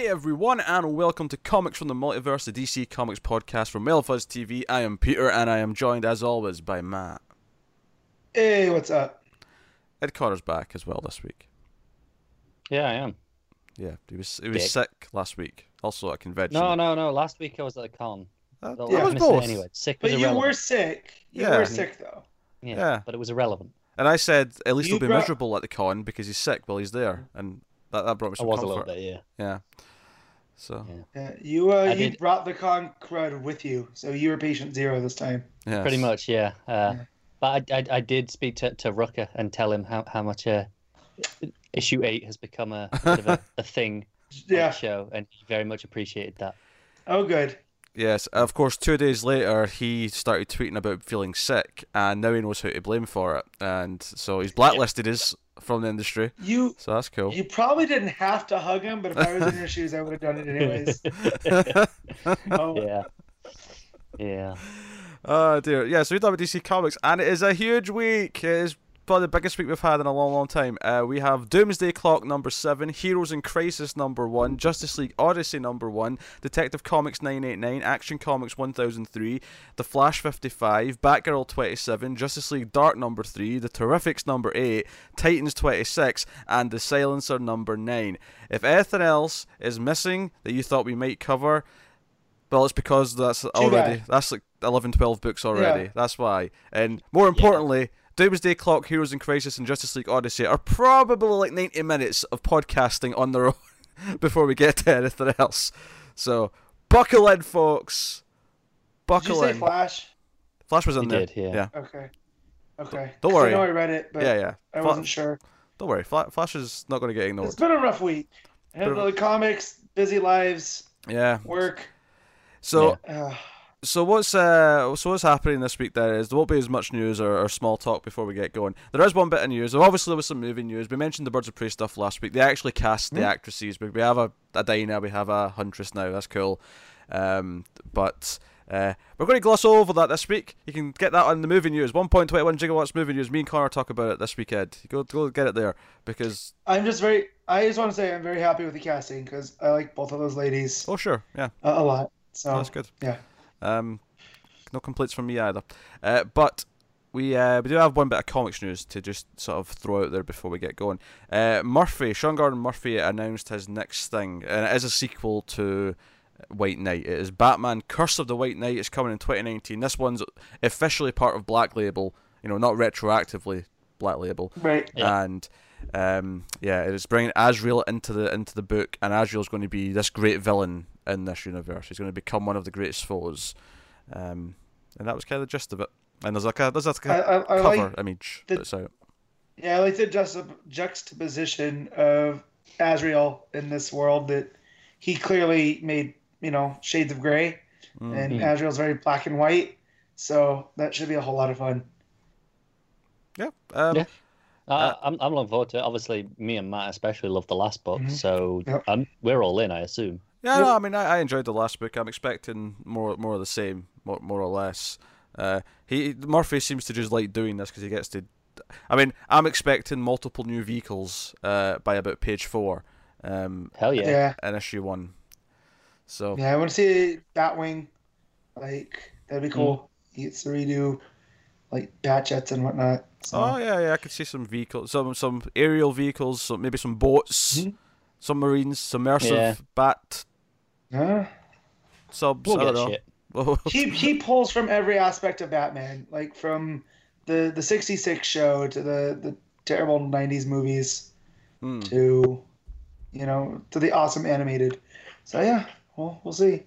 Hey everyone, and welcome to Comics from the Multiverse, the DC Comics podcast from Fuzz TV. I am Peter, and I am joined as always by Matt. Hey, what's up? Ed Carter's back as well this week. Yeah, I am. Yeah, he was he was Dick. sick last week, also at convention. No, no, no. Last week I was at a con. Uh, Though it I was missed both. Anyway, sick But was you were sick. You Yeah. were sick though. Yeah, Yeah. but it was irrelevant. And I said at least You he'll be brought- miserable at the con because he's sick while he's there, and that, that brought me I some was a comfort. little bit, yeah. Yeah. So Yeah. Yeah, you uh, I you did- brought the con crud with you, so you were patient zero this time. yeah. Pretty much, yeah. Uh, Yeah. But I, I, I did speak to, to Rucka and tell him how, how much uh, issue eight has become a, a of a, a thing on Yeah. the show, and he very much appreciated that. Oh, good. Yes, of course. Two days later, he started tweeting about feeling sick, and now he knows who to blame for it, and so he's blacklisted us from the industry. You So that's cool. you probably didn't have to hug him, but if I was in your shoes, I would have done it anyways. Oh, Yeah. Yeah. Oh dear. Yeah, so we've done with DC Comics, and it is a huge week. It is probably the biggest week we've had in a long, long time. Uh, we have Doomsday Clock number seven, Heroes in Crisis number one, Justice League Odyssey number one, Detective Comics 989, Action Comics 1003, The Flash 55, Batgirl 27, Justice League Dark number three, The Terrifics number eight, Titans 26, and The Silencer number nine. If anything else is missing that you thought we might cover, well, it's because that's already that's like 11, 12 books already. Yeah. That's why. And more importantly, Doomsday Clock, Heroes in Crisis, and Justice League Odyssey are probably like 90 minutes of podcasting on their own before we get to anything else. So, buckle in, folks. Did you Buckle say in. Flash? Flash was in He there. did, yeah. yeah. Okay. Okay. Don't worry. I know I read it, but yeah, yeah. I Fla- wasn't sure. Don't worry. Fla- Flash is not going to get ignored. It's been a rough week. Handle the comics, busy lives, Yeah. work. So, Uh, So what's uh so what's happening this week there is there won't be as much news or, or small talk before we get going. There is one bit of news. Obviously there was some movie news. We mentioned the Birds of Prey stuff last week. They actually cast the Hmm. actresses. We we have a, a Dinah, we have a Huntress now. That's cool. Um, but uh, we're going to gloss over that this week. You can get that on the movie news. 1.21 gigawatts movie news. Me and Connor talk about it this weekend. Go go get it there because I'm just very. I just want to say I'm very happy with the casting because I like both of those ladies oh sure yeah a, a lot. So that's good. yeah. Um, no complaints from me either. Uh, but we uh, we do have one bit of comics news to just sort of throw out there before we get going. Uh, Murphy, Sean Gordon Murphy announced his next thing, and it is a sequel to White Knight. It is Batman: Curse of the White Knight. It's coming in 2019. This one's officially part of Black Label. You know, not retroactively Black Label Right. Yeah. and um, yeah, it is bringing Azrael into the into the book, and Azrael's going to be this great villain in this universe. He's going to become one of the greatest foes, um, and that was kind of the gist of it. And there's like a there's like I, a I, I cover like image the- that's out. Yeah, I like the juxta- juxtaposition of Azrael in this world that he clearly made, you know, shades of gray, Mm. and Mhm. Azrael's very black and white. So that should be a whole lot of fun. Yeah, um, Yeah. Uh, I'm, I'm looking forward to it. Obviously, me and Matt especially love the last book, Mhm. so Yep. we're all in, I assume. Yeah, Yep. no, I mean, I, I enjoyed the last book. I'm expecting more, more of the same, more, more or less. Uh, he Murphy seems to just like doing this because he gets to. I mean, I'm expecting multiple new vehicles uh, by about page four, um, Hell Yeah, yeah. yeah, in issue one. So yeah, I want to see Batwing. Like that'd be cool. He gets to redo like bat jets and whatnot. So Oh yeah, yeah, I could see some vehicles, some some aerial vehicles, some maybe some boats, Mhm. submarines, submersive Yeah. bat yeah. subs. We'll I get don't know. shit. he he pulls from every aspect of Batman, like from the the '66 show to the the terrible '90s movies Hmm. to you know to the awesome animated. So yeah, well we'll see.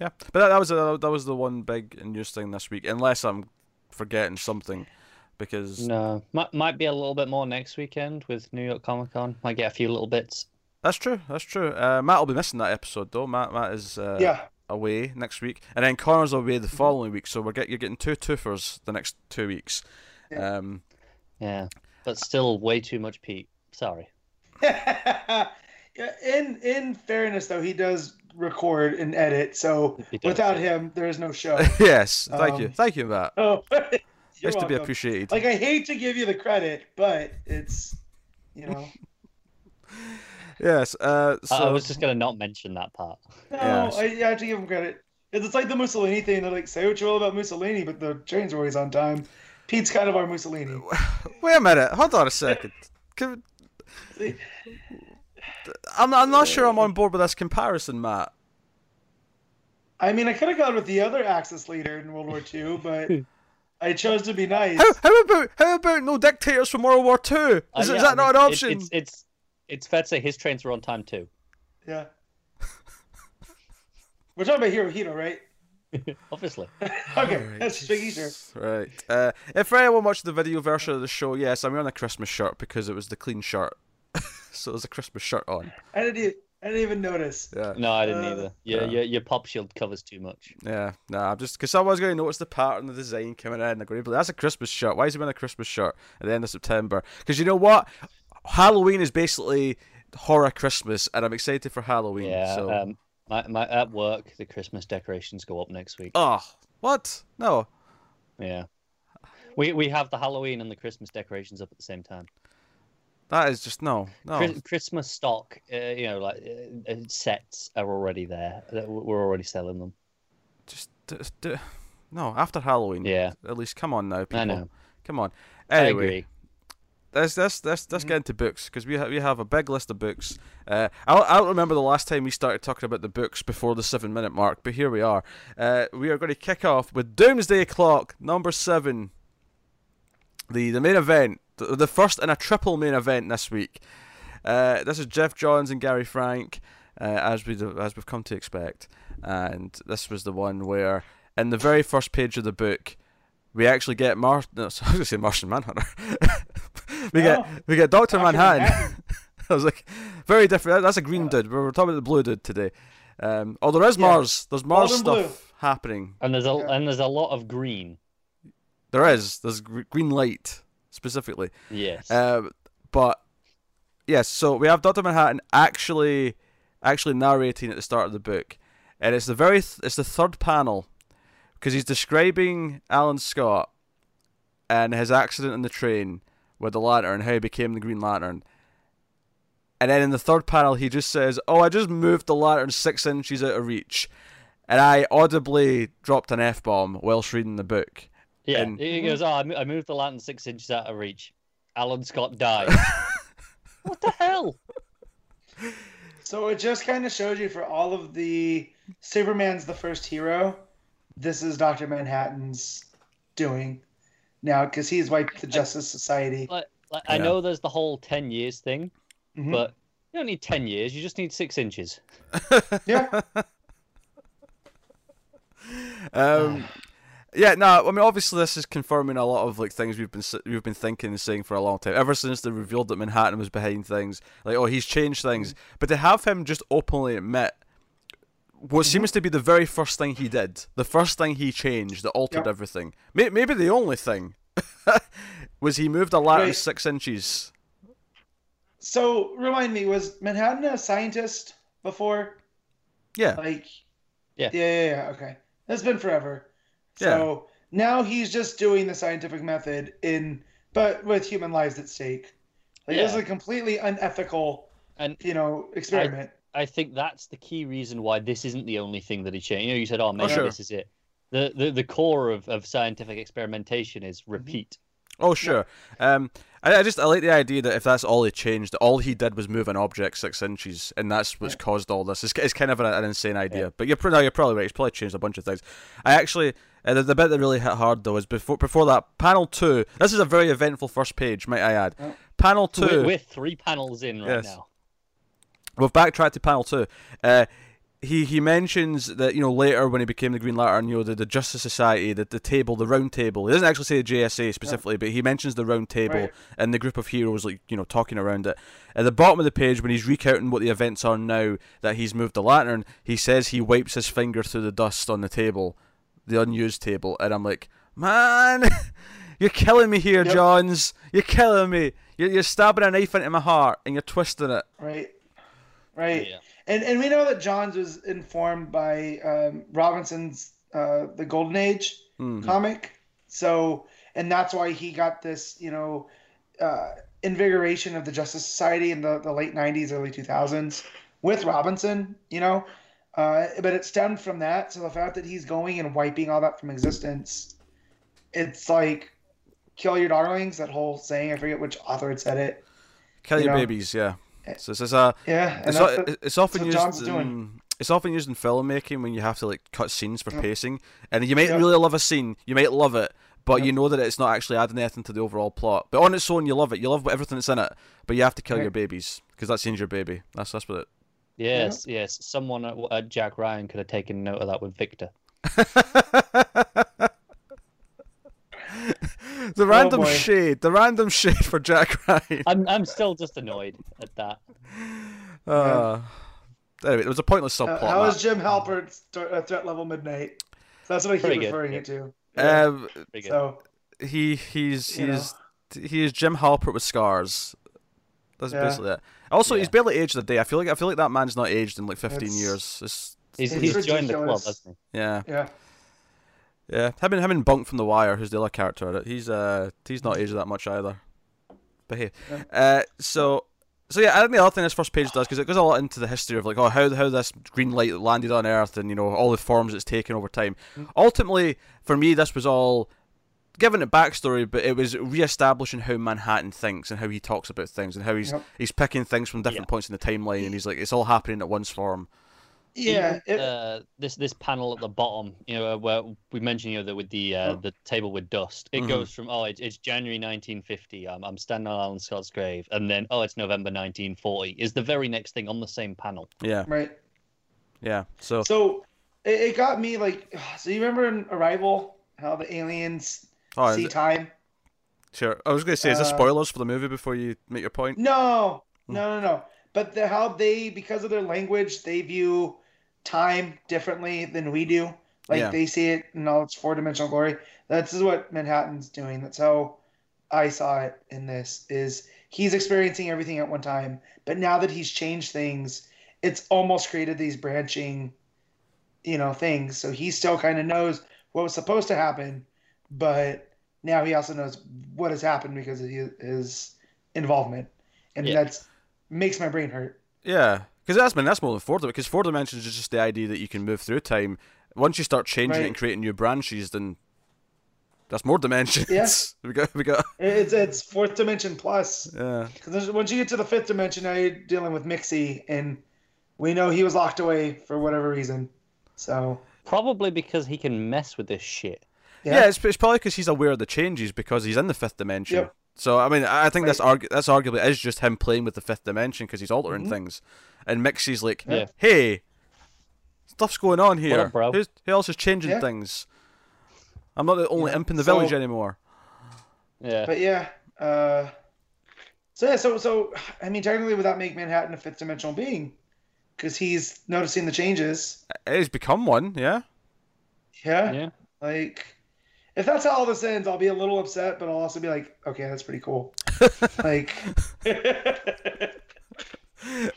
Yeah, but that, that was a, that was the one big news thing this week, unless I'm forgetting something, because No, might might be a little bit more next weekend with New York Comic Con. Might get a few little bits. That's true. That's true. Uh, Matt will be missing that episode though. Matt Matt is uh, yeah, away next week, and then Connor's away the following week. So we're get you're getting two twofers the next two weeks. Yeah. Um, Yeah, but still way too much Pete. Sorry. yeah. In in fairness though, he does record and edit, so without yeah. him, there is no show. yes, thank you, Um, thank you, Matt. Oh, you're Nice to be appreciated. Like I hate to give you the credit, but it's you know Yes. Uh, so I I was just gonna not mention that part. No, Yes. I, I have to give him credit. It's it's like the Mussolini thing. They're like, say what you will about Mussolini, but the trains are always on time. Pete's kind of our Mussolini. wait a minute. Hold on a second. Can- I'm I'm not sure I'm on board with this comparison, Matt. I mean, I could have gone with the other Axis leader in World War II, but I chose to be nice. How, how about how about no dictators from World War II? Is, Uh, is that I not mean, an it- option? it's it's it's fair to say his trains were on time too. Yeah. We're talking about Hirohito, right? Obviously. okay, that's just making sure. Right. Uh, if anyone watched the video version of the show, yes, I'm wearing a Christmas shirt because it was the clean shirt. so there's a Christmas shirt on. I didn't, e- I didn't even notice. Yeah. No, I didn't Uh, either. Your, yeah. your your pop shield covers too much. Yeah, nah, I'm just because someone's going to notice the pattern, the design coming in. They're going to be like, that's a Christmas shirt. Why is he wearing a Christmas shirt at the end of September? Because you know what? Halloween is basically horror Christmas, and I'm excited for Halloween. Yeah. so. Um, my, my at work the Christmas decorations go up next week. oh, what? No. Yeah. We we have the Halloween and the Christmas decorations up at the same time. That is just no, no. Chris- Christmas stock, uh, you know, like uh, uh, sets are already there. We're already selling them. Just, just no. After Halloween, Yeah, At least, come on now, people. I know. Come on. I Anyway, agree. Let's let's let's, let's Mhm. get into books because we have we have a big list of books. Uh, I don't- I don't remember the last time we started talking about the books before the seven minute mark, but here we are. Uh, we are going to kick off with Doomsday Clock number seven. The the main event, the, the first in a triple main event this week. Uh, this is Geoff Johns and Gary Frank, uh, as we as we've come to expect, and this was the one where in the very first page of the book. We actually get Mar. No, I was going to say Martian Manhunter. we No. get we get Doctor Manhattan. Manhattan. I was like, very different. That's a green dude. We're, we're talking about the blue dude today. Um, oh, there is Yeah. Mars. There's Mars and stuff blue. happening. And there's a Yeah. and there's a lot of green. There is. There's green light specifically. Yes. Um, but yes, so we have Doctor Manhattan actually actually narrating at the start of the book, and it's the very th- it's the third panel because he's describing Alan Scott and his accident in the train with the lantern, and how he became the Green Lantern. And then in the third panel, he just says, "Oh, I just moved the lantern six inches out of reach," and I audibly dropped an f bomb whilst reading the book. yeah. and- He goes, "Oh, I mo- I moved the lantern six inches out of reach." Alan Scott died. what the hell? So it just kind of shows you for all of the Superman's the first hero. This is Doctor Manhattan's doing now because he's wiped the Justice Society. Like, like I know there's the whole ten years thing, Mhm. but you don't need ten years. You just need six inches. yeah, Um, yeah, no, I mean, obviously, this is confirming a lot of like things we've been s- we've been thinking and saying for a long time. Ever since they revealed that Manhattan was behind things, like, oh, he's changed things. But to have him just openly admit what mm-hmm. seems to be the very first thing he did, the first thing he changed that altered Yep. everything, May- maybe the only thing, was he moved a lantern Right. six inches. So remind me, was Manhattan a scientist before? Yeah, Like, Yeah. yeah, yeah, yeah. Okay, that's been forever. So now he's just doing the scientific method in, but with human lives at stake. Like this is a completely unethical, And you know, experiment. I think that's the key reason why this isn't the only thing that he changed. You know, you said, "Oh, maybe sure. this is it." The, the the core of, of scientific experimentation is repeat. Oh sure. Um, I, I just I like the idea that if that's all he changed, all he did was move an object six inches, and that's what's caused all this. It's, it's kind of an, an insane idea. Yeah. But you're pro- no, you're probably right. He's probably changed a bunch of things. I actually uh, the, the bit that really hit hard though is before before that panel two. This is a very eventful first page, might I add. Oh. Panel 2 We're, we're three panels in right Yes. now. We've backtracked to panel two. Uh, he he mentions that you know later when he became the Green Lantern, you know the, the Justice Society, the, the table, the round table. He doesn't actually say the JSA specifically, but he mentions the round table Right. and the group of heroes like you know talking around it. At the bottom of the page, when he's recounting what the events are now that he's moved the lantern, he says he wipes his finger through the dust on the table, the unused table, and I'm like, man. You're killing me here, Yep. Johns. You're killing me. You're, you're stabbing a knife into my heart and you're twisting it. Right. Right. Yeah. And and we know that Johns was informed by um, Robinson's uh, the Golden Age Mhm. comic. So and that's why he got this, you know, uh, invigoration of the Justice Society in the, the late 90s, early 2000s with Robinson, you know. Uh, but it stemmed from that. So the fact that he's going and wiping all that from existence, it's like kill your darlings, that whole saying. I forget which author had said it. Kill You your know. babies, yeah. Eh, so it's, it's a Yeah. It's, that's o- what- it's often that's what used doing. in, it's often used in filmmaking when you have to like cut scenes for pacing, and you might Yeah. really love a scene, you might love it, but Yeah. you know that it's not actually adding anything to the overall plot. But on its own, you love it. You love everything that's in it, but you have to kill Right. your babies because that scene's your baby. That's that's what it. Yes, yes. Someone at, at Jack Ryan could have taken note of that with Victor. the random boy. shade, the random shade for Jack Ryan. I'm I'm still just annoyed at that. Uh, anyway, it was a pointless Uh, subplot. how Matt. is Jim Halpert st- uh, threat level midnight? So that's what I keep Pretty good, referring yeah. it to. Yeah. Um, so he he's You know. he's he is Jim Halpert with scars. That's Yeah. basically it. Also, he's barely aged a day. I feel like I feel like that man's not aged in like 15 It's- years. It's, he's it's he's joined the club, hasn't he? yeah, yeah. Yeah. Him and him and Bunk from The Wire, who's the other character in it. He's uh he's not aged that much either. But hey, Yeah. uh, so. So yeah, I think the other thing this first page does because it goes a lot into the history of like oh how how this green light landed on Earth and you know all the forms it's taken over time. Mm. Ultimately, for me, this was all given a backstory, but it was re-establishing how Manhattan thinks and how he talks about things and how he's Yep. he's picking things from different points in the timeline and he's like it's all happening at once for him. Yeah. Even, it- uh, this this panel at the bottom, you know, where we mentioned you know that with the uh, Oh. the table with dust, it Mhm. goes from oh it's, it's January 1950, I'm I'm standing on Alan Scott's grave, and then oh it's November 1940 is the very next thing on the same panel. Yeah, right. yeah. So So it, it got me like. So you remember in Arrival how the aliens oh, see it- time? sure. I was gonna say, is this Uh, spoilers for the movie before you make your point? No, Hmm. no, no, no. But the, how they, because of their language, they view time differently than we do. Like Yeah. they see it in all its four dimensional glory. That's is what Manhattan's doing. That's how I saw it in this. Is he's experiencing everything at one time, but now that he's changed things, it's almost created these branching, you know, things. So he still kind of knows what was supposed to happen, but now he also knows what has happened because of his, his involvement, and Yeah. that's makes my brain hurt. Yeah, because that's been that's more than four dimensions. Because four dimensions is just the idea that you can move through time. Once you start changing it and creating new branches, then that's more dimensions. Yeah. we got we got It's it's fourth dimension plus. yeah. Because once you get to the fifth dimension, now you're dealing with Mixie, and we know he was locked away for whatever reason. So Probably because he can mess with this shit. Yeah, yeah, it's, it's probably because he's aware of the changes because he's in the fifth dimension. Yep. So I mean, I think that's Right. argu- that's arguably is just him playing with the fifth dimension because he's altering Mhm. things, and Mixie's like, Yeah. "Hey, stuff's going on here. up. Who's, who else is changing Yeah. things? I'm not the only Yeah. imp in the So- village anymore." Yeah. but yeah. Uh, so yeah, so so I mean, technically, would that make Manhattan a fifth dimensional being? Because he's noticing the changes. He's become one, yeah. Yeah, Yeah. like if that's how all this ends, I'll be a little upset, but I'll also be like, okay, that's pretty cool. like,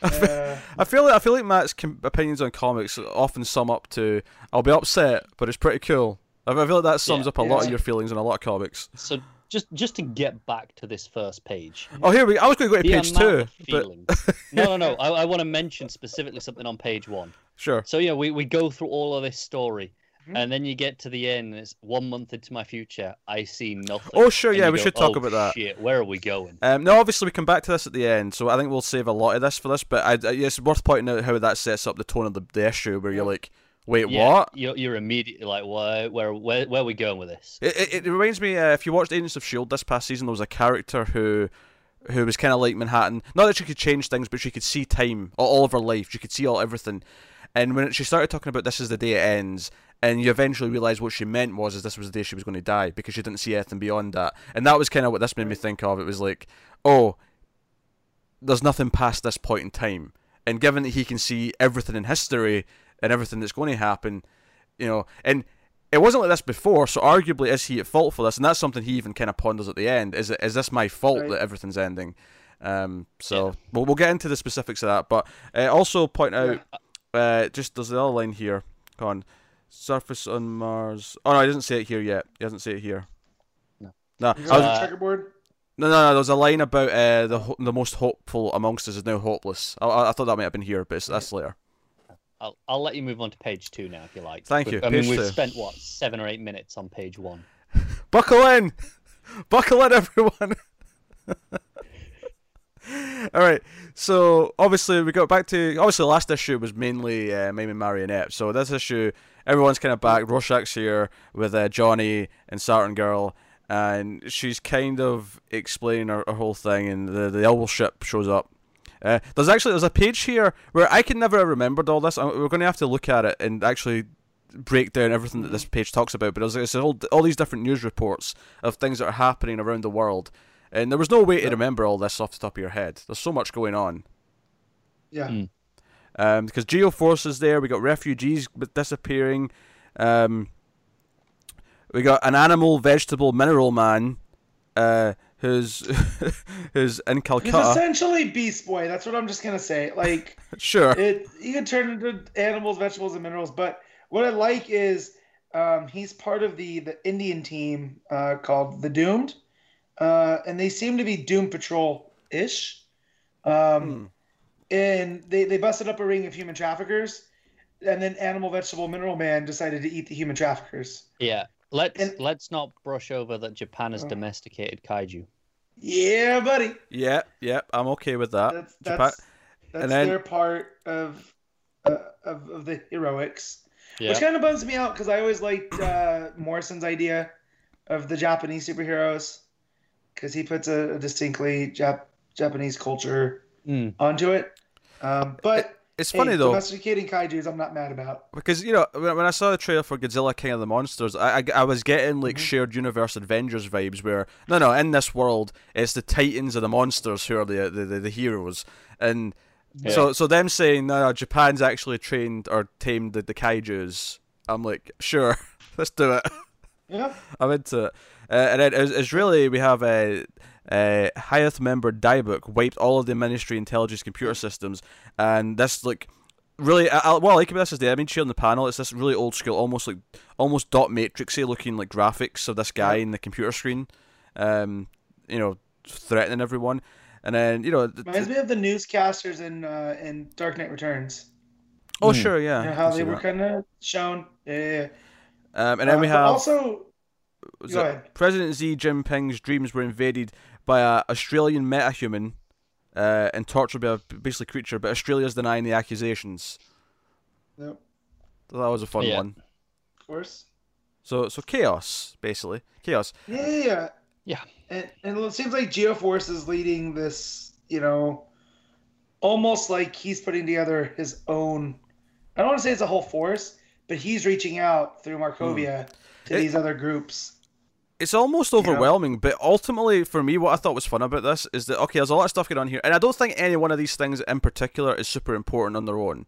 uh, I feel like I feel like Matt's com- opinions on comics often sum up to "I'll be upset, but it's pretty cool." I I feel like that sums Yeah. up a lot of your feelings on a lot of comics. So just just to get back to this first page. Oh, here we. I was going to go to the page two, of but no, no, no. I, I want to mention specifically something on page one. sure. So yeah, we, we go through all of this story, Mhm. and then you get to the end, and it's one month into my future. I see nothing. Oh, sure, yeah, we go, should talk "Oh, about that." Shit, where are we going? Um, no, obviously we come back to this at the end, so I think we'll save a lot of this for this. But I, it's worth pointing out how that sets up the tone of the, the issue, where you're like, "Wait, Yeah, what?" You're, you're immediately like, where, where, where, where are we going with this? It, it, it reminds me uh, if you watched Agents of Shield this past season, there was a character who who was kind of like Manhattan. Not that she could change things, but she could see time, all, all of her life. She could see all everything. And when she started talking about this is the day it ends, and you eventually realize what she meant was is this was the day she was going to die because she didn't see anything beyond that. And that was kind of what this made me think of. It was like, oh, there's nothing past this point in time. And given that he can see everything in history and everything that's going to happen, you know, and it wasn't like this before, so arguably is he at fault for this? And that's something he even kind of ponders at the end. Is it is this my fault Right. that everything's ending? Um, so we'll, we'll get into the specifics of that, but uh, also point out uh, just there's the other line here. On, surface on Mars. Oh no, he doesn't say it here yet. He doesn't say it here. No. No, Is was, Uh, a checkerboard? No, no, no. There was a line about uh, the ho- the most hopeful amongst us is now hopeless. I, I, I thought that might have been here, but it's, that's later. I'll, I'll let you move on to page two now if you like. Thank you. I mean, we've two. spent what seven or eight minutes on page one. Buckle in, buckle in, everyone. All right. So obviously we got back to obviously the last issue was mainly uh, Mime and Marionette. So this issue, everyone's kind of back. Rorschach's here with uh, Johnny and Saturn Girl, and she's kind of explaining her, her whole thing, and the the owl ship shows up. Uh, there's actually there's a page here where I can never have remembered all this. We're going to have to look at it and actually break down everything that this page talks about. But there's, it's all all these different news reports of things that are happening around the world, and there was no way to remember all this off the top of your head. There's so much going on. Yeah. Mm. Um, because Geoforce is there, we got refugees disappearing, um, we got an animal, vegetable, mineral man, uh, who's who's in He's Calcutta. essentially Beast Boy. That's what I'm just gonna say. Like Sure. it, he can turn into animals, vegetables, and minerals. But what I like is um, he's part of the the Indian team uh, called the Doomed, uh, and they seem to be Doom Patrol ish. Um, Hmm. And they they busted up a ring of human traffickers, and then Animal, Vegetable, Mineral Man decided to eat the human traffickers. Yeah. Let's And- let's not brush over that Japan has Oh. domesticated kaiju. Yeah, buddy. Yeah, yeah, I'm okay with that. That's Japan- that's that's and then- their part of, uh, of of the heroics. Yeah. Which kind of bums me out because I always liked uh, Morrison's idea of the Japanese superheroes because he puts a, a distinctly Jap- Japanese culture Mm. onto it. Um, but It's hey, funny though. domesticating kaiju's I'm not mad about. Because you know when, when I saw the trailer for Godzilla King of the Monsters, I I, I was getting like Mhm. shared universe Avengers vibes where no no in this world it's the Titans and the monsters who are the the, the, the heroes and Yeah. so so them saying no, no Japan's actually trained or tamed the, the kaiju's I'm like sure let's do it Yeah, I'm into it uh, and then it's really we have a. Uh, Hayoth member Dybbuk wiped all of the Ministry intelligence computer systems, and this like really, I, I, what I like about this is the image here on the panel. It's this really old school, almost like almost dot matrixy looking like graphics of this guy in the computer screen, um, you know, threatening everyone. And then you know, th- reminds me of the newscasters in uh, in Dark Knight Returns. oh Hmm. sure, yeah, You know how they were kind of shown. Yeah, yeah, yeah. Um, and then Uh, we have also was go it ahead. President Xi Jinping's dreams were invaded by a Australian metahuman, uh, and tortured by a basically creature, but Australia's denying the accusations. Yep, So that was a fun Yeah. one. of course. So so chaos basically chaos. Yeah, yeah, yeah. Yeah. And, and it seems like Geoforce is leading this, you know, almost like he's putting together his own. I don't want to say it's a whole force, but he's reaching out through Markovia to It- these other groups. It's almost overwhelming, but ultimately for me, what I thought was fun about this is that okay, there's a lot of stuff going on here, and I don't think any one of these things in particular is super important on their own.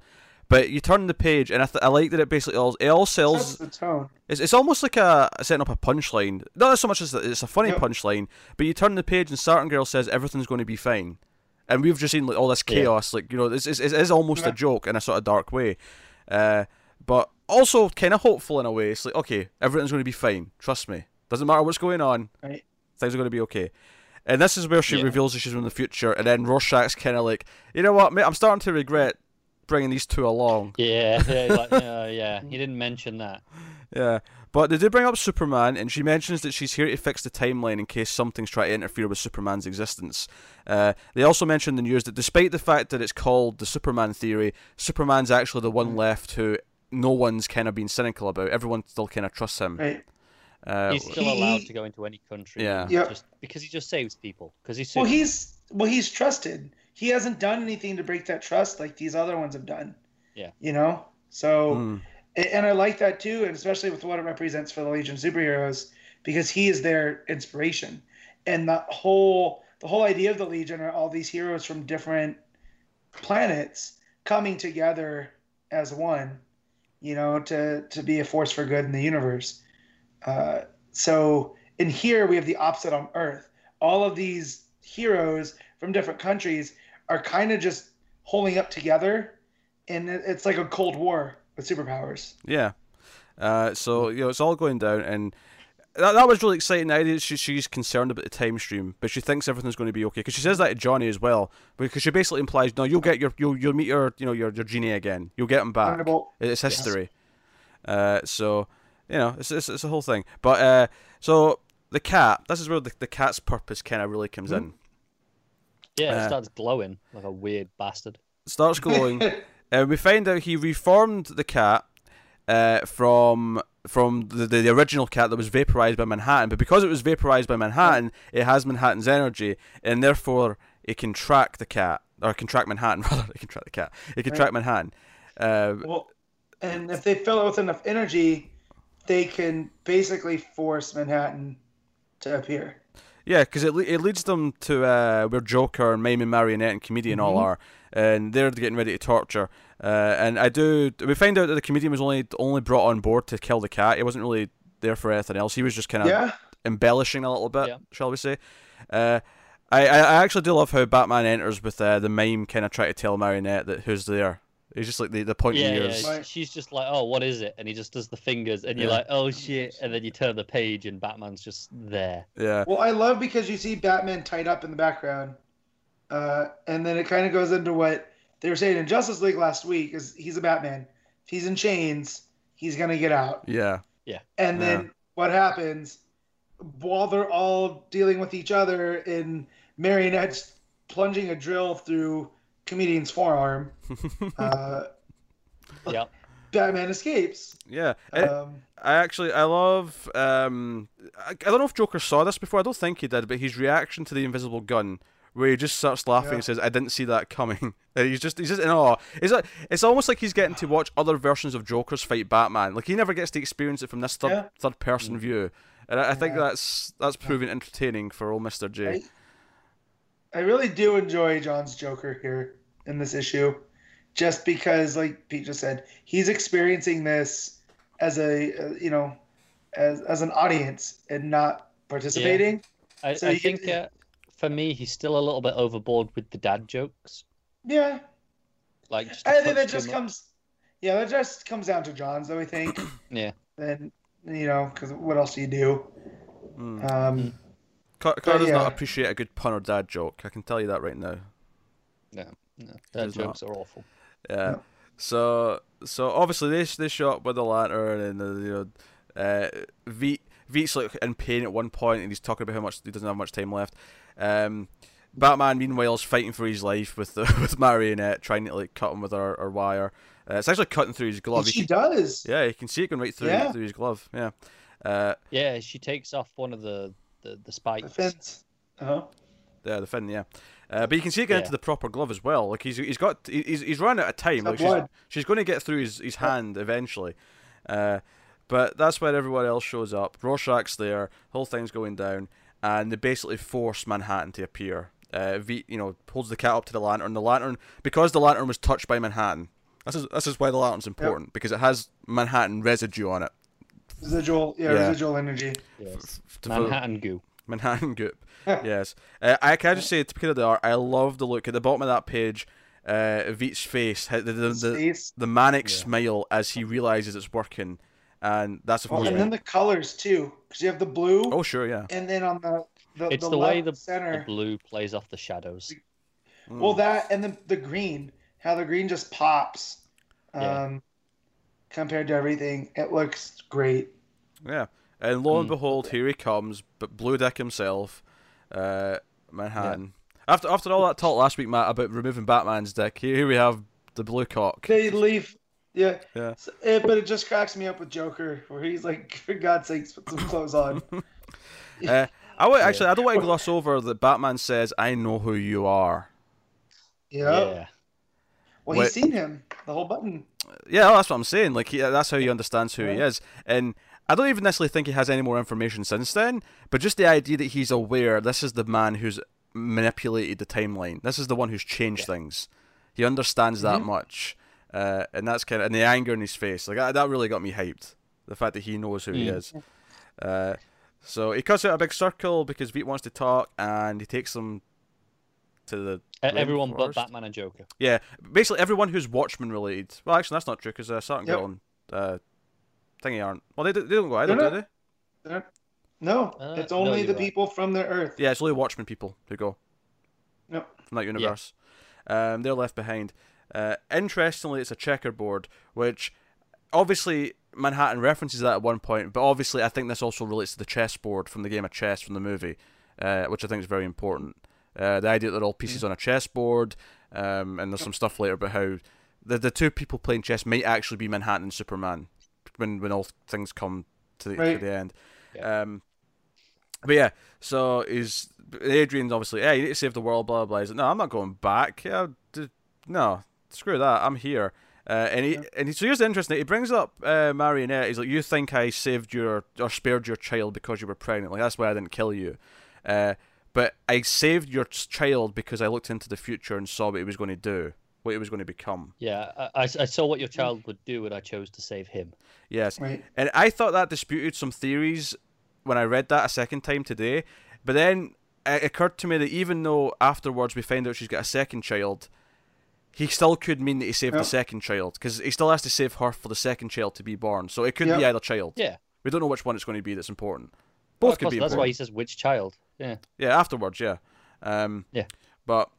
But you turn the page, and I, th- I like that it basically all it all sells. the tone. It's, it's almost like a setting up a punchline. Not so much as that it's a funny Yep. punchline, but you turn the page and Saturn Girl says everything's going to be fine, and we've just seen like all this Yeah. chaos. Like you know, this is it is almost a joke in a sort of dark way, uh, but also kind of hopeful in a way. It's like okay, everything's going to be fine. Trust me. Doesn't matter what's going on. Right. Things are going to be okay. And this is where she Yeah. reveals that she's in the future, and then Rorschach's kind of like, you know what, mate, I'm starting to regret bringing these two along. Yeah, yeah, like, yeah, yeah. You didn't mention that. Yeah, but they do bring up Superman, and she mentions that she's here to fix the timeline in case something's trying to interfere with Superman's existence. Uh, they also mention in the news that despite the fact that it's called the Superman theory, Superman's actually the one left who no one's kind of been cynical about. Everyone still kind of trusts him. Right. Uh, He's still He- allowed to go into any country. Yeah. and Yep. Just because he just saves people. Because he's Well, he's well, he's trusted. He hasn't done anything to break that trust like these other ones have done. Yeah. You know. So. mm, and I like that too, and especially with what it represents for the Legion of Superheroes, because he is their inspiration, and the whole the whole idea of the Legion are all these heroes from different planets coming together as one, you know, to to be a force for good in the universe. Uh, so in here we have the opposite on Earth. All of these heroes from different countries are kind of just holding up together, and it's like a Cold War with superpowers. yeah. Uh, so you know it's all going down, and that, that was really exciting. The idea she, she's concerned about the time stream, but she thinks everything's going to be okay because she says that to Johnny as well. Because she basically implies, no, you'll get your you'll you'll meet your you know your your genie again. You'll get him back. It's history. Uh, so you know it's, it's it's a whole thing. But uh, so the cat. This is where the, the cat's purpose kind of really comes in. Yeah, it Uh, starts glowing like a weird bastard. starts glowing. and we find out he reformed the cat uh, from from the, the the original cat that was vaporized by Manhattan. But because it was vaporized by Manhattan, it has Manhattan's energy, and therefore it can track the cat or it can track Manhattan rather. It can track the cat. It can Right. track Manhattan. Uh, Well, and if they fill it with enough energy, they can basically force Manhattan to appear. Yeah, because it, le- it leads them to uh, where Joker and Mime and Marionette and Comedian all Mhm. are, and they're getting ready to torture. Uh, and I do. We find out that the comedian was only only brought on board to kill the cat. He wasn't really there for anything else. He was just kind of Yeah. embellishing a little bit, Yeah. shall we say? Uh, I, I I actually do love how Batman enters with uh, the mime kind of trying to tell Marionette that who's there. He's just like the the pointy Yeah, ears. yeah. Right. She's just like, oh, what is it? And he just does the fingers, and you're Yeah. like, oh shit. And then you turn the page, and Batman's just there. Yeah. Well, I love because you see Batman tied up in the background, uh, and then it kind of goes into what they were saying in Justice League last week. Is he's a Batman? If he's in chains, he's gonna get out. Yeah. Yeah. And then Yeah. what happens while they're all dealing with each other and Marionette's plunging a drill through comedian's forearm, uh, Yeah. Batman escapes. Yeah. And- Um, I actually I love um I, I don't know if Joker saw this before. I don't think he did, but his reaction to the invisible gun where he just starts laughing Yeah. and says, "I didn't see that coming." He's just he's just in awe. It's like, it's almost like he's getting to watch other versions of Joker's fight Batman. Like he never gets to experience it from this third Yeah. third person view. And I, I think Yeah. that's that's proving entertaining for old Mister J. I, I really do enjoy Johns' Joker here in this issue, just because, like Pete just said, he's experiencing this as a uh, you know, as as an audience and not participating. I, So I you think get- uh, for me, he's still a little bit overboard with the dad jokes. Yeah, Like, just a I think touch that just much. comes. Yeah, that just comes down to Johns, though. I think. Yeah. Then you know, because what else do you do? Mm. Um, Mm. Car, Car does yeah. not appreciate a good pun or dad joke. I can tell you that right now. No, dad He's not. jokes are awful. Yeah. No. So so obviously they they show up with the lantern and the, you know uh Veidt Veidt's like in pain at one point and he's talking about how much he doesn't have much time left. Um Batman meanwhile is fighting for his life with the with Marionette trying to like cut him with her, her wire. Uh, it's actually cutting through his glove. she You can- does. yeah, you can see it going right through Yeah. through his glove. Yeah. Uh Yeah, she takes off one of the the, the The spikes. fence. Uh-huh. yeah, the fin, yeah. Uh, but you can see it get Yeah. into the proper glove as well. Like he's he's got he's he's run out of time. Like she's, she's going to get through his, his hand eventually. Uh, but that's where everyone else shows up. Rorschach's there. Whole thing's going down, and they basically force Manhattan to appear. Uh, v, you know, holds the cat up to the lantern. The lantern, because the lantern was touched by Manhattan. This is this is why the lantern's important because it has Manhattan residue on it. Residual. Yeah, Yeah. residual energy. Yes. To- Manhattan goo. Manhattan Goop. yes. Uh, I can I just say, to of the art, I love the look at the bottom of that page. Uh, Veidt's face, the the, the, the, manic Yeah. smile as he realizes it's working, and that's of Oh, course. and then the colors too, because you have the blue, oh sure, yeah. and then on the the, It's the, the way left the, the blue plays off the shadows. Mm. Well, that and the the green, how the green just pops, um, Yeah. Compared to everything. It looks great. yeah. And lo and Mm. behold, here he comes, but Blue Dick himself, uh, Manhattan. After after all that talk last week, Matt, about removing Batman's dick, here, here we have the blue cock. They leave. Yeah. Yeah. So- but it just cracks me up with Joker, where he's like, for God's sakes, put some clothes on. Uh, I would actually, I don't want to gloss over that Batman says, "I know who you are." Yeah. Yeah. Well, Wait. he's seen him. The whole button. Yeah, that's what I'm saying. Like, he, that's how he understands who he is. And I don't even necessarily think he has any more information since then, but just the idea that he's aware this is the man who's manipulated the timeline. This is the one who's changed things. He understands that Mhm. much. Uh, and that's kind of, and the anger in his face. Like, that, that really got me hyped. The fact that he knows who he Mm. is. Uh, so he cuts out a big circle because Veidt wants to talk, and he takes them to the Everyone but. Batman and Joker. Yeah, basically everyone who's Watchmen related. Well, actually, that's not true because uh, Saturn Yep. Girl and uh, Thingy aren't. Well, they, do- they don't go either, do they? They're- No, Uh, it's only you're the right. people from the Earth. Yeah, it's only Watchmen people who go Yep. from that universe. Um, they're left behind. Uh, interestingly, it's a checkerboard, which obviously Manhattan references that at one point, but obviously I think this also relates to the chessboard from the game of chess from the movie, uh, which I think is very important. Uh, the idea that they're all pieces on a chessboard, um, and there's some stuff later about how the the two people playing chess might actually be Manhattan and Superman when when all things come to the, to the end. Yeah. Um, but yeah, so is Adrian's obviously, yeah, you need to save the world, blah blah. blah. He's like, no, I'm not going back. Yeah, d- no, screw that. I'm here. Uh, and he Yeah. and he, so here's the interesting. He brings up uh, Marionette. He's like, you think I saved your or spared your child because you were pregnant? Like that's why I didn't kill you. Uh, but I saved your child because I looked into the future and saw what he was going to do, what he was going to become. Yeah, I, I, I saw what your child would do, and I chose to save him. Yes, Right. And I thought that disputed some theories when I read that a second time today. But then it occurred to me that even though afterwards we find out she's got a second child, he still could mean that he saved Yeah. the second child because he still has to save her for the second child to be born. So it could be either child. Yeah. We don't know which one it's going to be that's important. Both of could course, be that's important. why he says which child. Yeah. Yeah, afterwards, yeah. Um, Yeah. But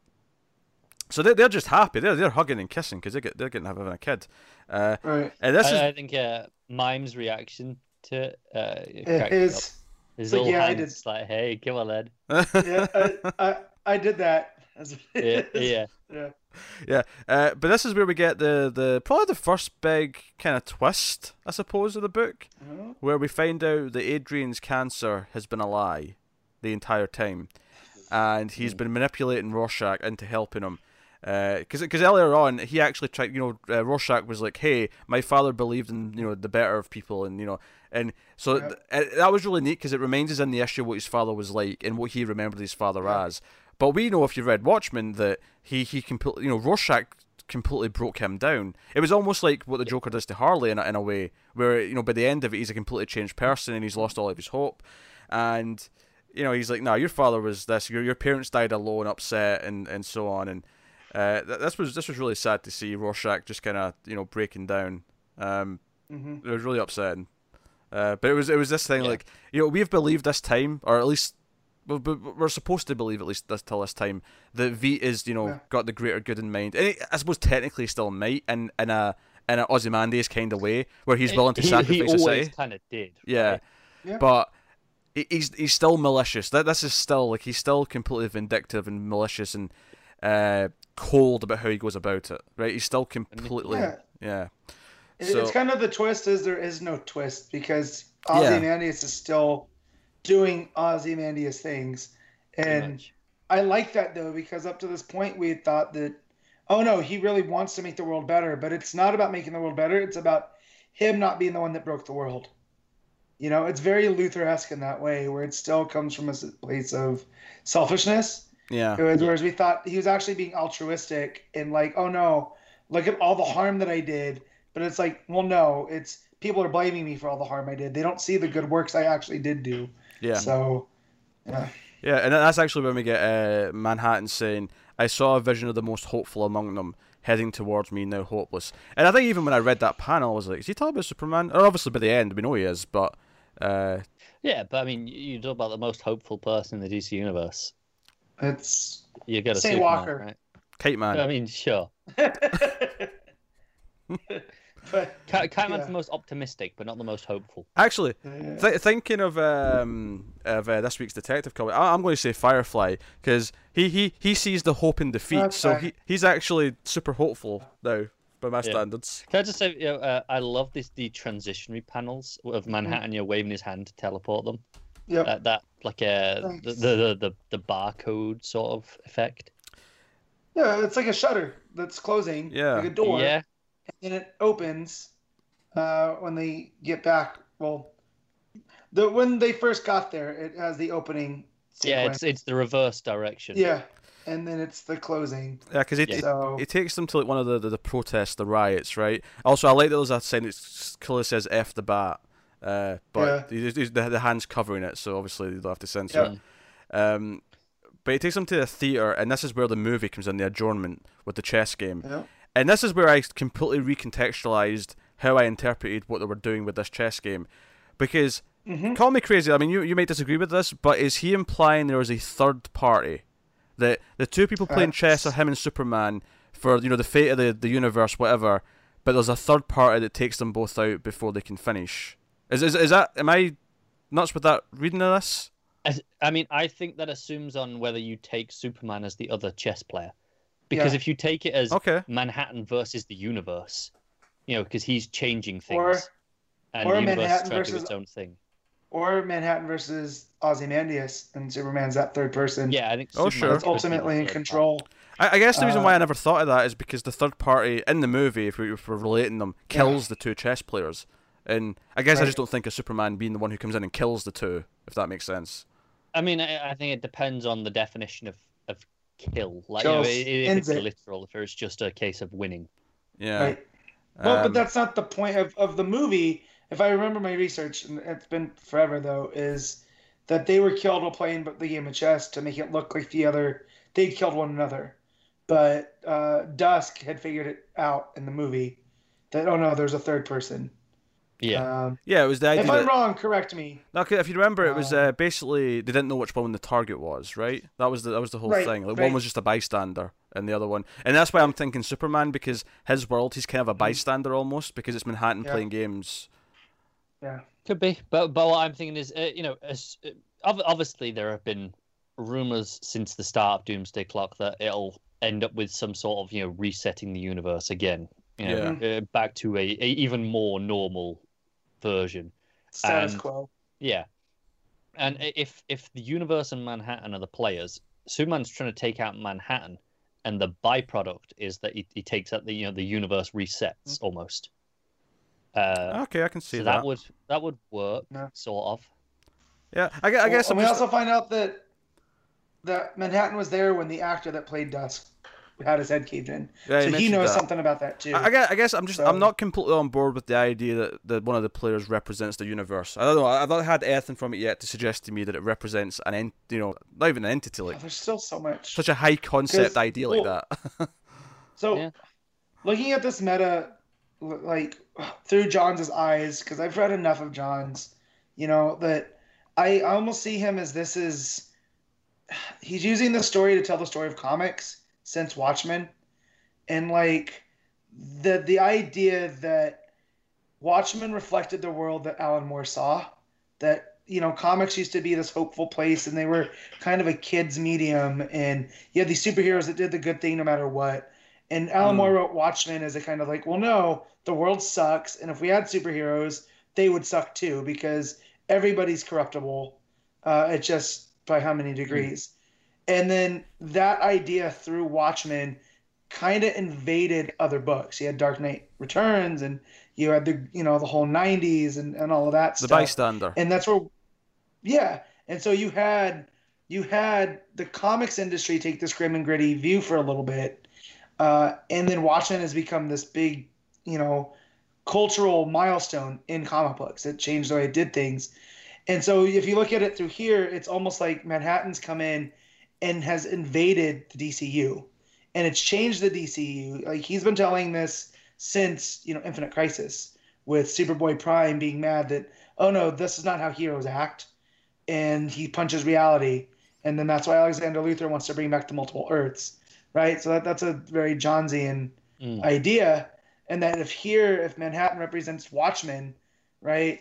so they they're just happy. They're they're hugging and kissing because they get they're getting having a kid. Uh, Right. and this is I, I think uh, Mime's reaction to it, uh, it cracked It me up. is. His but little yeah, I hands like, "Hey, come on, lad." Yeah, I, I, I did that. Yeah, yeah. yeah. Yeah, uh, but this is where we get the, the probably the first big kind of twist, I suppose, of the book, Oh, where we find out that Adrian's cancer has been a lie the entire time, and he's been manipulating Rorschach into helping him. Because because earlier on he actually tried, you know, uh, Rorschach was like, "Hey, my father believed in you know the better of people, and you know, and so Yeah. th- uh, that was really neat because it reminds us in the issue what his father was like and what he remembered his father Yeah. as. But we know if you read Watchmen that he he completely, you know, Rorschach completely broke him down. It was almost like what the Joker does to Harley in a, in a way, where you know by the end of it he's a completely changed person and he's lost all of his hope, and you know he's like, no, your father was this, your your parents died alone, upset, and and so on, and uh, th- this was this was really sad to see Rorschach just kind of you know breaking down. Um, hmm it was really upsetting. Uh, but it was it was this thing Yeah. like you know we've believed this time, or at least we- we- we're supposed to believe at least this till this time that V is you know Yeah. got the greater good in mind, and he, I suppose technically still might in in a in a Ozymandias kind of way where he's willing to he, sacrifice he always kind of did. Yeah, right? Yeah. but he- he's he's still malicious. That this is still like he's still completely vindictive and malicious and uh, cold about how he goes about it. Right? He's still completely Yeah. yeah. It- So- it's kind of the twist is there is no twist because Yeah. Ozymandias is still doing Ozymandias things, and. I like that though because up to this point we had thought that, oh no, he really wants to make the world better, but it's not about making the world better. It's about him not being the one that broke the world. You know, it's very Luthor-esque in that way, where it still comes from a place of selfishness. Yeah. Whereas whereas we thought he was actually being altruistic and like, oh no, look at all the harm that I did. But it's like, well, no, it's people are blaming me for all the harm I did. They don't see the good works I actually did do. Yeah. So, yeah. Yeah, and that's actually when we get uh, Manhattan saying, "I saw a vision of the most hopeful among them, heading towards me now hopeless." And I think even when I read that panel, I was like, "Is he talking about Superman?" Or obviously by the end, we know he is, but uh, Yeah, but I mean, you you talk about the most hopeful person in the DC universe. It's You got to Say Superman, Walker. right? Catman. I mean, sure. but Cat- Catman's Yeah. the most optimistic, but not the most hopeful. Actually, th- thinking of um of uh, this week's detective comic, I- I'm going to say Firefly because he, he he sees the hope in defeat, That's so he he's actually super hopeful now by my Yeah. standards. Can I just say, you know, uh, I love this the transitionary panels of Mm-hmm. Manhattan, You're waving his hand to teleport them. Yeah, That that like uh, the, the the the the barcode sort of effect. yeah, it's like a shutter that's closing, Yeah. like a door, Yeah, and it opens uh, when they get back. Well, the when they first got there, it has the opening. yeah, it's it's the reverse direction. yeah, and then it's the closing. Yeah, because it, Yeah. it, it takes them to like one of the, the, the protests, the riots, right? Also, I like that there's a that clearly says "F the bat," uh, but he- he's- the, the hand's covering it, so obviously they don't have to censor Yeah. it. Um, but it takes them to the theater, and this is where the movie comes in, the adjournment with the chess game, yeah, and this is where I completely recontextualized how I interpreted what they were doing with this chess game, because Mhm. call me crazy. I mean, you you may disagree with this, but is he implying there was a third party? That the two people playing chess are him and Superman for you know the fate of the, the universe, whatever. But there's a third party that takes them both out before they can finish. Is is, is that? Am I nuts with that reading of this? I, I mean, I think that assumes on whether you take Superman as the other chess player, because Yeah. if you take it as Okay. Manhattan versus the universe, you know, because he's changing things, Or- and or the universe is Manhattan trying to do its own thing. Or Manhattan versus Ozymandias, and Superman's that third person. Yeah, I think. Oh, Superman sure. that's could be the ultimately in control. I, I guess the reason Uh, why I never thought of that is because the third party in the movie, if, we, if we're relating them, kills the two chess players. And I guess I just don't think of Superman being the one who comes in and kills the two, if that makes sense. I mean, I, I think it depends on the definition of, of kill. Like, you know, if it's it. literal, if it's just a case of winning. Yeah. Right. Well, Um, but that's not the point of, of the movie. If I remember my research, and it's been forever though, is that they were killed while playing the game of chess to make it look like the other they killed one another. But uh, Dusk had figured it out in the movie that oh no, there's a third person. Yeah. Um, yeah, it was the idea if I'm that. wrong, correct me. No, 'cause if you remember, it was Uh, uh, basically they didn't know which one the target was, right? That was the that was the whole Right, thing. Like right. one was just a bystander, and the other one, and that's why I'm thinking Superman because his world he's kind of a bystander almost because it's Manhattan Mm-hmm. Yeah. playing games. Yeah. Could be, but but what I'm thinking is, uh, you know, as, uh, obviously there have been rumors since the start of Doomsday Clock that it'll end up with some sort of you know resetting the universe again, you know, uh, back to a, a even more normal version. Status And- quo. Yeah, and if if the universe and Manhattan are the players, Superman's trying to take out Manhattan, and the byproduct is that he, he takes out the you know the universe resets almost. Uh, Okay, I can see so that. that would that would work, Yeah. sort of. Yeah, I, I Well, guess and we just, also find out that that Manhattan was there when the actor that played Dusk had his head caved in. yeah, so he mentioned knows that. something about that too. I, I guess, I guess I'm just So- I'm not completely on board with the idea that, that one of the players represents the universe. I don't know. I've not had anything from it yet to suggest to me that it represents an ent, you know, not even an entity like There's still so much. such a high concept idea like that. So, Yeah. looking at this meta, like through Johns' eyes, because I've read enough of Johns', you know, that I almost see him as this is. He's using the story to tell the story of comics since Watchmen, and like the the idea that Watchmen reflected the world that Alan Moore saw, that you know comics used to be this hopeful place and they were kind of a kids medium and you had these superheroes that did the good thing no matter what and Alan Hmm. Moore wrote Watchmen as a kind of like, well, no, the world sucks, and if we had superheroes, they would suck too because everybody's corruptible. Uh, it's just by how many degrees. And then that idea through Watchmen kind of invaded other books. You had Dark Knight Returns, and you had the you know the whole '90s and, and all of that the stuff The bystander. and that's where yeah and so you had you had the comics industry take this grim and gritty view for a little bit uh, and then watchmen has become this big you know cultural milestone in comic books. It changed the way it did things. And so if you look at it through here it's almost like manhattan's come in and has invaded the dcu and it's changed the dcu like he's been telling this since you know infinite crisis with superboy prime being mad that oh no, this is not how heroes act. And he punches reality. And then that's why Alexander Luthor wants to bring back the multiple Earths, right? So that, that's a very Johnsian Mm. idea. And that if here, if Manhattan represents Watchmen, right,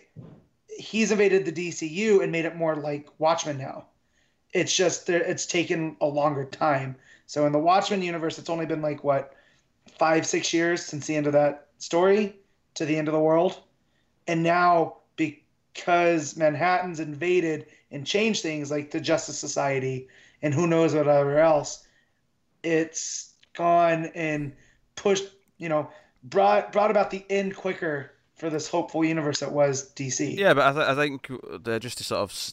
he's invaded the DCU and made it more like Watchmen now. It's just it's taken a longer time. So in the Watchmen universe, it's only been like what five, six years since the end of that story to the end of the world. And now, because Manhattan's invaded and changed things like the Justice Society and who knows whatever else, it's gone and pushed, you know, brought brought about the end quicker for this hopeful universe that was DC. Yeah, but I, th- I think just to sort of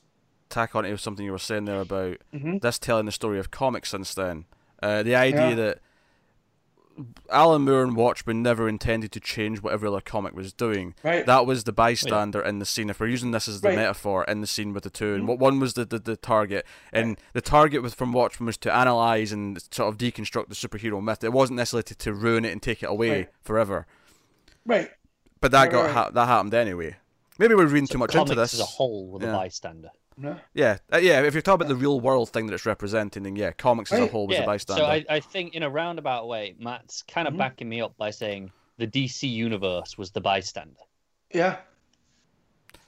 tack on to something you were saying there about Mhm. this telling the story of comics since then, uh, the idea Yeah. that Alan Moore and Watchmen never intended to change what every other comic was doing. Right. That was the bystander in the scene. If we're using this as the Right. metaphor in the scene with the two, and Mhm. what one was the, the, the target, and the target was from Watchmen was to analyze and sort of deconstruct the superhero myth. It wasn't necessarily to, to ruin it and take it away Right. forever. right. But that Right, got right, ha- that happened anyway. Maybe we're reading So too much comics into this. as a whole with Yeah. a bystander. No? Yeah, uh, yeah. If you're talking about the real world thing that it's representing, then yeah, comics as a whole was a bystander. so I, I think in a roundabout way, Matt's kind of Mhm. backing me up by saying the DC universe was the bystander, Yeah.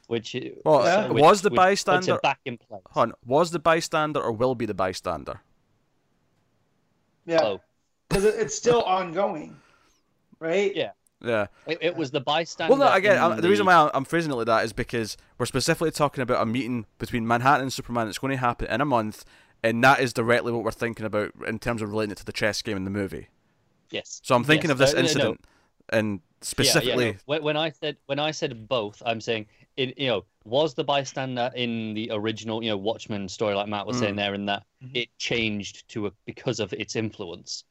which i- Well, Yeah. which- was the which bystander? back in place. Hon, was the bystander or will be the bystander? Yeah. Because it, it's still ongoing, right? Yeah. Yeah. it, it was the bystander. Well, no, again, in I'm, the reason why I'm, I'm phrasing it like that is because we're specifically talking about a meeting between Manhattan and Superman that's going to happen in a month, and that is directly what we're thinking about in terms of relating it to the chess game in the movie. yes. So I'm thinking Yes. of this No, no, no. incident, and Yeah, yeah, specifically, no. When, I said when I said both, I'm saying it. You know, was the bystander in the original, you know, Watchmen story, like Matt was Mm. saying there, in that Mhm. it changed to a because of its influence,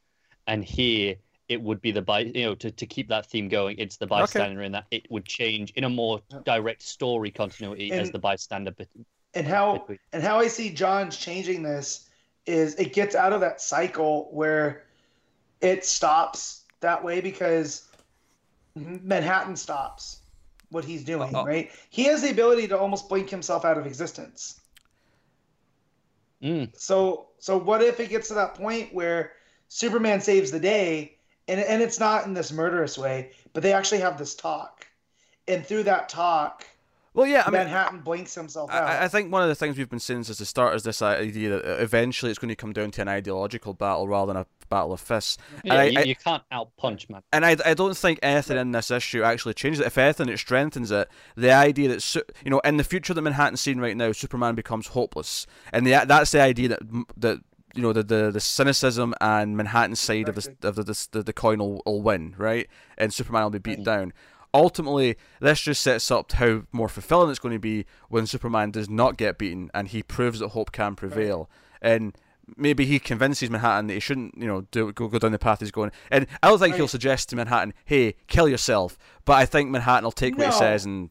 and here it would be the by you know to, to keep that theme going it's the bystander in that it would change in a more direct story continuity as the bystander bit, And how between- and how I see Johns changing this is it gets out of that cycle where it stops that way because Manhattan stops what he's doing, Uh-oh. right? He has the ability to almost blink himself out of existence. Mm, So so what if it gets to that point where Superman saves the day and and it's not in this murderous way, but they actually have this talk. And through that talk, well, yeah, I mean, Manhattan blinks himself out. I, I think one of the things we've been seeing since the start is this idea that eventually it's going to come down to an ideological battle rather than a battle of fists. yeah, I- you, I- you can't outpunch man And I, I don't think anything in this issue actually changes it. If anything, it strengthens it. The idea that you know, in the future that Manhattan's seen right now, Superman becomes hopeless, and the, that's the idea that that you know the the, the cynicism and Manhattan side of the of the the, the, coin will, will win, right? And Superman will be beaten mm. down. Ultimately, this just sets up how more fulfilling it's going to be when Superman does not get beaten and he proves that hope can prevail. And maybe he convinces Manhattan that he shouldn't, you know, do go, go down the path he's going. And I don't think he'll suggest to Manhattan, "Hey, kill yourself." But I think Manhattan will take what he says and.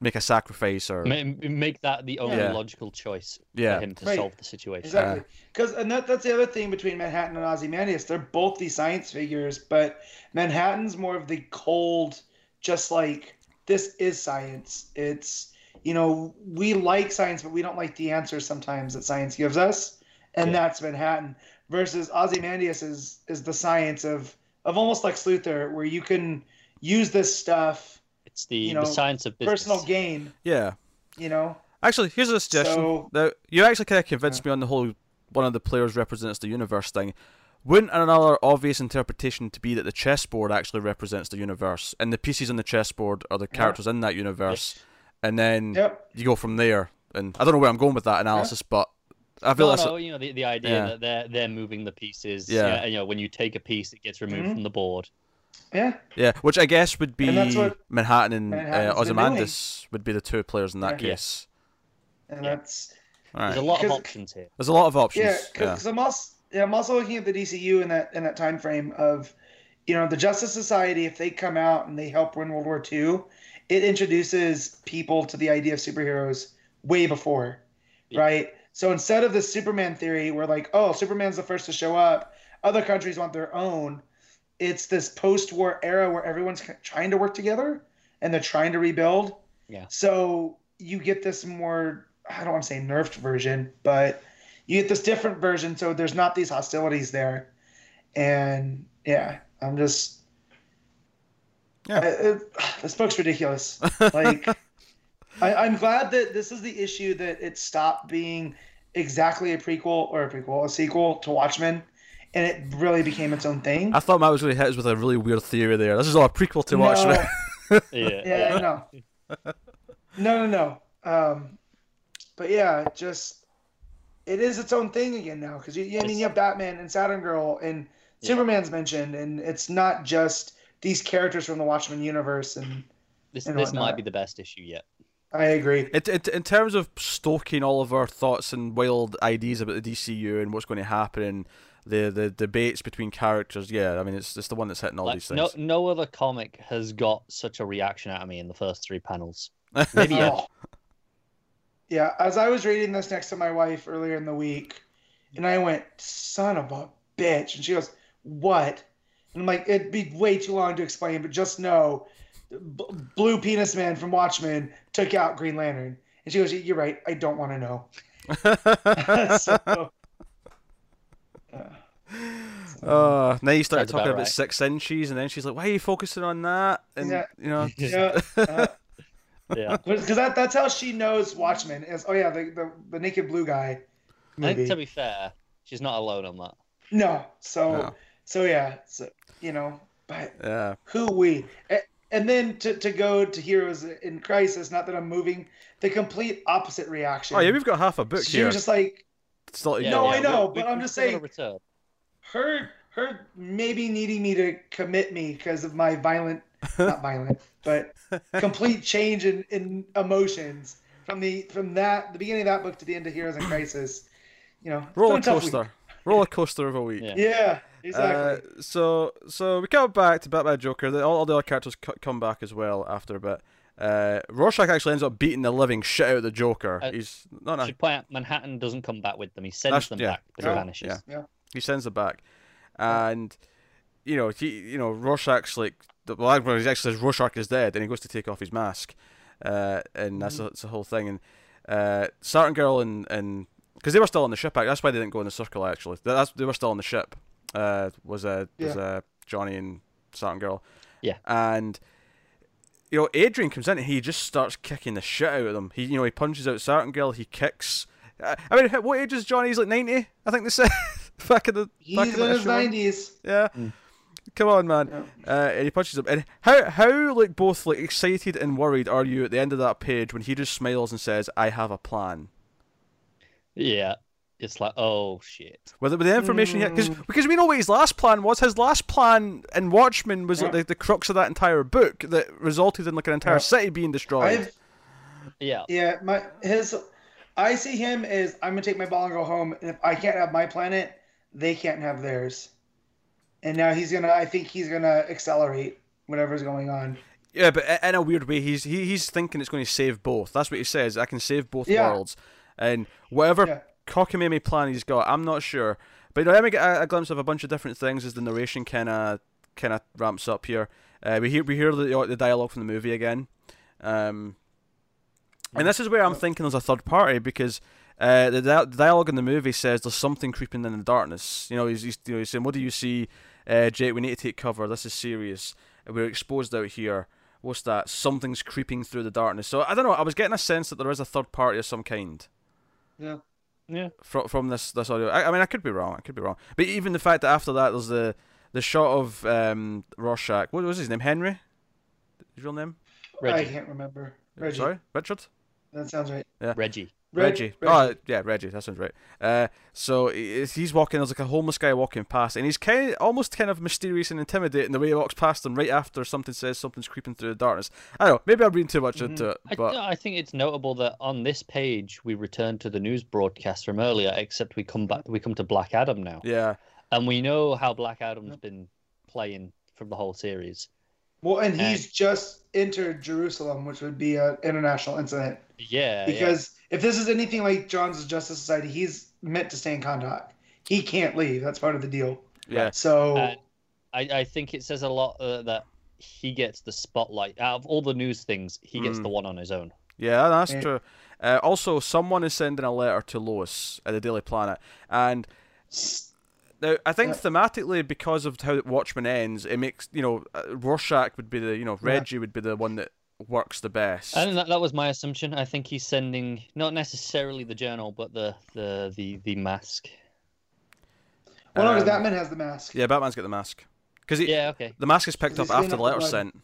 Make a sacrifice or Ma- make that the only Yeah. logical choice Yeah. for him to Right. solve the situation Exactly. Because and that, that's the other thing between Manhattan and Ozymandias. They're both these science figures, but Manhattan's more of the cold, just like this is science. It's you know we like science, but we don't like the answers sometimes that science gives us, and Yeah. that's Manhattan. Versus Ozymandias is is the science of of almost like Luthor, where you can use this stuff it's the, You know, the science of business personal gain. yeah. You know, Actually, here's a suggestion. So- Now, you actually kind of convinced me on the whole one of the players represents the universe thing. Wouldn't another obvious interpretation to be that the chessboard actually represents the universe, and the pieces on the chessboard are the characters in that universe, and then yep. you go from there. And I don't know where I'm going with that analysis, but I feel no, that's no, you know the, the idea Yeah. that they're they're moving the pieces. Yeah. Yeah. and, you know when you take a piece, it gets removed Mhm. from the board. Yeah. yeah, which I guess would be And what Manhattan and Manhattan's uh, Ozymandias would be the two players in that Yeah. case. And that's All right. There's a lot of options here. There's a lot of options. Yeah, Yeah, because I'm also yeah, I'm also looking at the DCU in that in that time frame of, you know, the Justice Society. If they come out and they help win World War II, it introduces people to the idea of superheroes way before, Yeah. right? So instead of the Superman theory, where like, oh, Superman's the first to show up, other countries want their own. It's this post-war era where everyone's trying to work together and they're trying to rebuild. Yeah. So you get this more, I don't want to say nerfed version, but you get this different version. So there's not these hostilities there. And yeah, I'm just. Yeah. Uh, uh, this book's ridiculous. Like, I, I'm glad that this is the issue that it stopped being exactly a prequel or a prequel, a sequel to Watchmen, and it really became its own thing. I thought Matt was going to hit us with a really weird theory there. This is all a prequel to No. Watchmen. Yeah, yeah, no, no, no, no. Um, but yeah, just it is its own thing again now because you, you- I mean, you have Batman and Saturn Girl and Yeah. Superman's mentioned, and it's not just these characters from the Watchmen universe. And This And this whatnot. might be the best issue yet. I agree. It, it, in terms of stoking all of our thoughts and wild ideas about the DCU and what's going to happen and the, the debates between characters, yeah, I mean, it's, it's the one that's hitting all Like, these no things. no other comic has got such a reaction out of me in the first three panels. Maybe yeah. Oh. Yeah, as I was reading this next to my wife earlier in the week, and I went, "Son of a bitch," and she goes, "What?" And I'm like, "It'd be way too long to explain, but just know B- Blue Penis Man from Watchmen took out Green Lantern, and she goes, "You're right. I don't want to know." so, Uh, then you started Sounds talking about about right. six inches, and then she's like, "Why are you focusing on that?" And Yeah. you know, just- yeah, uh, Yeah. because that, that's how she knows Watchmen is. Oh yeah, the the, the naked blue guy. I think to be fair, she's not alone on that. No, so No. so yeah, so you know, but yeah, who we A- and then to, to go to Heroes in Crisis. Not that I'm moving, the complete opposite reaction. oh yeah, we've got half a book she here. was just like Still, Yeah, No, yeah, I know, we- but we- I'm just saying- return. Her her maybe needing me to commit me because of my violent not violent but complete change in, in emotions from the from that the beginning of that book to the end of Heroes in Crisis. You know, roller a tough week. coaster, roller coaster of a week. Yeah. Yeah, exactly. Uh, so so we come back to Batman Joker. The, all, all the other characters c- come back as well after a bit. Uh, Rorschach actually ends up beating the living shit out of the Joker. Uh, He's no no. Should point out Manhattan doesn't come back with them. He sends That's- them yeah, back, but he vanishes. Yeah. He sends it back, and you know he you know Rorschach's like the black well, he actually says Rorschach is dead, and he goes to take off his mask, uh, and that's, the, that's the whole thing. And uh, Girl and and because they were still on the ship, that's why they didn't go in the circle. Actually, that's they were still on the ship. Uh, was uh, was uh, Johnny and Saturn Girl. Yeah. and. You know, Adrian comes in and he just starts kicking the shit out of them. He, you know, he punches out Saturn Girl. He kicks. Uh, I mean, what age is Johnny? He's like ninety, I think they said back in the back He's in in his nineties. Yeah. Mm. Come on, man. Yeah. Uh, and he punches him. And how how like both like excited and worried are you at the end of that page when he just smiles and says, "I have a plan." Yeah. It's like, oh shit. With, the- with the information here, because Mm. because we know what his last plan was. His last plan in Watchmen was like the, the crux of that entire book that resulted in like an entire Yeah. city being destroyed. I've Yeah. yeah my his I see him as I'm gonna take my ball and go home, and if I can't have my planet, they can't have theirs. And now he's gonna. I think he's gonna accelerate whatever's going on. Yeah, but in a weird way, he's he, he's thinking it's going to save both. That's what he says. I can save both Yeah. worlds, and whatever Yeah. cockamamie plan he's got, I'm not sure. But you know, let me get a, a glimpse of a bunch of different things as the narration kind of kind of ramps up here. Uh, we hear we hear the the dialogue from the movie again, um, and this is where I'm thinking there's a third party because. Uh, the, the dialogue in the movie says there's something creeping in the darkness. You know, he's, he's, you know, he's saying, "What do you see, uh, Jake? We need to take cover. This is serious. We're exposed out here. What's that? Something's creeping through the darkness." So I don't know. I was getting a sense that there is a third party of some kind Yeah. Yeah. from from this this audio. I, I mean, I could be wrong. I could be wrong. But even the fact that after that, there's the the shot of um, Rorschach. What was his name? Henry. His real name? I can't remember. Reggie. Sorry, Richard. That sounds right. Yeah. Reggie. Reggie. Oh, yeah, Reggie. That sounds right. Uh, so he's walking. There's like a homeless guy walking past, and he's kind, of, almost kind of mysterious and intimidating the way he walks past him right after something says something's creeping through the darkness. I don't know. Maybe I'm reading too much into it, I, but I think it's notable that on this page we return to the news broadcast from earlier, except we come back we come to Black Adam now, yeah, and we know how Black Adam's been playing from the whole series. Well, and And- he's just entered Jerusalem, which would be an international incident. Yeah, yeah. Because if this is anything like Johns' Justice Society, he's meant to stay in contact. He can't leave. That's part of the deal. yeah. So Uh, I, I think it says a lot uh, that he gets the spotlight out of all the news things. He gets Mm. the one on his own. Yeah, that's Yeah. true. Uh, also, someone is sending a letter to Lois at the Daily Planet, and now I think Yeah. thematically, because of how Watchmen ends, it makes you know uh, Rorschach would be the you know Yeah. Reggie would be the one that works the best. And that, that was my assumption. I think he's sending not necessarily the journal, but the the the, the mask. well, no, 'cause Um, Batman has the mask. Yeah, Batman's got the mask because Yeah, okay. the mask is picked up after the up the letter's blood. sent.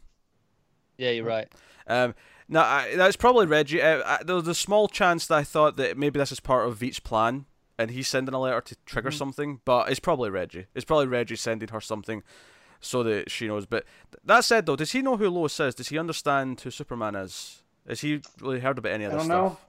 Yeah, you're right. Um, no, I, that's probably Reggie. Uh, I, there was a small chance that I thought that maybe this is part of Veidt's plan, and he's sending a letter to trigger Mhm. something. But it's probably Reggie. It's probably Reggie sending her something so that she knows. But that said, though, does he know who Lois is? Does he understand who Superman is? Has he really heard about any of I this don't know. stuff?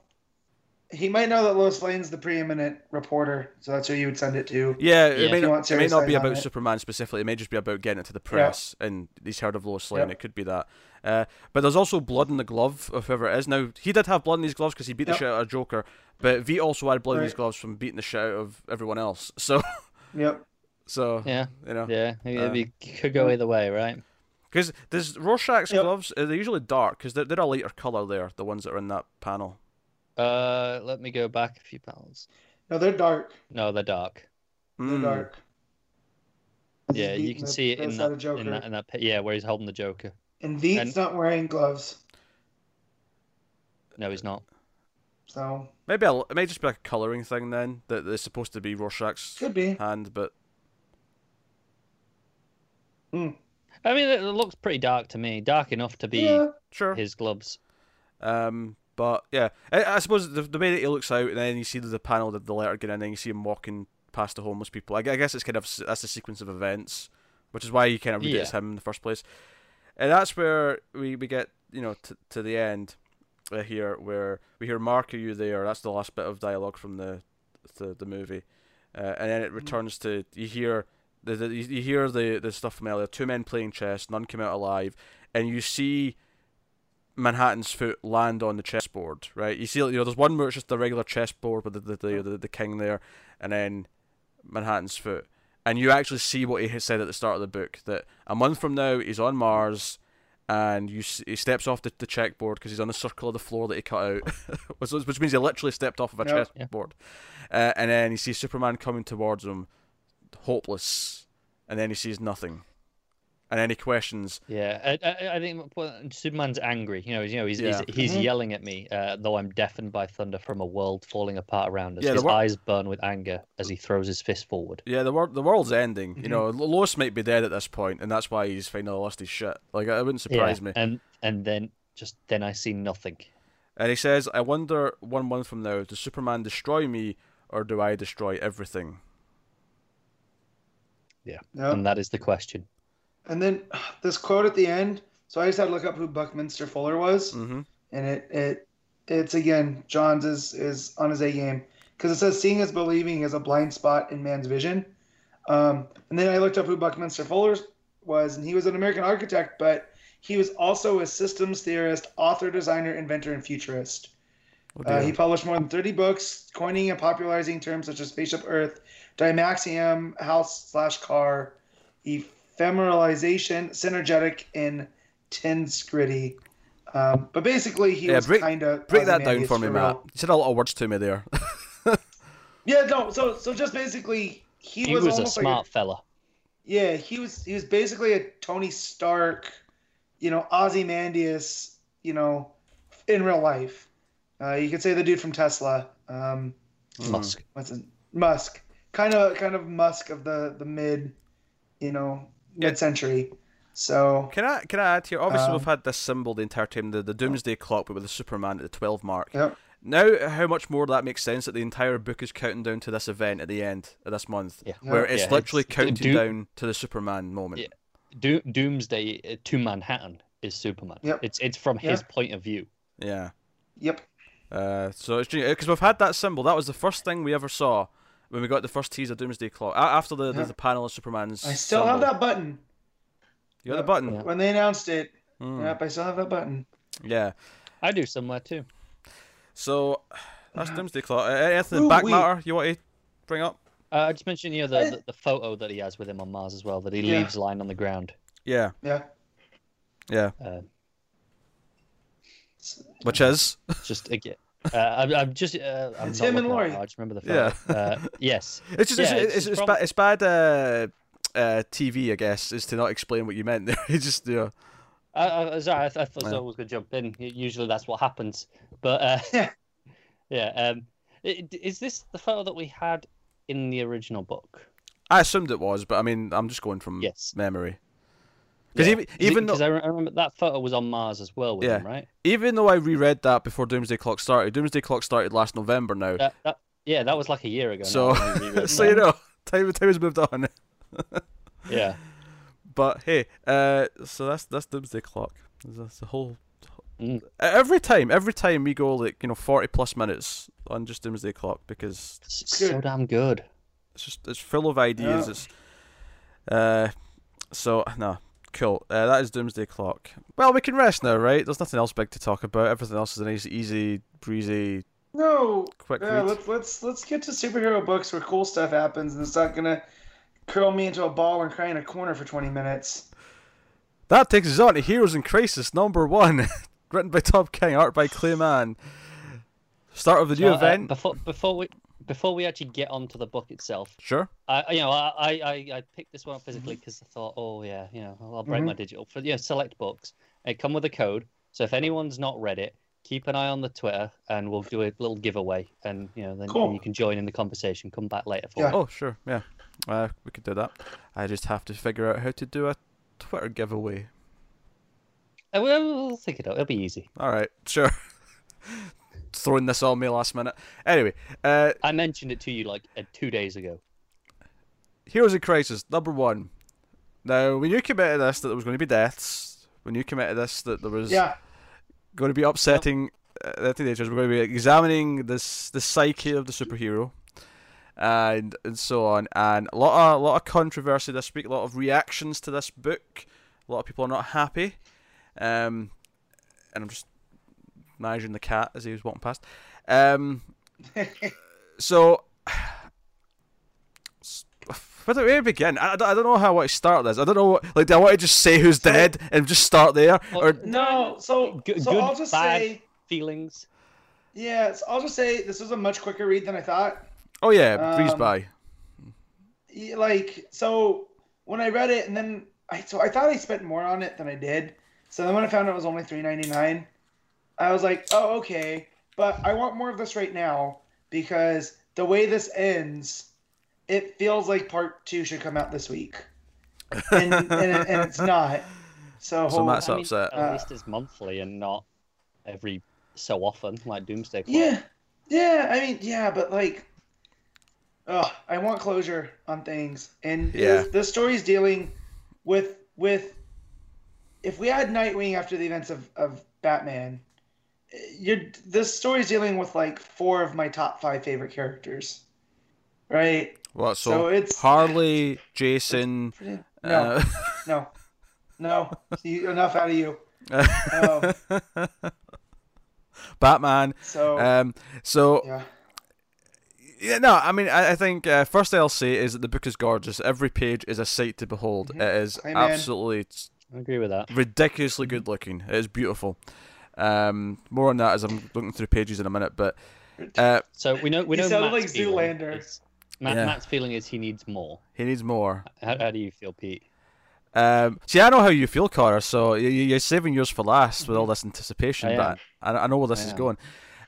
He might know that Lois Lane's the preeminent reporter, so that's who you would send it to. Yeah, Yeah. it may not, it may not be serious eyes on about it. Superman specifically. It may just be about getting it to the press, and he's heard of Lois Lane. Yeah. It could be that. Uh, but there's also blood in the glove of whoever it is. Now he did have blood in his gloves because he beat the shit out of Joker, but V also had blood in his gloves from beating the shit out of everyone else. So, Yep. So Yeah, you know, yeah. Uh, it it could go either way, right? Because there's Rorschach's Yep. gloves. uh, They're usually dark because they're, they're a lighter color. There, the ones that are in that panel. Uh, let me go back a few panels. No, they're dark. No, they're dark. They're Mm. dark. He's Yeah, you can the see it in that, Joker. in that in that yeah where he's holding the Joker. And Veidt's and- not wearing gloves, No, he's not. so Maybe a, it may just be like a coloring thing then. That it's supposed to be Rorschach's could be. hand, but Hmm. I mean, it looks pretty dark to me. Dark enough to be Yeah. sure. his gloves. Um, but yeah, I, I suppose the, the way that he looks out, and then you see the, the panel, the, the letter get in, and then you see him walking past the homeless people. I, I guess it's kind of that's the sequence of events, which is why you kind of read it as him in the first place. And that's where we, we get you know t- to the end uh, here, where we hear "Mark, are you there?" That's the last bit of dialogue from the the, the movie, uh, and then it returns to you hear. The, the, you hear the, the stuff from earlier. Two men playing chess, none came out alive, and you see Manhattan's foot land on the chessboard, right? You see, you know, there's one where it's just the regular chessboard with the the, the, the, the king there, and then Manhattan's foot, and you actually see what he said at the start of the book that a month from now he's on Mars, and you he steps off the, the checkboard because he's on the circle of the floor that he cut out, which, which means he literally stepped off of a Yep. Yeah. chessboard, uh, and then he sees Superman coming towards him, hopeless, and then he sees nothing, and then he questions. Yeah, I, I, I think Superman's angry. You know, he's, you know, he's Yeah. he's, he's Mhm. yelling at me, uh, though I'm deafened by thunder from a world falling apart around us. Yeah, his wor- eyes burn with anger as he throws his fist forward. Yeah, the world the world's ending. Mm-hmm. You know, Lois might be dead at this point, and that's why he's finally lost his shit. Like, it wouldn't surprise yeah, me. and and then just then I see nothing. And he says, "I wonder one month from now, does Superman destroy me, or do I destroy everything?" Yep. And that is the question. And then this quote at the end. So I just had to look up who Buckminster Fuller was, Mm-hmm. and it it it's again Johns is is on his A game because it says seeing is believing is a blind spot in man's vision. Um, and then I looked up who Buckminster Fuller was, and he was an American architect, but he was also a systems theorist, author, designer, inventor, and futurist. Uh, he published more than 30 books, coining and popularizing terms such as spaceship Earth, Dymaxion, house slash car, ephemeralization, synergetic, and tensegrity. Um, but basically, he Yeah, was break- kind of Break that down for me, Matt. You said a lot of words to me there. Yeah, no. So, so just basically, he, He was, was a smart like fella. yeah, he was he was basically a Tony Stark, you know, Ozymandias, you know, in real life. Uh, you could say the dude from Tesla. Um. Musk. what's it? Musk, kind of kind of Musk of the the mid, you know, mid century. So Can I can I add here? Obviously, Um, we've had this symbol the entire time, the, the Doomsday Clock, but with the Superman at the twelve mark. Yep. Now, how much more that makes sense that the entire book is counting down to this event at the end of this month, Yeah. where Yeah. it's Yeah, literally it's- counting do- down to the Superman moment. Yeah. Do- Doomsday uh, to Manhattan is Superman. Yep. It's it's from his Yeah. point of view. yeah. yep, Uh, so it's because we've had that symbol. That was the first thing we ever saw when we got the first tease of Doomsday Clock. After the, the, Yeah. the panel of Superman's. I still have that button. You got the button. Yeah. When they announced it, Mm. yep, I still have that button. Yeah. I do somewhere too. So that's Doomsday Clock. Uh, anything in Ooh, back wait. matter you want to bring up? Uh, I just mentioned, you know, the, I- the the photo that he has with him on Mars as well, that he Yeah. leaves lying on the ground. Yeah. Yeah. Yeah. Uh, Which is. just again, uh, I'm, I'm just. Uh, I'm It's not him and Laurie. I just remember the Yeah. photo. Uh, yes. It's just Yeah, it's, it's it's, it's, from- bad, it's bad uh, uh, TV, I guess, is to not explain what you meant there. just you know, I, I, sorry, I, I thought Yeah. someone was going to jump in. Usually that's what happens. But uh, Yeah. yeah. Um, i- is this the photo that we had in the original book? I assumed it was, but I mean, I'm just going from Yes. memory. Because Yeah. even even because though, I remember that photo was on Mars as well with Yeah. him, right? even though I reread that before Doomsday Clock started, Doomsday Clock started last November now. That, that, yeah, that was like a year ago. so so you know, time time has moved on. Yeah. But hey, uh, so that's that's Doomsday Clock. That's the whole. Mm. Every time, every time we go like you know forty plus minutes on just Doomsday Clock because It's so damn good. it's just it's full of ideas. Yeah. It's uh, so no, cool. Uh, that is Doomsday Clock. Well, we can rest now, right? There's nothing else big to talk about. Everything else is a nice, easy, breezy, No, quick yeah, read. let's let's let's get to superhero books where cool stuff happens, and it's not gonna curl me into a ball and cry in a corner for twenty minutes. That takes us on to Heroes in Crisis number one, written by Tom King, art by Clay Mann. Start of the new So, uh, event. before before we before we actually get onto the book itself, Sure. I you know I I, I, I picked this one up physically because I thought, oh yeah, you know, I'll break my Mhm. digital for you know select books. They come with a code, so if anyone's not read it, keep an eye on the Twitter, and we'll do a little giveaway, and you know then Cool. you can join in the conversation. Come back later for Yeah. it. Oh, sure. Yeah. Uh, we could do that. I just have to figure out how to do a Twitter giveaway. Uh, We'll, we'll think it out. It'll be easy. All right. Sure. Throwing this on me last minute. Anyway, uh, I mentioned it to you like uh, two days ago. Heroes in Crisis, number one. Now, when you committed this that there was going to be deaths, when you committed this that there was Yeah. going to be upsetting uh, the teenagers, we're going to be examining this the psyche of the superhero, and and so on, and a lot of a lot of controversy this week, a lot of reactions to this book. A lot of people are not happy, um, and I'm just managing the cat as he was walking past. Um, so where do we begin? I, I don't- I don't know how I want to start this. I don't know. What, like, do I want to just say who's So- dead and just start there, Well, or No, so Good- so good, I'll just bad. say, Feelings. yeah, so I'll just say this was a much quicker read than I thought. oh yeah, breeze Um, by. Like, so when I read it, and then I so I thought I spent more on it than I did. So then when I found out it was only three ninety nine, I was like, oh okay, but I want more of this right now because the way this ends, it feels like part two should come out this week, and and, it- and it's not. So, So Matt's I mean, upset. at Uh, least it's monthly and not every so often like Doomsday Clock. Yeah, yeah. I mean, yeah, but like, oh, I want closure on things, and Yeah. this, this story's dealing with with. If we had Nightwing after the events of of Batman, you're this story's dealing with like four of my top five favorite characters, right? What? So, So it's Harley, Jason. pretty- no, Uh, no, no. You, enough out of you. Um, Batman. So Um. So yeah, yeah, no. I mean, I, I think uh, first thing I'll say is that the book is gorgeous. Every page is a sight to behold. Mhm. It is Hey, absolutely I agree with that. ridiculously good looking. It is beautiful. Um, more on that as I'm looking through pages in a minute. But uh, So we know we know sounded Matt's like feeling Zoolander. is- Matt, Yeah. Matt's feeling is he needs more. he needs more. How, how do you feel, Pete? Um, see, I know how you feel, Connor. So you- you- you're saving yours for last with all this anticipation. I but I, I know where this I is am. going.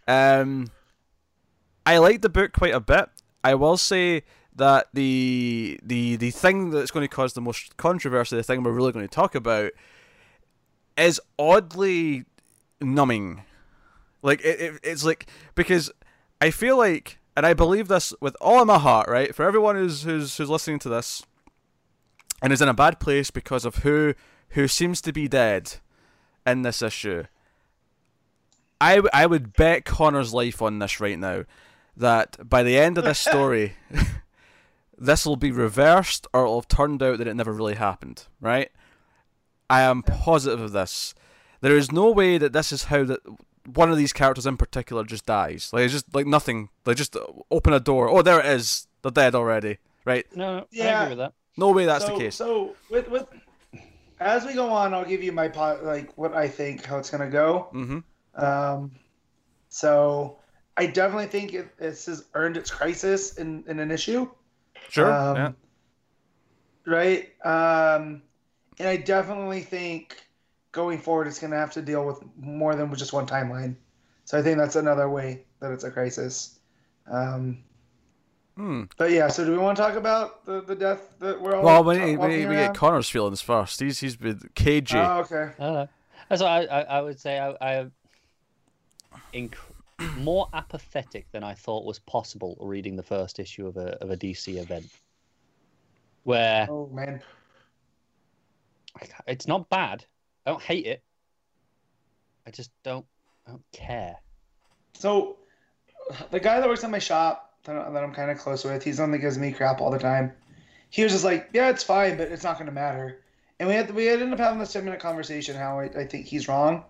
Um, I like the book quite a bit. I will say that the the the thing that's going to cause the most controversy, the thing we're really going to talk about, is oddly numbing. Like it, it it's like because I feel like, and I believe this with all of my heart, right? For everyone who's who's who's listening to this, and is in a bad place because of who who seems to be dead in this issue. I, I would bet Connor's life on this right now that by the end of this story, this will be reversed or it'll have turned out that it never really happened, right? I am positive of this. There is no way that this is how that one of these characters in particular just dies. Like it's just like nothing. They just open a door. Oh, there it is. They're dead already, right? No, no I Yeah. agree with that. No way that's so, the case. So with with as we go on, I'll give you my pot like what I think how it's gonna go. Mm-hmm. Um, so I definitely think it, this has earned its crisis in, in an issue. Sure. Um, yeah. Right. Um, and I definitely think going forward, it's gonna have to deal with more than just one timeline. So I think that's another way that it's a crisis. Um, Hmm. but yeah, so do we want to talk about the, the death that we're all Well, we, ta- need, we, need, we get Connor's feelings first. He's he's with KG. Oh, okay. I don't know. That's I, I, I would say. I, I inc- more apathetic than I thought was possible reading the first issue of a of a DC event, where Oh man. it's not bad. I don't hate it. I just don't. I don't care. So, the guy that works at my shop that, that I'm kind of close with, he's the one that gives me crap all the time. He was just like, "Yeah, it's fine, but it's not going to matter." And we had we ended up having this ten minute conversation. How I, I think he's wrong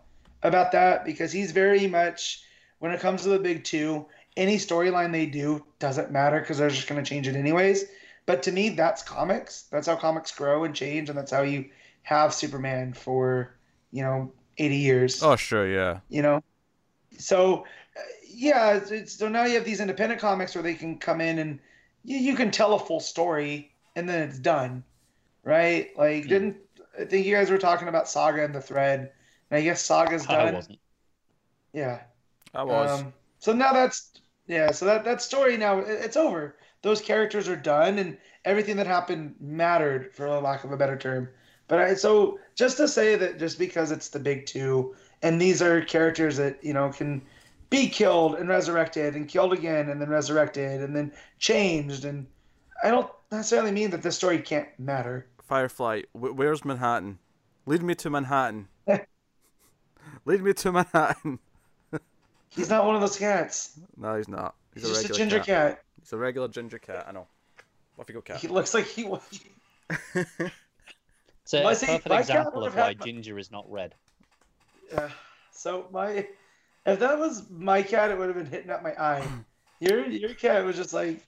about that because he's very much when it comes to the big two, any storyline they do doesn't matter because they're just going to change it anyways. But to me, that's comics. That's how comics grow and change, and that's how you have Superman for you know 80 years. Oh sure, yeah. You know, so uh, yeah, it's, it's, so now you have these independent comics where they can come in and you, you can tell a full story and then it's done, right? Like Hmm. didn't I think you guys were talking about Saga and the Thread, and I guess Saga's done. I done. wasn't. Yeah. I was. Um, so now that's yeah. So that that story now it- it's over. Those characters are done, and everything that happened mattered, for lack of a better term. But I so just to say that just because it's the big two, and these are characters that you know can be killed and resurrected and killed again and then resurrected and then changed, and I don't necessarily mean that this story can't matter. Firefly, where's Manhattan? Lead me to Manhattan. Lead me to Manhattan. He's not one of those cats. No, he's not. He's, He's, a just a ginger cat. cat. He's a regular ginger cat. I know. Off you go, cat. He looks like he was. It's a Well, I a perfect my example of why my- ginger is not red. Uh, so my, if that was my cat, it would have been hitting up my eye. Your your cat was just like.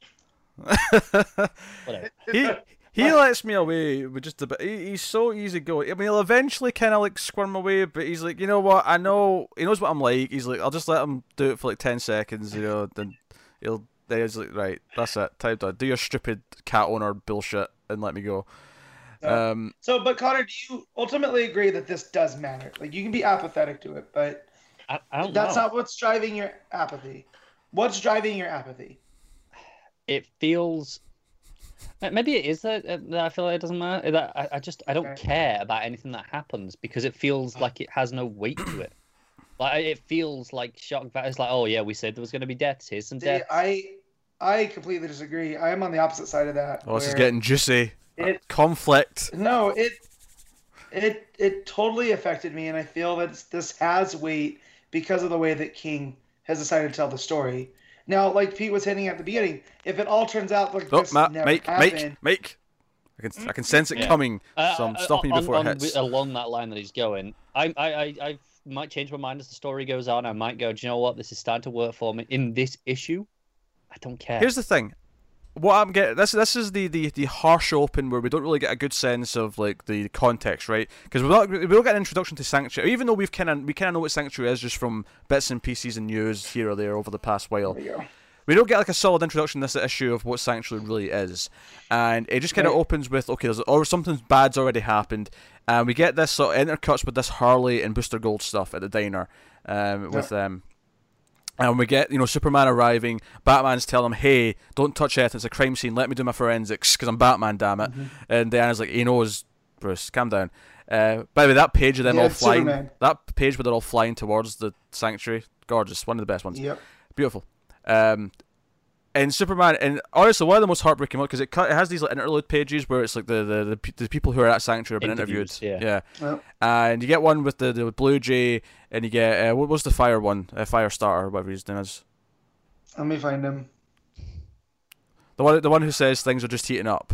Whatever. he he lets me away with just a bit. He, he's so easy going. I mean, he'll eventually kind of like squirm away, but he's like, you know what? I know he knows what I'm like. He's like, I'll just let him do it for like ten seconds, you know. Then he'll. Then he's like, right, that's it. Time done. Do your stupid cat owner bullshit and let me go. Yeah. Um, So, but Connor, do you ultimately agree that this does matter? Like, you can be apathetic to it, but I, I don't that's know. not what's driving your apathy. What's driving your apathy? It feels. Maybe it is that, uh, that I feel like it doesn't matter. That I, I just I don't Okay. care about anything that happens because it feels like it has no weight to it. Like it feels like shock value. It's like, oh yeah, we said there was going to be deaths. Here's some See, deaths. I I completely disagree. I am on the opposite side of that. oh, this is getting juicy. It Conflict. No, it it it totally affected me, and I feel that this has weight because of the way that King has decided to tell the story. Now, like Pete was hinting at the beginning, if it all turns out like Oh, this Matt, never Mike, happened, Mike, Mike. I can I can sense it Yeah. coming, Uh, so I'm uh, stopping you on- before on- it hits. Along that line that he's going, I, I, I, I might change my mind as the story goes on. I might go, do you know what? This is starting to work for me in this issue. I don't care. Here's the thing. What I'm getting this this is the, the, the harsh open where we don't really get a good sense of like the context, right? Because we don't we don't get an introduction to Sanctuary, even though we've kind of we kind of know what Sanctuary is just from bits and pieces and news here or there over the past while. there you go. We don't get like a solid introduction to this issue of what Sanctuary really is, and it just kind of Right. opens with okay, there's or something bad's already happened, and we get this sort of intercuts with this Harley and Booster Gold stuff at the diner, um, with them. And we get, you know, Superman arriving. Batman's telling him, "Hey, don't touch it. It's a crime scene. Let me do my forensics, because I'm Batman, damn it." And Diana's like, "He knows, Bruce. Calm down." Uh, by the way, that page of them Yeah, all flying, Superman. that page where they're all flying towards the sanctuary, gorgeous. One of the best ones. Yep. Beautiful. Um, and Superman, and honestly, one of the most heartbreaking ones because it, it has these like interlude pages where it's like the the, the, pe- the people who are at Sanctuary have been Interviews, interviewed. yeah. Well, And you get one with the, the Blue Jay, and you get uh, what was the fire one? Uh, Firestarter, whatever his name is. let me find him. The one the one who says things are just heating up.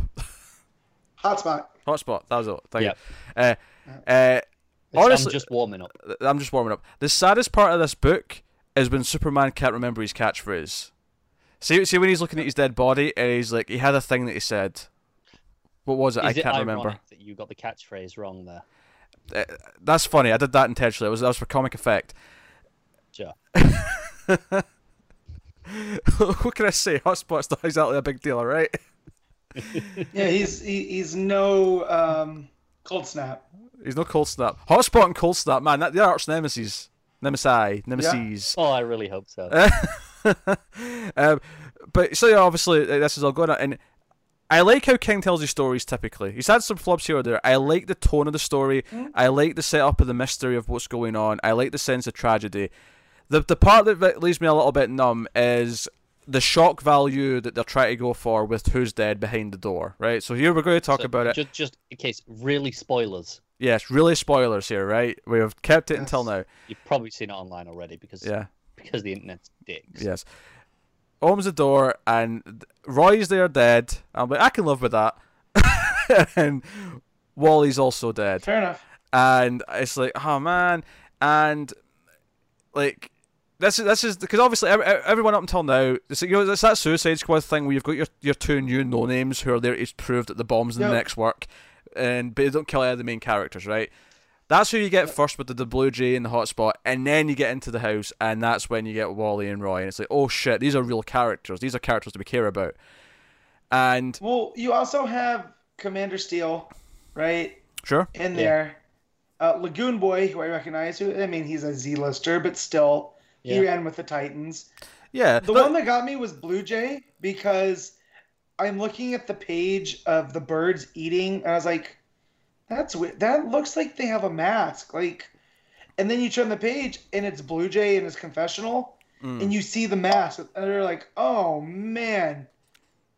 Hotspot. Hotspot. That was it. Thank Yeah. you. Uh, uh, honestly- I'm just warming up. I'm just warming up. The saddest part of this book is when Superman can't remember his catchphrase. See, see when he's looking at his dead body and he's like, he had a thing that he said. What was it? Is I can't ironic remember. that you got the catchphrase wrong there? Uh, that's funny. I did that intentionally. It was that was for comic effect. Sure. what can I say? Hotspot's not exactly a big deal, all right? Yeah, he's he, he's no um, cold snap. He's no cold snap. Hotspot and cold snap, man. That they're arch nemesis. Nemesis. Nemesis. Oh, I really hope so. um, but so yeah, obviously uh, this is all going on, and I like how King tells his stories. Typically, he's had some flops here or there. I like the tone of the story. I like the setup of the mystery of what's going on. I like the sense of tragedy. The the part that that leaves me a little bit numb is the shock value that they're trying to go for with who's dead behind the door. Right. So here we're going to talk So, about it. Just, just in case, really spoilers. Yes, really spoilers here. Right. We have kept it until now. You've probably seen it online already because Yeah. Because the internet's dicks. Yes. Opens the door and Roy's there dead. I'm like, I can live with that. and Wally's also dead. Fair enough. And it's like, oh man. And like this is this is because obviously ev- ev- everyone up until now, it's, you know, it's that Suicide Squad thing where you've got your, your two new no names who are there to prove that the bombs in Yep. the next work. and but they don't kill any of the main characters, right? That's who you get first with the, the Blue Jay and the hotspot, and then you get into the house, and that's when you get Wally and Roy, and it's like, oh shit, these are real characters. These are characters that we care about. And well, you also have Commander Steel, right? Sure. In yeah. there, uh, Lagoon Boy, who I recognize, who I mean, he's a Z-lister, but still, yeah. he ran with the Titans. Yeah. The but... one that got me was Blue Jay because I'm looking at the page of the birds eating, and I was like, "That's weird. That looks like they have a mask." Like, and then you turn the page, and it's Blue Jay in his confessional, mm. and you see the mask, and they're like, "Oh man,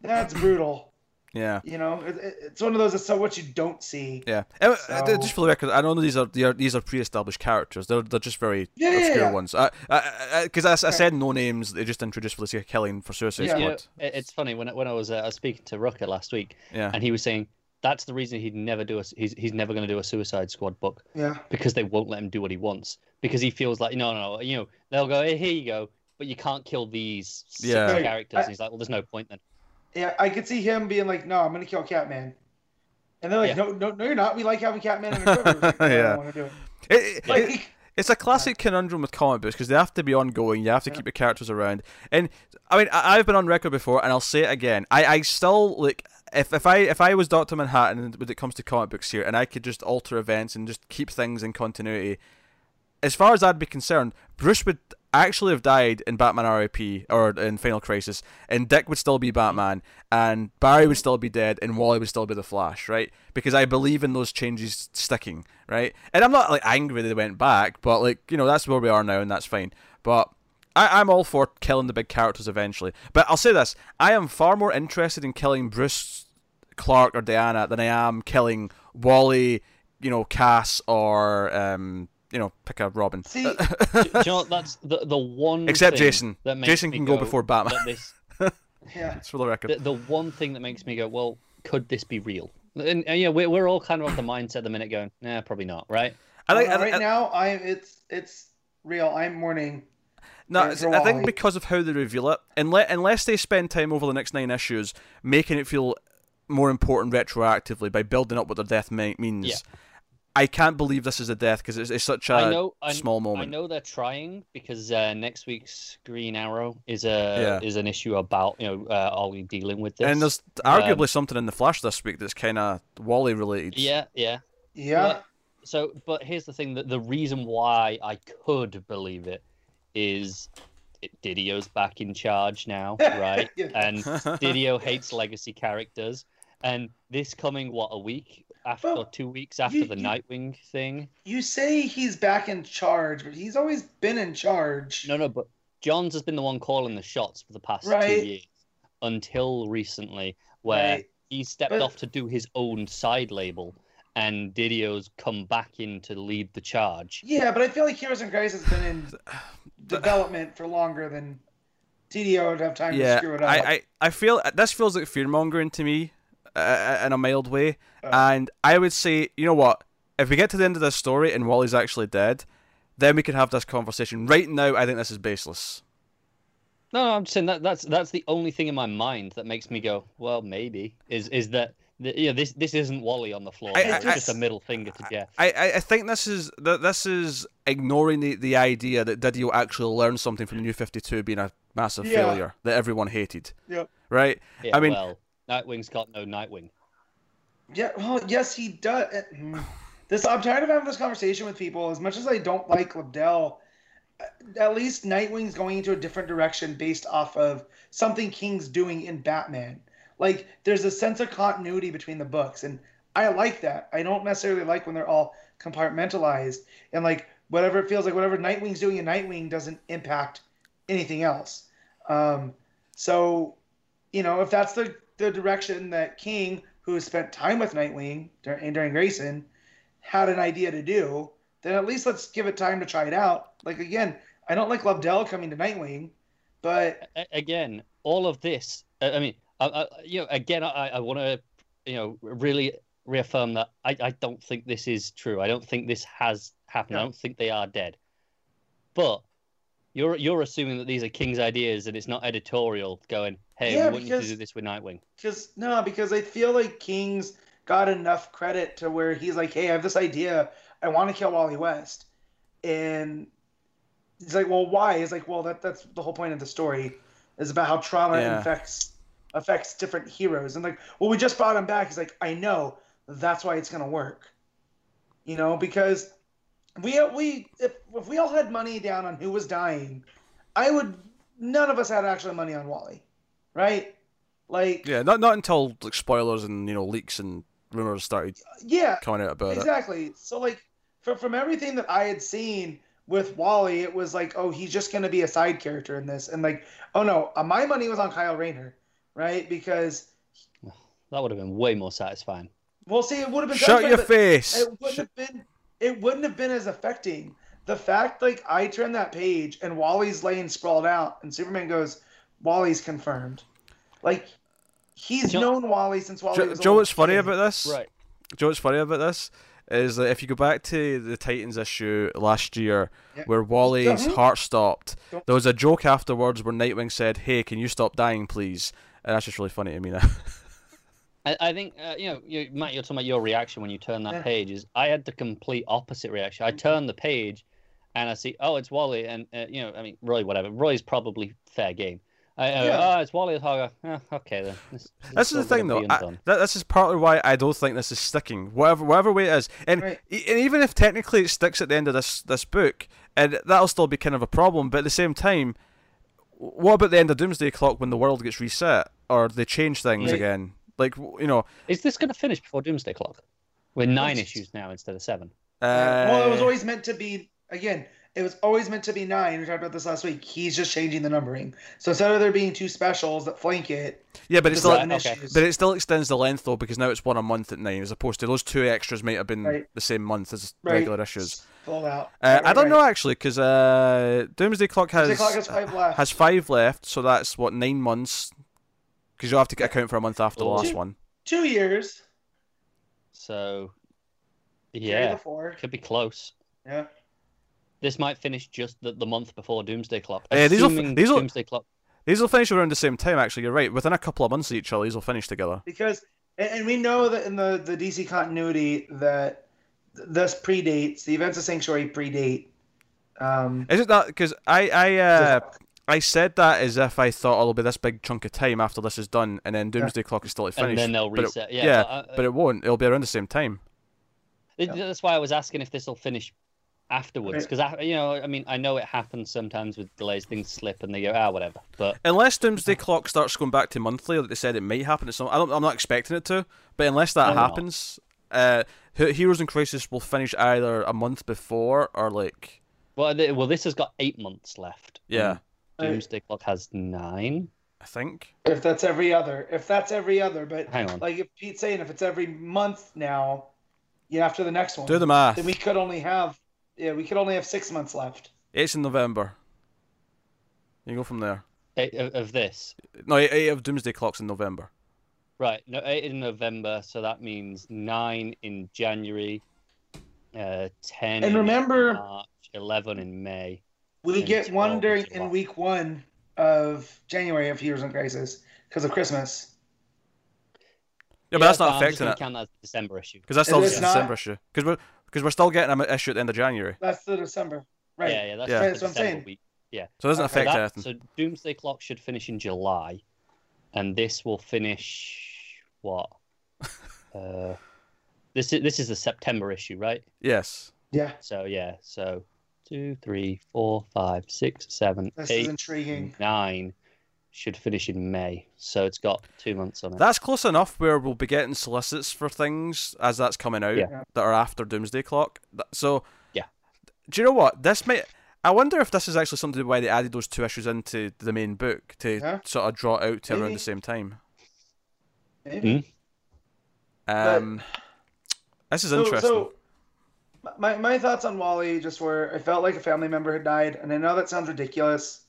that's brutal." Yeah. You know, it, it's one of those. It's so what you don't see. Yeah. So... Just for the record, I don't know these are, are these are pre-established characters. They're they're just very yeah, obscure yeah, yeah. ones. Because I, I, I, I, said no names. They just introduced for the sake of killing for Suicide yeah. Squad. it's funny when when I was uh, I was speaking to Rucka last week. Yeah. And he was saying that's the reason he'd never do a he's he's never going to do a Suicide Squad book. Yeah. Because they won't let him do what he wants. Because he feels like no no no you know they'll go hey, here you go but you can't kill these yeah. characters. he's like well there's no point then. Yeah, I could see him being like, "No, I'm gonna kill Catman," and they're like, yeah. "No, no, no, you're not. We like having Catman in our quiver." Like, yeah, I want to do it. it, like, it it's a classic conundrum with comic books because they have to be ongoing. You have to yeah. keep your characters around. And I mean, I, have been on record before, and I'll say it again. I, I still like if if I if I was Doctor Manhattan when it comes to comic books here, and I could just alter events and just keep things in continuity. As far as I'd be concerned, Bruce would actually have died in Batman RIP or in Final Crisis, and Dick would still be Batman, and Barry would still be dead, and Wally would still be the Flash, right? Because I believe in those changes sticking, right? And I'm not like angry they went back, but like you know that's where we are now, and that's fine. But I, I'm all for killing the big characters eventually. But I'll say this: I am far more interested in killing Bruce, Clark, or Diana than I am killing Wally, you know, Cass, or um, you know, pick a Robin. See, do, do you know that's the the one. Except Jason. That Jason can go, go, before Batman. This, yeah, it's for the record. The, the, one thing that makes me go, well, could this be real? And, and yeah, we're we're all kind of of the mindset at the minute, going, nah, probably not, right? I think uh, right I, now, I it's it's real. I'm mourning. No, I think because of how they reveal it, unless unless they spend time over the next nine issues making it feel more important retroactively by building up what their death means. Yeah I can't believe this is a death because it's, it's such a I know, small moment. I know they're trying because uh, next week's Green Arrow is a yeah. is an issue about you know uh, are we dealing with this? And there's arguably um, something in the Flash this week that's kind of Wally related. Yeah, yeah, yeah. so, but here's the thing: that the reason why I could believe it is Didio's back in charge now, right? yeah. And Didio hates legacy characters. And this coming what a week after well, two weeks after you, the Nightwing thing. You say he's back in charge, but he's always been in charge. No, no, but Johns has been the one calling the shots for the past right. two years until recently, where right. he stepped but, off to do his own side label. And Didio's come back in to lead the charge. Yeah, but I feel like Heroes and Crisis has been in development for longer than Didio would have time yeah, to screw it up. I, I, I feel this feels like fear mongering to me uh, in a mild way. Oh. And I would say, you know what? If we get to the end of this story and Wally's actually dead, then we can have this conversation. Right now, I think this is baseless. No, no I'm saying that that's that's the only thing in my mind that makes me go, well, maybe is is that the, you know, this this isn't Wally on the floor. I, it's I, just a middle finger to Geoff. I, I think this is that this is ignoring the, the idea that Didio actually learned something from the New Fifty Two being a massive yeah. failure that everyone hated. Yep. Right. Yeah, I mean, well, Nightwing's got no Nightwing. Yeah, well, yes, he does. This I'm tired of having this conversation with people. As much as I don't like Lobdell, uh, at least Nightwing's going into a different direction based off of something King's doing in Batman. Like there's a sense of continuity between the books, and I like that. I don't necessarily like when they're all compartmentalized and like whatever it feels like whatever Nightwing's doing in Nightwing doesn't impact anything else. Um, so, you know, if that's the the direction that King, who spent time with Nightwing during, during Grayson, had an idea to do, then at least let's give it time to try it out. Like again, I don't like Lobdell coming to Nightwing, but again, all of this. I mean, I, I, you know, again, I, I want to, you know, really reaffirm that I, I don't think this is true. I don't think this has happened. Yeah. I don't think they are dead. But you're you're assuming that these are King's ideas and it's not editorial going, hey, yeah, we want because, you to do this with Nightwing. Because no, because I feel like King's got enough credit to where he's like, "Hey, I have this idea. I want to kill Wally West," and he's like, "Well, why?" He's like, "Well, that that's the whole point of the story is about how trauma Yeah. affects affects different heroes." And like, "Well, we just brought him back." He's like, "I know. That's why it's gonna work." You know, because we we if if we all had money down on who was dying, I would. None of us had actual money on Wally, right? Like, Yeah, not not until like spoilers and you know leaks and rumors started yeah, coming out about it. exactly. So like from from everything that I had seen with Wally, it was like, oh, he's just gonna be a side character in this, and like, oh no, uh, my money was on Kyle Rayner, right? Because That would have been way more satisfying. we'll see, it would have been Shut your face. It wouldn't have been. It wouldn't have been as affecting. The fact, like, I turn that page and Wally's laying sprawled out, and Superman goes, "Wally's confirmed." Like, he's Joe- known Wally since Wally Joe, was. a Joe what's funny kid. about this? Right. Joe, what's funny about this is that if you go back to the Titans issue last year, Yeah. where Wally's heart stopped, there was a joke afterwards where Nightwing said, "Hey, can you stop dying, please?" And that's just really funny to me now. I, I think uh, you know, you, Matt. You're talking about your reaction when you turn that Yeah. page. Is I had the complete opposite reaction. I turn the page, and I see, oh, it's Wally, and uh, you know, I mean, Roy, whatever. Roy's probably fair game. I, I, Yeah. Oh, it's Wally the Hogger. Eh, okay then. This, This is the thing, though. be I, that, this is partly why I don't think this is sticking. Whatever, whatever way it is, and, Right. e- and even if technically it sticks at the end of this this book, and that'll still be kind of a problem. But at the same time, what about the end of Doomsday Clock when the world gets reset or they change things Right. again? Like you know, Is this going to finish before Doomsday Clock? We're nine Yes. issues now instead of seven. uh, well, it was always meant to be again. It was always meant to be nine. We talked about this last week. He's just changing the numbering. So instead of there being two specials that flank it, yeah, but it's still seven okay. issues. but it still extends the length though because now it's one a month at nine as opposed to those two extras might have been Right. the same month as Right. regular issues. Full out. Uh, Right, I don't right, know actually because uh, Doomsday Clock has Doomsday Clock has five left. has five left, so that's what nine months. Because you'll have to account for a month after the last Two- one. Two years. So, Carry yeah, the four. could be close. Yeah. This might finish just the, the month before Doomsday Clock. Eh, these will f- Assuming these will- Doomsday Clock. These will finish around the same time. Actually, you're right. Within a couple of months of each other, these will finish together. Because and, and we know that in the the DC continuity that this predates the events of Sanctuary predate. Um, Is it that? Because I I uh, Doomsday I said that as if I thought oh, it'll be this big chunk of time after this is done, and then Doomsday Clock is still to finish. And then they'll but it- reset. yeah, yeah, but, uh, but it won't. It'll be around the same time. It- Yeah. That's why I was asking if this will finish afterwards, Right. because you know, I mean, I know it happens sometimes with delays, things slip and they go, ah, whatever. But Unless Doomsday Clock starts going back to monthly, like they said it might happen at some. I don't, I'm not expecting it to, but unless that No, no. happens, uh, Heroes in Crisis will finish either a month before or like well, th- well, this has got eight months left. yeah, Right. Doomsday Clock has nine. I think. if that's every other, if that's every other, but Hang on. like if Pete's saying if it's every month now, yeah, after the next one, Do the math. then we could only have yeah, we could only have six months left. It's in November. You go from there. Eight of, of this. No, eight, eight of Doomsday Clocks in November. Right, no, eight in November, so that means nine in January, uh, ten And in remember- March, eleven in May. We And get one during July. in week one of January of Heroes in Crisis because of Christmas. Yeah, but that's not I'm just affecting gonna it count that as December issue. because that's still It's just not- December issue. Because we're because we're still getting an issue at the end of January, That's the December, right? Yeah, yeah, that's Yeah. That's what I'm saying. week. so it doesn't Okay, affect that, anything. so Doomsday Clock should finish in July, and this will finish what? uh, this is this is the September issue, right? Yes. Yeah, So yeah, so two, three, four, five, six, seven, this eight, is intriguing. nine should finish in May. So it's got two months on it. That's close enough where we'll be getting solicits for things as that's coming out Yeah. that are after Doomsday Clock. So, Yeah. Do you know what? This might. I wonder if this is actually something why they added those two issues into the main book to Yeah. sort of draw it out to around the same time. Maybe. Um, this is So, interesting. so my, my thoughts on Wally just were I felt like a family member had died, and I know that sounds ridiculous,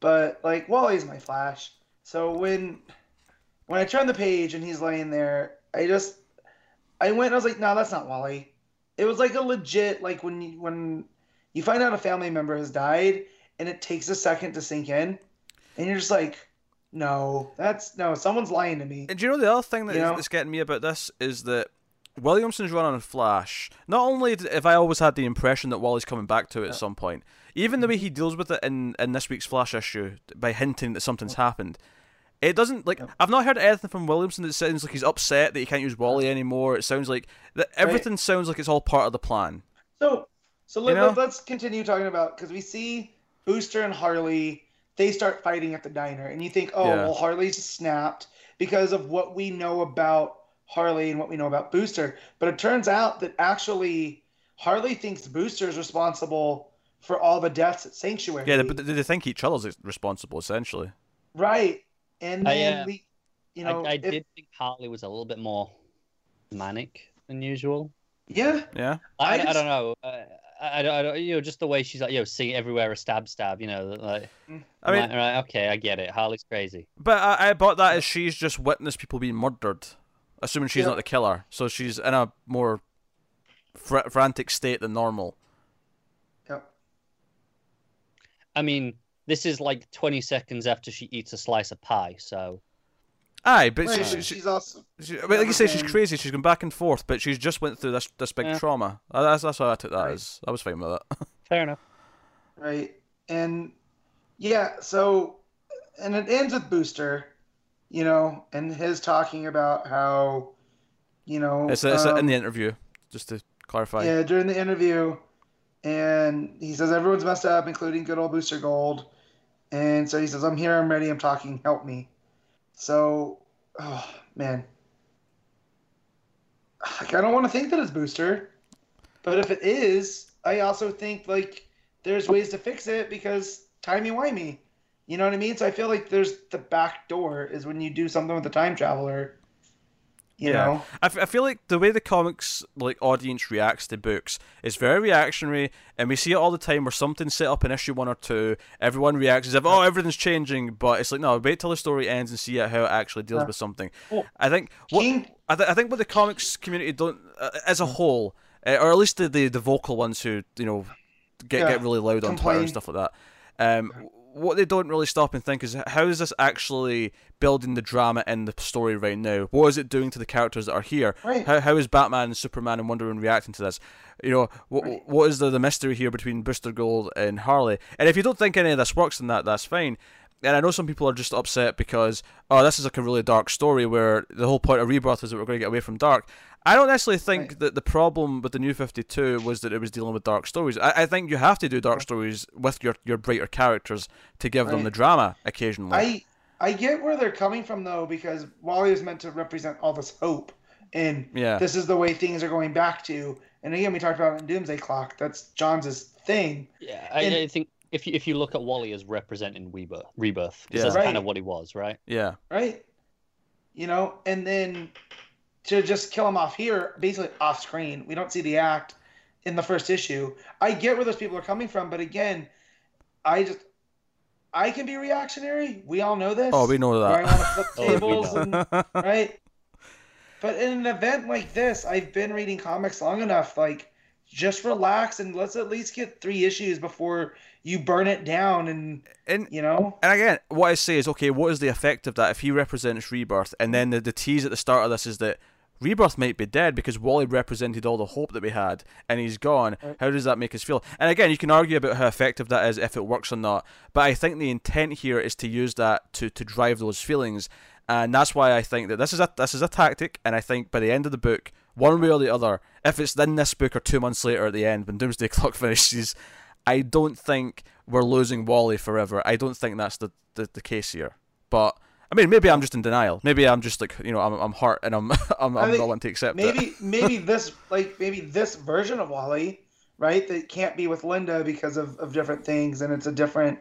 but like Wally's my Flash. So when when I turned the page and he's laying there, I just I went and I was like, no, that's not Wally. It was like a legit like when you, when you find out a family member has died and it takes a second to sink in, and you're just like, No, that's no. Someone's lying to me. And do you know the other thing that You is- know? that's getting me about this is that Williamson's run on Flash. Not only have I always had the impression that Wally's coming back to it at some point, even the way he deals with it in, in this week's Flash issue by hinting that something's happened. It doesn't like I've not heard anything from Williamson that sounds like he's upset that he can't use Wally anymore. It sounds like that everything sounds like it's all part of the plan. So, so let, You know? let, us continue talking about because we see Booster and Harley. They start fighting at the diner, and you think, oh, Yeah. well, Harley's snapped because of what we know about Harley and what we know about Booster. But it turns out that actually Harley thinks Booster is responsible for all the deaths at Sanctuary. Yeah, but they, they think each other's is responsible essentially. right. And I, then uh, we, you know, I, I if- did think Harley was a little bit more manic than usual. yeah, Yeah, I, I I, don't know. Uh, I, I, don't, I don't, you know, just the way she's like, you know, seeing everywhere a stab, stab. You know, like. I mean, right, right, okay, I get it. Harley's crazy. But I, I bought that as she's just witnessed people being murdered, assuming she's Yeah. not the killer. So she's in a more fr- frantic state than normal. Yep. I mean, this is like 20 seconds after she eats a slice of pie, so Aye, but Right, she, she, she's awesome. she, I mean, like you say, she's crazy. She's going back and forth, but she's just went through this this big Yeah. trauma. That's that's how I took that Right. as. I was fine with it. fair enough. right? And yeah, so and it ends with Booster, you know, and his talking about how, you know, it's it's in um, the interview, just to clarify. yeah during the interview, and he says everyone's messed up, including good old Booster Gold, and so he says I'm here, I'm ready, I'm talking, help me. So, oh man, like, I don't want to think that it's Booster, but if it is, I also think like there's ways to fix it because timey wimey. You know what I mean? So I feel like there's the back door is when you do something with the time traveler. You Yeah. know? I, f- I feel like the way the comics like audience reacts to books is very reactionary, and we see it all the time where something's set up in issue one or two, everyone reacts as if oh everything's changing, but it's like no, wait till the story ends and see how it actually deals Yeah. with something. Well, I think what King- I, th- I think what the comics community don't uh, as a whole, uh, or at least the, the the vocal ones who you know get Yeah, get really loud on Twitter and stuff like that. Um, what they don't really stop and think is how is this actually building the drama in the story right now? What is it doing to the characters that are here? Right. How how is Batman and Superman and Wonder Woman reacting to this? You know, what Right. what is the, the mystery here between Booster Gold and Harley? And if you don't think any of this works, then that that's fine. And I know some people are just upset because oh, this is like a really dark story where the whole point of Rebirth is that we're going to get away from dark. I don't necessarily think Right. that the problem with the New Fifty Two was that it was dealing with dark stories. I, I think you have to do dark stories with your your brighter characters to give them the drama occasionally. I I get where they're coming from though, because Wally is meant to represent all this hope, and Yeah. this is the way things are going back to. And again, we talked about it in Doomsday Clock. That's Johns' thing. Yeah, I, And- I think if you if you look at Wally as representing Rebirth, Rebirth, 'cause Yeah. that's Right. kind of what he was, right? yeah. right? You know, and then to just kill him off here, basically off screen. We don't see the act in the first issue. I get where those people are coming from, but again, I just I can be reactionary. We all know this. Oh, we know Where I that. want to flip Oh, tables know. and right. But in an event like this, I've been reading comics long enough. Like, just relax and let's at least get three issues before you burn it down. And and you know, And again, what I say is, okay, what is the effect of that if he represents Rebirth? And then the, the tease at the start of this is that Rebirth might be dead because Wally represented all the hope that we had, and he's gone. How does that make us feel? And again, you can argue about how effective that is, if it works or not. But I think the intent here is to use that to, to drive those feelings, and that's why I think that this is a this is a tactic. And I think by the end of the book, one way or the other, if it's in this book or two months later at the end when Doomsday Clock finishes, I don't think we're losing Wally forever. I don't think that's the, the, the case here. But I mean, maybe I'm just in denial. Maybe I'm just like you know I'm I'm hurt and I'm I'm, I I'm not wanting to accept maybe it. maybe this like maybe this version of Wally, right? That can't be with Linda because of, of different things, and it's a different.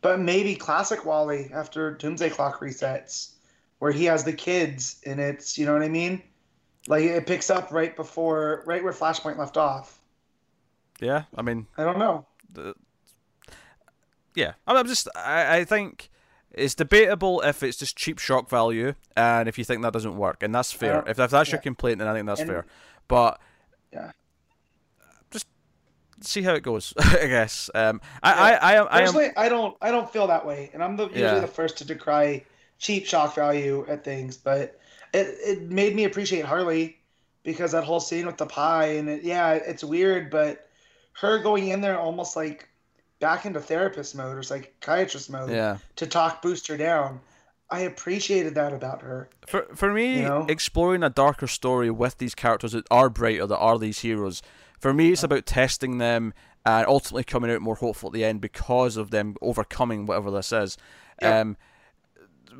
But maybe classic Wally after Doomsday Clock resets, where he has the kids, and it's you know what I mean. Like it picks up right before, right where Flashpoint left off. Yeah, I mean, I don't know. The, yeah, I'm just I I think. It's debatable if it's just cheap shock value, and if you think that doesn't work, and that's fair. Uh, if, if that's your complaint, then I think that's And- fair. But Yeah. just see how it goes. I guess. Um, I, I, I am, I am. Personally, I don't I don't feel that way, and I'm the, usually Yeah. the first to decry cheap shock value at things, but it it made me appreciate Harley because that whole scene with the pie and it, yeah, it's weird, but her going in there almost like back into therapist mode or psychiatrist mode Yeah. to talk Booster down. I appreciated that about her. For for me, You know? exploring a darker story with these characters that are brighter, that are these heroes. For me, it's about testing them and ultimately coming out more hopeful at the end because of them overcoming whatever this is. Yeah. Um,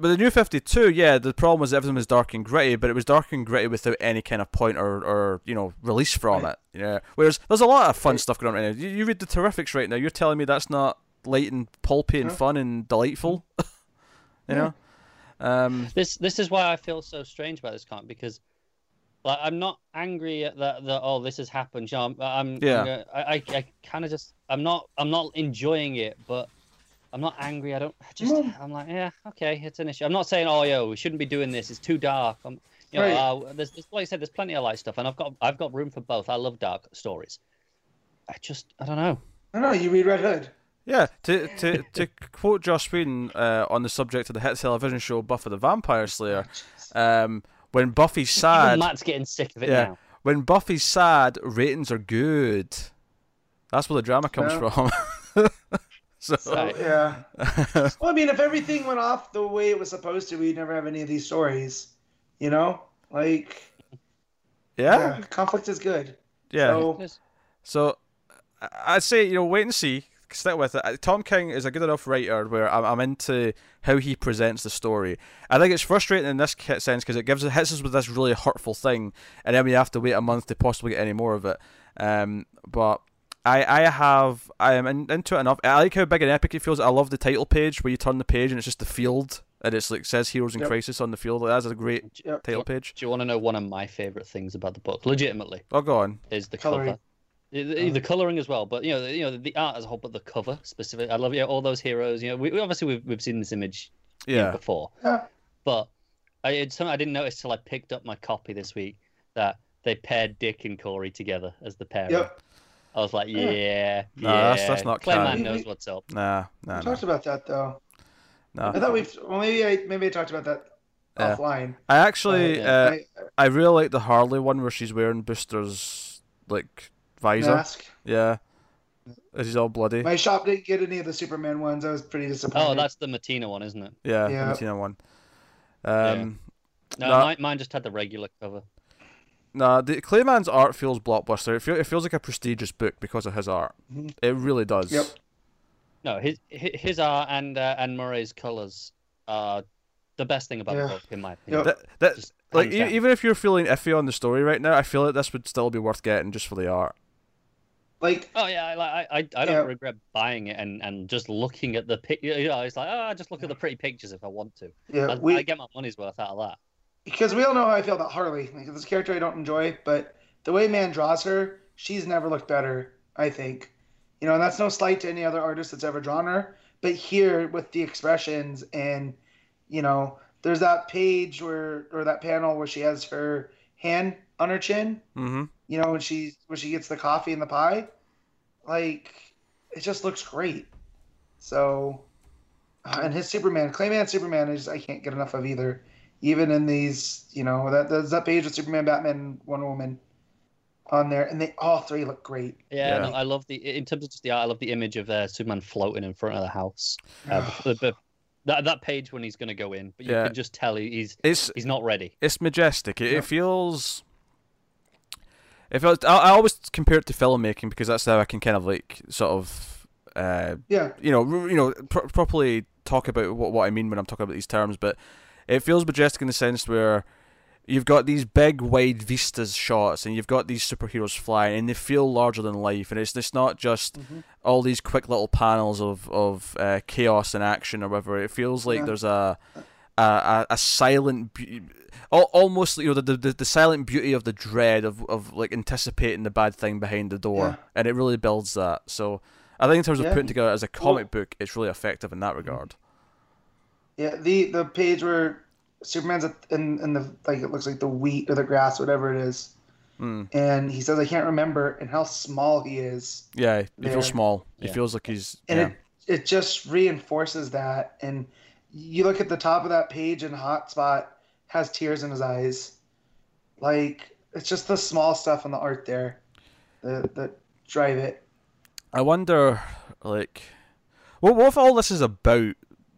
but the new Fifty Two, yeah, the problem was everything was dark and gritty, but it was dark and gritty without any kind of point or, or you know release from Right. it. Yeah. Whereas there's a lot of fun Right. stuff going on right now. You, you read the Terrifics right now. You're telling me that's not light and pulpy and Yeah. fun and delightful. you Yeah. know. Um, This this is why I feel so strange about this comic because, like, I'm not angry at that. That oh, this has happened. You know, I'm, I'm Yeah. I'm, I I, I kind of just I'm not I'm not enjoying it, but I'm not angry. I don't I just No. I'm like yeah okay, it's an issue. I'm not saying oh yo we shouldn't be doing this. It's too dark. I'm you know Right. uh, there's, there's like I said there's plenty of light stuff and I've got I've got room for both. I love dark stories. I just I don't know. I don't know. You read Red Hood. Yeah, to to to quote Joss Whedon uh, on the subject of the hit television show Buffy the Vampire Slayer, um, when Buffy's sad, Even sad, Matt's getting sick of it yeah, now. when Buffy's sad, ratings are good. That's where the drama comes Yeah. from. so, So yeah. Well, I mean, if everything went off the way it was supposed to, we'd never have any of these stories. You know, like yeah, yeah, conflict is good. yeah. So So I- I'd say you know wait and see. Stick with it. Tom King is a good enough writer where I'm, I'm into how he presents the story. I think it's frustrating in this sense because it gives it hits us with this really hurtful thing, and then we have to wait a month to possibly get any more of it. Um, but I I have I am in, into it enough. I like how big and epic it feels. I love the title page where you turn the page and it's just the field and it's like says Heroes in Yep. Crisis on the field. Like, that's a great yep. Uh, title page. Do you want to know one of my favorite things about the book? Legitimately. Oh, go on. is the Coloring. cover. The, the- the uh-huh. coloring as well, but you know, the, you know, the art as a whole, but the cover specifically. I love you know, all those heroes. You know, we, we obviously we've, we've seen this image Yeah. before, Yeah. but I it's something I didn't notice till I picked up my copy this week that they paired Dick and Kory together as the pair. Yep. I was like, Yeah. yeah, yeah. That's- that's not Clay Mann canon. knows what's up. Nah, nah, We nah. talked about that though. No, I thought we've well maybe I maybe I talked about that Yeah. offline. I actually, Yeah. uh, I, I really like the Harley one where she's wearing Booster's like visor. mask. Yeah, she's all bloody. My shop didn't get any of the Superman ones. I was pretty disappointed. Oh, that's the Mattina one, isn't it? Yeah, Yeah. the Martina one. Um, No, No. Mine, mine just had the regular cover. Nah, the Clay Mann's art feels blockbuster. It, feel, it feels like a prestigious book because of his art. Mhm. It really does. Yep. No, his his his art and uh, and Morey's colors are the best thing about Yeah. the book, in my opinion. Yep. That, that, Just like e- even if you're feeling iffy on the story right now, I feel like this would still be worth getting just for the art. Like Oh yeah, I like I, I I don't Yeah. regret buying it and, and just looking at the pic. You know, it's like oh, I just look at the pretty pictures if I want to. yeah, I, we I get my money's worth out of that. Because we all know how I feel about Harley. Like this character I don't enjoy, but the way Mann draws her, she's never looked better. I think, you know, and that's no slight to any other artist that's ever drawn her. But here with the expressions and, you know, there's that page where or that panel where she has her hand on her chin. Mm-hmm. You know, when she when she gets the coffee and the pie, like it just looks great. So, uh, and his Superman, Clay Mann Superman is I can't get enough of either. Even in these, you know, that there's that page with Superman, Batman, Wonder Woman on there, and they all three look great. Yeah, Yeah. no, I love the in terms of just the art. I love the image of uh, Superman floating in front of the house. Uh, the, the, that that page when he's going to go in, but you Yeah. can just tell he- he's It's he's not ready. it's majestic. It, Yeah. it feels. It feels. I, I always compare it to filmmaking because that's how I can kind of like sort of, uh, Yeah, you know, you know, pr- properly talk about what what I mean when I'm talking about these terms. But it feels majestic in the sense where you've got these big wide vistas shots and you've got these superheroes flying and they feel larger than life and it's it's not just Mhm. all these quick little panels of of uh, chaos and action or whatever it feels like Yeah. there's a a, a, a silent be- almost you know the, the the silent beauty of the dread of of like anticipating the bad thing behind the door Yeah. and it really builds that so I think in terms of Yeah. putting together as a comic Well- book it's really effective in that regard yeah. The the page where Superman's in in the like it looks like the wheat or the grass, whatever it is, mm. and he says I can't remember, and how small he is. yeah he There. feels small he feels like he's and yeah. it it just reinforces that and you look at the top of that page, and Hotspot has tears in his eyes. Like it's just the small stuff in the art there that that drive it. I wonder, like, what, what if all this is about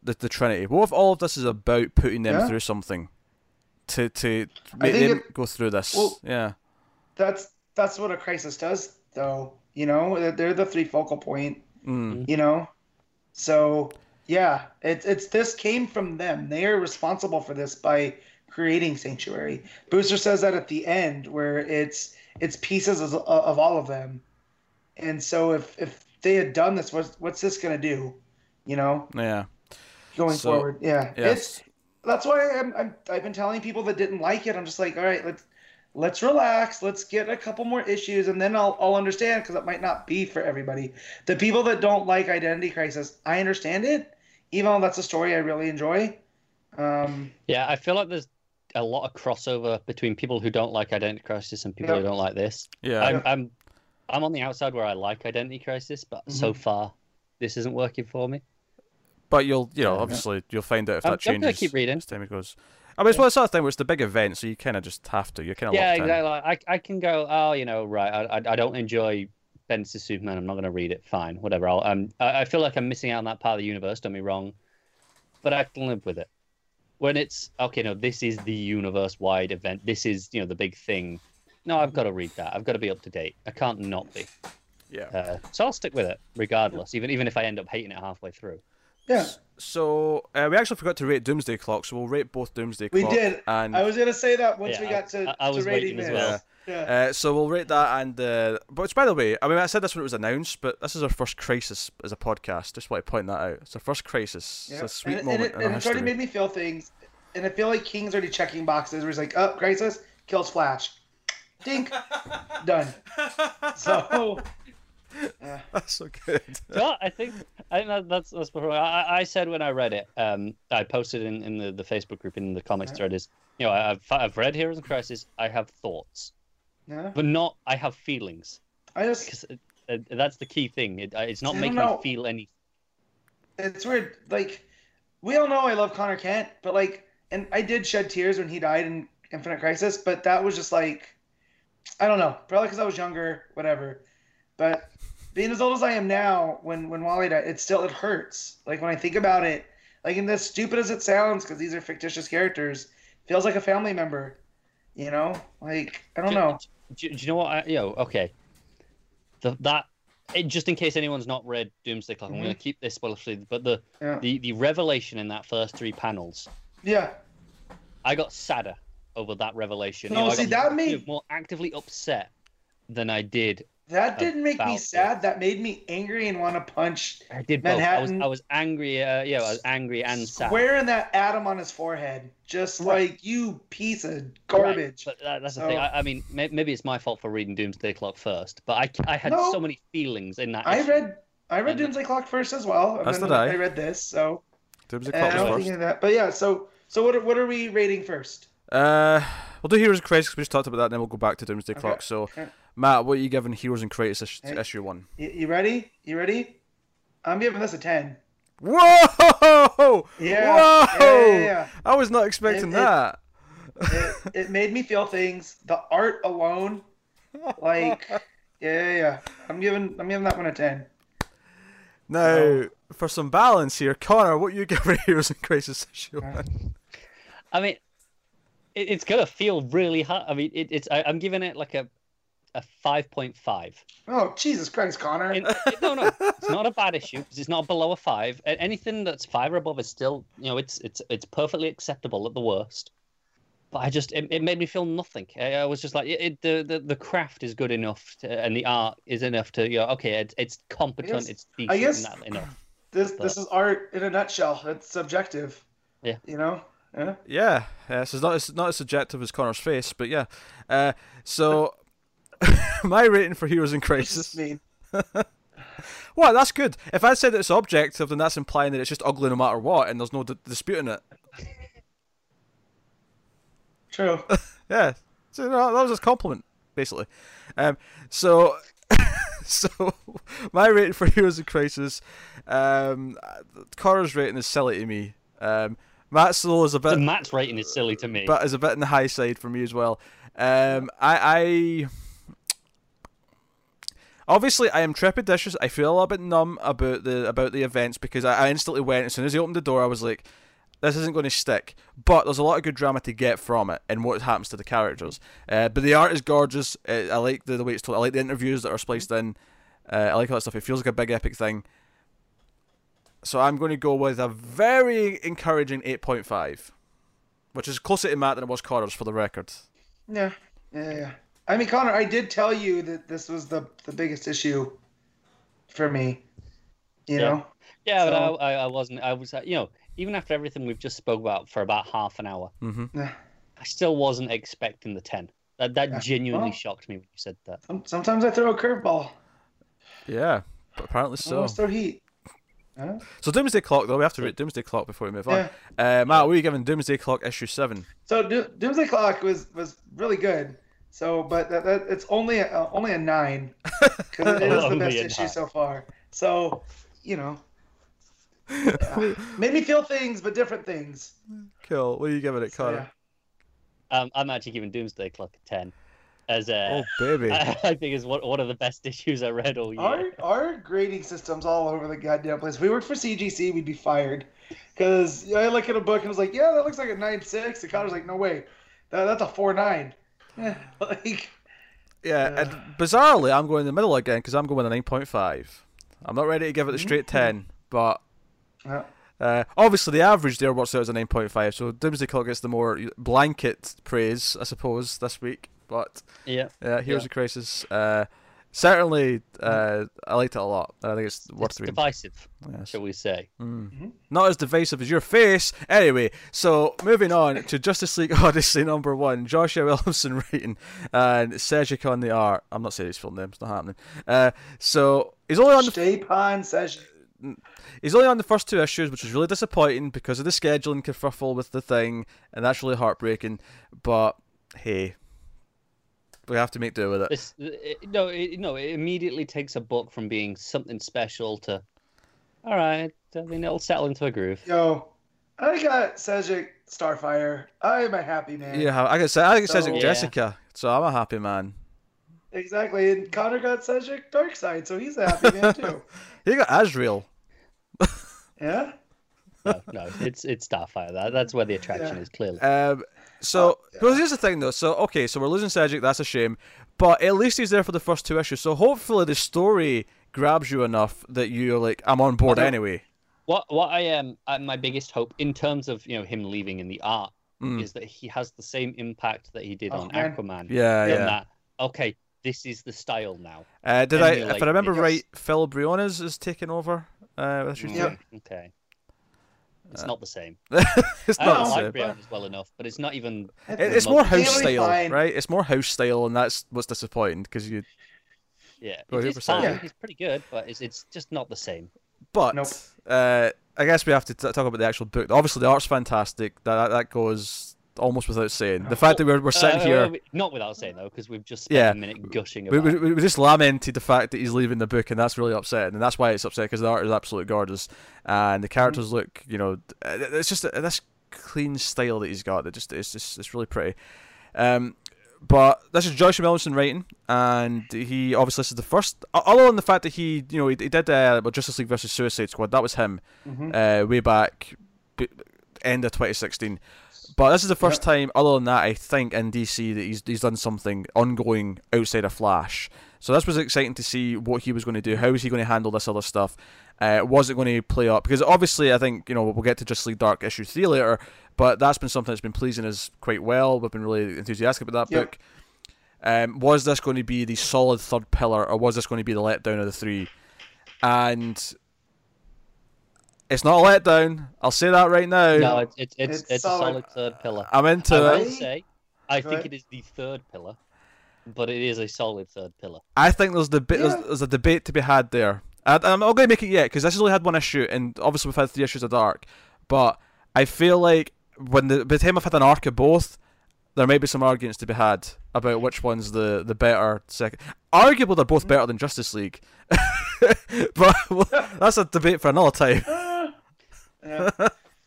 the, the Trinity? What if all of this is about putting them Yeah. through something to to make them it- go through this? well- yeah, That's that's what a crisis does, though. You know, They're- the three focal point. mm. You know, so yeah, it's it's this came from them. They are responsible for this by creating Sanctuary. Booster says that at the end, where it's it's pieces of, of all of them. And so if if they had done this, what's what's this gonna do? You know, yeah, going So, forward. Yeah, yes. it's that's why I'm, I'm I've been telling people that didn't like it. I'm just like, all right, let's let's relax. Let's get a couple more issues, and then I'll I'll understand because it might not be for everybody. The people that don't like Identity Crisis, I understand it, even though that's a story I really enjoy. Um, Yeah, I feel like there's a lot of crossover between people who don't like Identity Crisis and people Yeah. who don't like this. yeah. I'm, I'm, I'm on the outside where I like Identity Crisis, but so Mm-hmm. far, this isn't working for me. But you'll, you know, Yeah. obviously you'll find out if I'm- that changes. I'm keep reading. as time goes. I mean, it's one of the sort of thing where it's the big event, so you kind of just have to. You're kind of yeah, exactly. I, I can go. Oh, you know, right. I, I, I don't enjoy Bendis to Superman. I'm not going to read it. Fine, whatever. I'll, um, I, I feel like I'm missing out on that part of the universe. Don't be wrong, but I can live with it. When it's okay, no, this is the universe-wide event. This is you know the big thing. No, I've got to read that. I've got to be up to date. I can't not be. Yeah. Uh, so I'll stick with it regardless, even even if I end up hating it halfway through. Yeah, So uh, we actually forgot to rate Doomsday Clock, so we'll rate both Doomsday we Clock We did. and I was gonna say that once Yeah, we got to, I- I was to rating waiting as well. Yeah. Uh, so we'll rate that and uh, but which by the way, I mean I said this when it was announced, but this is our first crisis as a podcast. Just want to point that out. It's our first crisis. Yeah. It's a sweet and, moment and, it, in and it's already made me feel things, and I feel like King's already checking boxes where he's like, "Up, oh, crisis kills Flash, dink, done." So, uh, That's so good. So I think I think that, that's that's before I, I said when I read it. Um, I posted in, in the, the Facebook group in the comics thread is you know I- I've I've read Heroes in Crisis. I have thoughts, yeah, but not I have feelings I just because uh, that's the key thing. It, uh, it's not I making know. me feel any. it's weird. Like, we all know I love Conner Kent, but like, and I did shed tears when he died in Infinite Crisis, but that was just like, I don't know, probably because I was younger, whatever. But being as old as I am now, when when Wally died, it still it hurts. Like when I think about it, like and as stupid as it sounds, because these are fictitious characters, feels like a family member. You know, like I don't Do- know. Do, do you know what? I, you know, okay. The, that it, just in case anyone's not read Doomsday Clock, I'm going to keep this spoiler free. But the, Mm-hmm. Yeah. the the revelation in that first three panels, Yeah, I got sadder over that revelation. No, I see, got that made- more actively upset than I did that didn't make me About sad. That made me angry and want to punch I did both. I was Manhattan- I was angry. Uh, yeah, I was angry and sad. square in that atom on his forehead, just Right. like you piece of Right, garbage. But that, that's the So- thing. I, I mean, may, maybe it's my fault for reading Doomsday Clock first, but I, I had No. so many feelings in that. I issue. read I read And- Doomsday Clock first as well. and As I. I read this, so Doomsday and I Clock don't was first. that. But yeah, so so what are, what are we rating first? Uh, we'll do Heroes in Crisis. We just talked about that, and then we'll go back to Doomsday Okay, Clock. So, okay. Matt, what are you giving Heroes and Crisis ish- Hey. issue one? You, you ready? You ready? I'm giving this a ten. Whoa! Yeah. Whoa! Yeah, yeah, yeah. I was not expecting It- it- that. It, it made me feel things. The art alone, like yeah, yeah, yeah. I'm giving I'm giving that one a ten. Now, for some balance here, Connor, what you giving Heroes and Crisis issue one? I mean, it, it's gonna feel really hard. I mean, it, it's. I, I'm giving it like a a five point five. Oh Jesus Christ, Connor! And- it- no, no, it's not a bad issue 'cause it's not below a five. Anything that's five or above is still, you know, it's it's it's perfectly acceptable at the worst. But I just, it, it made me feel nothing. I, I was just like, it, it, the, the the craft is good enough, to, and the art is enough to, you know, okay, it's, it's competent, guess- it's decent, guess- that enough. this this is art in a nutshell. It's subjective. Yeah. You know. Yeah. Yeah, yeah. So it's not as not as subjective as Connor's face, but yeah. Uh, so my rating for Heroes in Crisis. is. Well, that's good. If I said it's objective, then that's implying that it's just ugly no matter what, and there's no d- disputing it. True. Yeah. So no, that was a compliment, basically. Um, so, so my rating for Heroes in Crisis, um, Connor's rating is silly to me. Um, Matt's slow is a So bit, Matt's rating is silly to me. but is a bit on the high side for me as well. Um, I, I obviously I am trepidatious. I feel a little bit numb about the about the events because I, I instantly went as soon as he opened the door. I was like, "This isn't going to stick." But there's a lot of good drama to get from it and what happens to the characters. Uh, but the art is gorgeous. Uh, I like the, the way it's told. I like the interviews that are spliced in. Uh, I like all that stuff. It feels like a big epic thing. So I'm going to go with a very encouraging 8.5, which is closer to Matt than it was Connor's for the record. Yeah, yeah, yeah. I mean, Connor, I did tell you that this was the the biggest issue for me. You Yeah. know, yeah, but so- I, I, I wasn't. I was, uh, you know, even after everything we've just spoke about for about half an hour, Mm-hmm. I still wasn't expecting the ten. That that Yeah. genuinely Well- shocked me when you said that. Sometimes I throw a curveball. Yeah, but apparently I so. almost throw heat. Huh? So Doomsday Clock, though, we have to read Doomsday Clock before we move on. Yeah. Uh, Matt, what are you giving Doomsday Clock issue seven? So Do- Doomsday Clock was was really good. So, but that, that it's only a, only a nine because it is the best issue nine. so far. So, you know, yeah. made me feel things, but different things. Cool. What are you giving it, So, Connor? yeah. Um, I'm actually giving Doomsday Clock a ten, as uh, Oh baby. I, I think is one one of the best issues I read all year. Our our grading system's all over the goddamn place. If we worked for CGC, we'd be fired. Because I look at a book and was like, yeah, that looks like a nine six. The Connor's like, no way, that, that's a four nine. Yeah, like yeah, yeah. and bizarrely, I'm going in the middle again because I'm going with a nine point five. I'm not ready to give it the straight ten, but yeah. uh, obviously the average there works out as a nine point five. So Doomsday Clock gets the more blanket praise, I suppose, this week. But Yeah, yeah, Heroes Yeah. of Crisis. Uh, certainly, uh, I liked it a lot. I think it's worth it's reading. divisive, Yes. shall we say? Mm. Not as divisive as your face. Anyway, so moving on to Justice League Odyssey number one. Joshua Williamson writing and Cedric on the art. I'm not saying his full name. It's not happening. Uh, so he's only on the Stjepan Šejić. he's only on the first two issues, which is really disappointing because of the scheduling kerfuffle with the thing, and that's really heartbreaking. But hey, we have to make do with it. This it, no, it, no, it immediately takes a book from being something special to, all right. I mean, it'll settle into a groove. Yo, I got Cedric Starfire. I'm a happy man. Yeah, I got I got Cedric So- Jessica, so I'm a happy man. Exactly. And Connor got Cedric Darkseid, so he's a happy man too. He got Azrael. Yeah? No, no, it's it's Starfire. That that's where the attraction Yeah. is clearly. Um, so, well, here's the thing though. So, okay, so we're losing Cedric. That's a shame, but at least he's there for the first two issues. So, hopefully, the story grabs you enough that you're like, I'm on board anyway. What what I am uh, my biggest hope in terms of you know him leaving in the art Mm. is that he has the same impact that he did on Aquaman. Aquaman. Yeah, yeah. that okay, this is the style now. Uh, did I, emulate if I remember because- right, Phil Briones is taking over. Uh, Yeah. Mm, Okay. It's not the same. three. it's I not don't the like same. Well enough, but it's not even. It- It's more It'll house style, fine. right? It's more house style, and that's what's disappointing because you. Yeah, Well, it's, it's 100%. fine. Yeah. It's pretty good, but it's it's just not the same. But Nope. uh, I guess we have to t- talk about the actual book. Obviously, the art's fantastic. That that, that goes almost without saying. The fact that we're, we're sitting Uh, here. not without saying though, because we've just spent Yeah. a minute gushing We, about. we, we just lamented the fact that he's leaving the book, and that's really upsetting. And that's why it's upsetting because the art is absolutely gorgeous, and the characters look, you know, it's just uh, this clean style that he's got that just it's just it's really pretty. Um, but this is Joshua Williamson writing, and he obviously this is the first. Other than the fact that he, you know, he, he did uh, Justice League versus Suicide Squad, that was him, Mhm. uh, way back, b- end of 2016. But this is the first time, other than that, I think in DC that he's he's done something ongoing outside of Flash. So this was exciting to see what he was going to do. How is he going to handle this other stuff? Uh, was it going to play up? Because obviously, I think you know we'll get to Justice League Dark issue three later, but that's been something that's been pleasing us quite well. We've been really enthusiastic about that Yep. book. Um, was this going to be the solid third pillar, or was this going to be the letdown of the three? And it's not a letdown. I'll say that right now. no, it's it's it's, It's it's a solid. solid third pillar. I'm into I it. will say, I Go think ahead. it is the third pillar, but it is a solid third pillar. I think there's the Yeah. there's, there's a debate to be had there. I, I'm not going to make it yet because this has only had one issue, and obviously we've had three issues of Dark. But I feel like when the by the time I've had an arc of both, there may be some arguments to be had about which one's the the better second. Arguably, they're both mm-hmm. better than Justice League, but well, that's a debate for another time. Ah.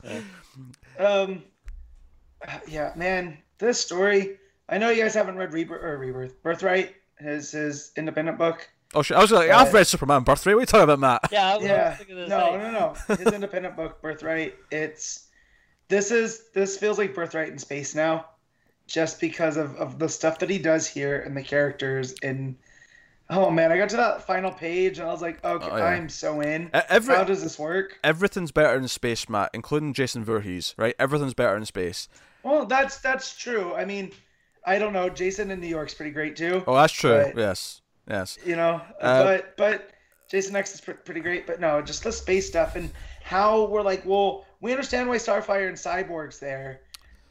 yeah. Um, yeah, man, this story. I know you guys haven't read Rebirth or Rebirth, Birthright, his his independent book. Oh shit! I was like, Uh, I've read Superman Birthright. What are you talking about, Matt? Yeah, I was Yeah, thinking the no, same. no, no. His independent book, Birthright. It's this is this feels like Birthright in space now, just because of of the stuff that he does here and the characters and. Oh man, I got to that final page and I was like, okay, Oh, yeah. I'm so in. Every How does this work? everything's better in space, Matt, including Jason Voorhees. Right? Everything's better in space. Well, that's that's true. I mean, I don't know. Jason in New York's pretty great too. Oh, that's true. Right. Yes, yes. you know Uh, but but jason x is pr- pretty great but no just the space stuff and how we're like well we understand why starfire and cyborg's there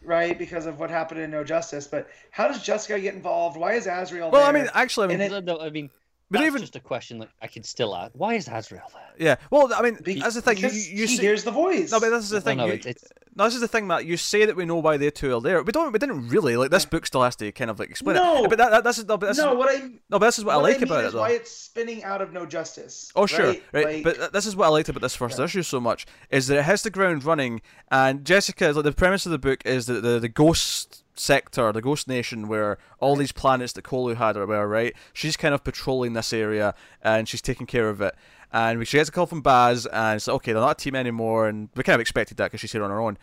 right because of what happened in no justice but how does jessica get involved? Why is azrael Well, I mean, actually, I mean, And No, no, I mean, But that's even- just a question that I could still ask. Why is Azrael there? yeah. Well, I mean, Be- that's the thing. You, you, you he see, hears the voice no, but this is the thing. no, you- it's, it's no, this is the thing, Matt. You say that we know why they two are there. We don't. We didn't really. Like this book still has to kind of like explain No. it. But that, that this is no. But this no is, what i no. But this is what, I what like mean about is it, though. why it's spinning out of no justice Oh sure, right, right. Like- but this is what I liked about this first issue so much is that it has the ground running, and Jessica like the premise of the book is that the the ghost sector, the ghost nation, where all these planets that Colu had are were right. She's kind of patrolling this area and she's taking care of it. And she gets a call from Baz, and it's like, okay, they're not a team anymore, and we kind of expected that because she's here on her own.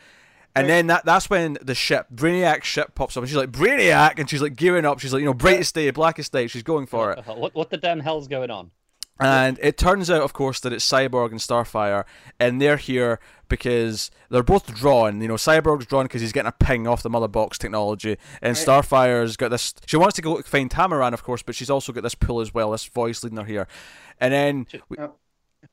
And then that, that's when the ship, Brainiac's ship, pops up, and she's like, Brainiac! And she's like gearing up. She's like, you know, brightest day, blackest day. She's going for it. what what the damn hell's going on? And it turns out, of course, that it's Cyborg and Starfire, and they're here because they're both drawn. You know, Cyborg's drawn because he's getting a ping off the mother box technology, and Right. Starfire's got this. She wants to go find Tamaran, of course, but she's also got this pull as well, this voice leading her here. And then, we, uh,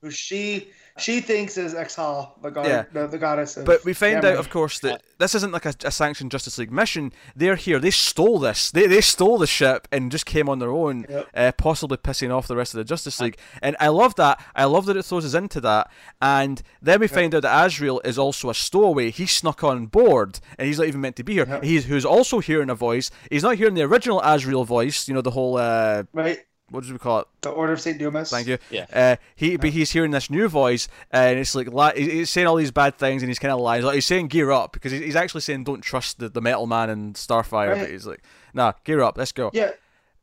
who she she thinks is X'Hal the god Yeah. the, the goddess but we find out, of course, that this isn't like a, a sanctioned Justice League mission. They're here. They stole this. They they stole the ship and just came on their own, Yep. uh, possibly pissing off the rest of the Justice League. And I love that. I love that it throws us into that. And then we find out that Azrael is also a stowaway. He snuck on board, and he's not even meant to be here. Yep. He's who's also hearing a voice. He's not hearing the original Azrael voice. You know the whole uh, right what did we call it? the order of saint dumas Thank you. Yeah. Uh, he, but he's hearing this new voice, and it's like li- he's saying all these bad things, and he's kind of lying. Like he's saying gear up because he's he's actually saying don't trust the, the Metal Man and Starfire, Right. but he's like, nah, gear up, let's go. Yeah,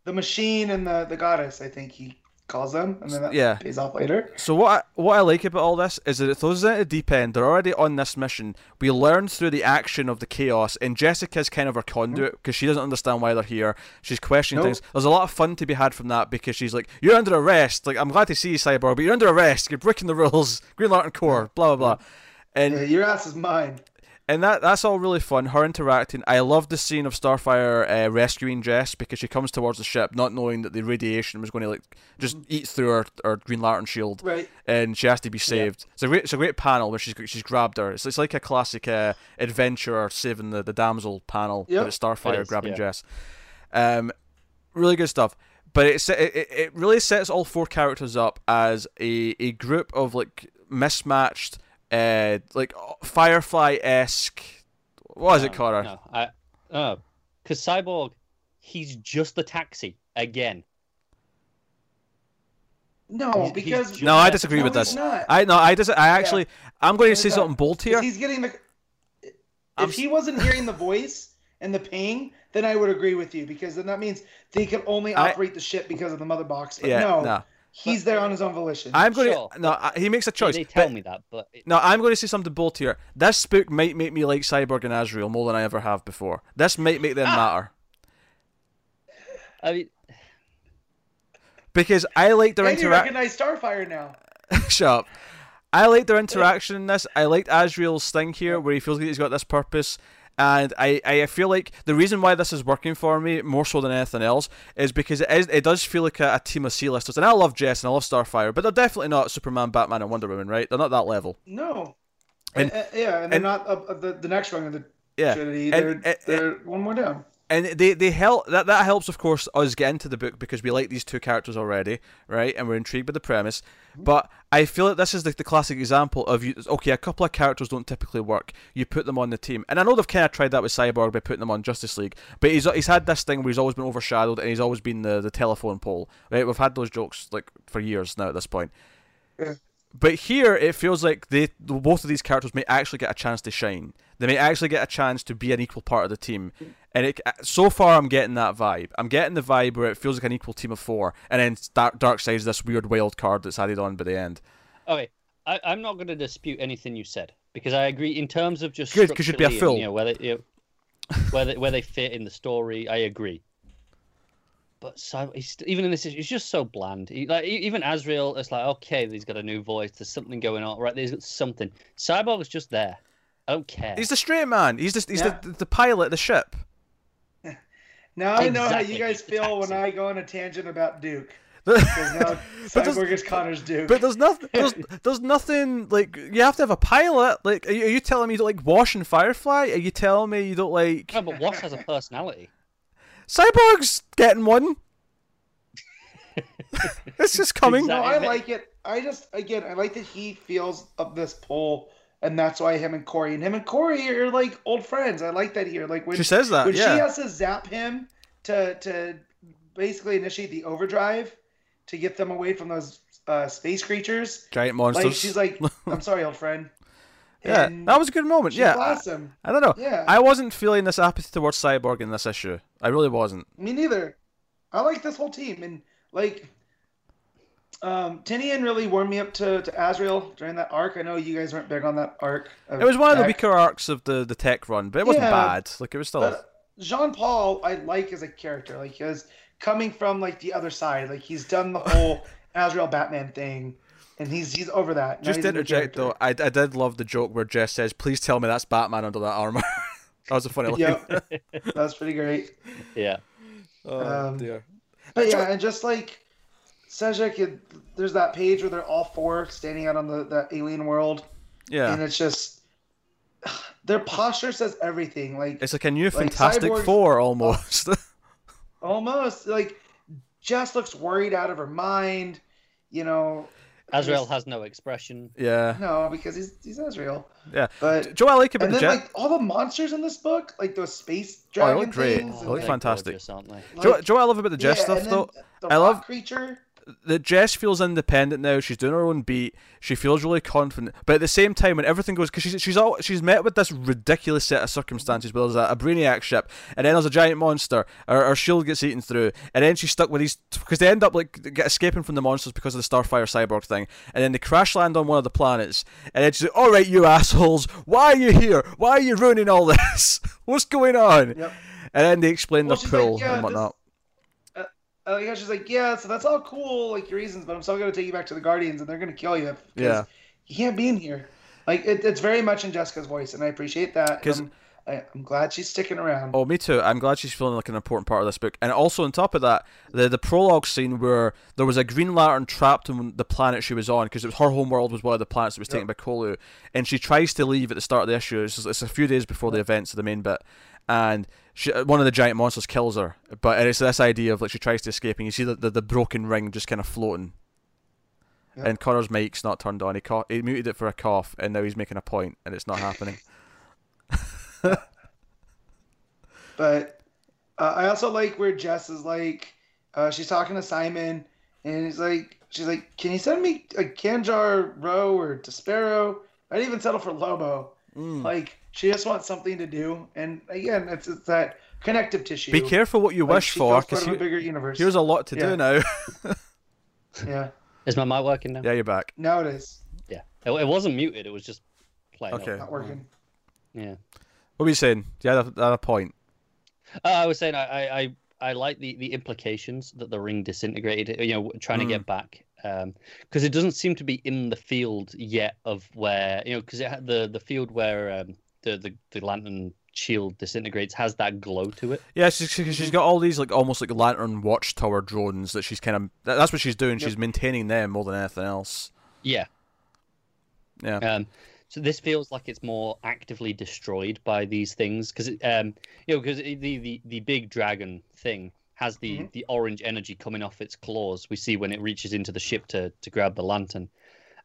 the machine and the the goddess. I think he calls them, and then that Yeah. pays off later. So what I, what I like about all this is that it throws us into the deep end. They're already on this mission. We learn through the action of the chaos, and Jessica's kind of our conduit mm. because she doesn't understand why they're here. She's questioning things. There's a lot of fun to be had from that because she's like, "You're under arrest. Like I'm glad to see you, Cyborg, but you're under arrest. You're breaking the rules. Green Lantern Corps. Blah blah blah." And Yeah, your ass is mine. And that that's all really fun. Her interacting. I love the scene of Starfire uh, rescuing Jess because she comes towards the ship, not knowing that the radiation was going to like just eat through her, her Green Lantern shield, Right. and she has to be saved. It's a great it's a great panel where she's she's grabbed her. It's, it's like a classic uh, adventure saving the, the damsel panel, Yep. but it's Starfire It is, grabbing yeah. Jess. Um, really good stuff. But it, it it- it really sets all four characters up as a, a group of like mismatched, uh, like Firefly esque. What is it, No, Connor? No, I no, because Cyborg, he's just the taxi again. No, He's- he's because ju- No, I disagree No, with he's this. not. I no, I dis- I actually, I'm going to say he's something bold here. he's getting the. I'm If he wasn't hearing the voice and the ping, then I would agree with you because then that means they can only I- operate the ship because of the mother box. But Yeah, no, no. He's there on his own volition. I'm going Sure, to no. I- He makes a choice. they tell but- me that, but it, No, I'm going to say something bold here. This book might make me like Cyborg and Azrael more than I ever have before. This might make them Ah! matter I mean, because I like their and you interaction. recognize Starfire now. Shut up. I like their interaction in this. I liked Azrael's thing here, where he feels like he's got this purpose. And I, I feel like the reason why this is working for me more so than anything else is because it is it does feel like a, a team of C-listers. And I love Jess and I love Starfire, but they're definitely not Superman, Batman, and Wonder Woman, right? They're not that level. No. And- Uh, uh, yeah, and they're not up the, the next rung of the Yeah. Trinity. They're, and- they're one more down. And they they help that that helps of course us get into the book because we like these two characters already right? And we're intrigued by the premise. Mm. But i feel that this is the, the classic example of you okay a couple of characters don't typically work. You put them on the team. And i know they've kind of tried that with cyborg by putting them on justice league but he's he's had this thing where he's always been overshadowed and he's always been the, the telephone pole right? We've had those jokes like for years now at this point. Yeah. but here it feels like they both of these characters may actually get a chance to shine. They may actually get a chance to be an equal part of the team. Mm. And it, uh, so far, I'm getting that vibe. I'm getting the vibe where it feels like an equal team of four, and then Dark Darkseid is this weird wild card that's added on by the end. Okay, I, I'm not going to dispute anything you said because I agree in terms of just Good, 'cause you'd be a fool. You know, where they, you know, where they, where they fit in the story, I agree. But so he's even in this, he's just so bland. He, like even Azrael, it's like okay, he's got a new voice. There's something going on, right? There's something. Cyborg's just there. I don't care. He's the straight man. He's the, he's Yeah. the, the pilot of the ship. Now I know how you guys he's the feel when. I go on a tangent about Duke. Because now But Cyborg is Connor's Duke. But there's nothing. There's, there's nothing like you have to have a pilot. Like, are you, are you telling me you don't like Wash and Firefly? Are you telling me you don't like No, but Wash has a personality. Cyborg's getting one? it's just coming. No, I like it. I just again, I like that he feels of this pull, and that's why him and Kory and him and Kory are like old friends. I like that here. Like when She says that. when yeah. she has to zap him to to basically initiate the overdrive to get them away from those uh, space creatures. Giant monsters. Like she's like, "I'm sorry, old friend." yeah, And that was a good moment. Yeah, I. I don't know. Yeah, I wasn't feeling this apathy towards Cyborg in this issue. I really wasn't. me neither. I like this whole team, and like, um, Tynion really warmed me up to, to Azrael during that arc. I know you guys weren't big on that arc. It was one of the weaker arcs of the the tech run, but it wasn't Yeah, bad. Like it was still. Jean Paul, I like as a character, like because coming from like the other side, like he's done the whole Azrael Batman thing, and he's he's over that. Now Just to interject though, I, I did love the joke where Jess says, "Please tell me that's Batman under that armor." that was a funny line. Yep, that's pretty great. Yeah. oh Um, dear. But yeah, and just like Šejić, it, there's that page where they're all four standing out on the that alien world, Yeah. and it's just their posture says everything. Like It's like a new Like, Fantastic Cyborg- Four almost. almost like Jess looks worried out of her mind. You know, Azrael has no expression. yeah. no because he's he's Azrael. Yeah. But Joe, I like about and then jet. like all the monsters in this book, like those space Oh, they look great. things. They look like, fantastic. Gorgeous, aren't they? like- Joe, Joe, I love about the Jess yeah, stuff and then though. The I rock love- creature. That Jess feels independent now. She's doing her own beat. She feels really confident. But at the same time, when everything goes, because she's she's all she's met with this ridiculous set of circumstances. Where there's a, a brainiac ship, and then there's a giant monster. Her, her shield gets eaten through, and then she's stuck with these because they end up like get escaping from the monsters because of the Starfire cyborg thing, and then they crash land on one of the planets, and then she's like, "All right, you assholes, why are you here? Why are you ruining all this? What's going on?" Yep. And then they explain Well, the she's like, "Yeah, and whatnot. Uh, yeah, she's like, yeah, so that's all cool, like your reasons, but I'm still gonna take you back to the Guardians, and they're gonna kill you. Yeah. you can't be in here. Like it, it's very much in Jessica's voice, and I appreciate that. Because I'm, I'm glad she's sticking around. Oh, me too. I'm glad she's feeling like an important part of this book. And also on top of that, the the prologue scene where there was a Green Lantern trapped on the planet she was on because it was her home world was one of the planets that was taken by Colu, and she tries to leave at the start of the issue. It's, it's a few days before the events of the main bit, and she, one of the giant monsters kills her. But it's this idea of like she tries to escape, and you see the the, the broken ring just kind of floating. Yep. And Connor's mic's not turned on. He, co- he muted it for a cough, and now he's making a point, and it's not happening. But uh, I also like where Jess is like, uh, she's talking to Simon, and he's like, she's like, can you send me a Kanjar Ro or Despero? I'd even settle for Lobo. Mm. Like she just wants something to do, and again, it's, it's that connective tissue. Be careful what you Like, wish for, because of a bigger universe. here's a lot to Yeah. do now. yeah, Is my mic working now? yeah, you're back. now it is Yeah. It, it wasn't muted. It was just playing. up. Okay. not working. Yeah. What were you saying? You had a, a point. Uh, I was saying I, I, I, I like the, the implications that the ring disintegrated. You know, trying to get back because it doesn't seem to be in the field yet of where you know because it had the the field where um, the, the the lantern shield disintegrates has that glow to it. Yeah, she's, she's she's got all these like almost like lantern watchtower drones that she's kind of. that- That's what she's doing. Yep. She's maintaining them more than anything else. Yeah. Yeah. Um, so this feels like it's more actively destroyed by these things because um, you know because the, the the big dragon thing has the Mhm. the orange energy coming off its claws. We see when it reaches into the ship to to grab the lantern,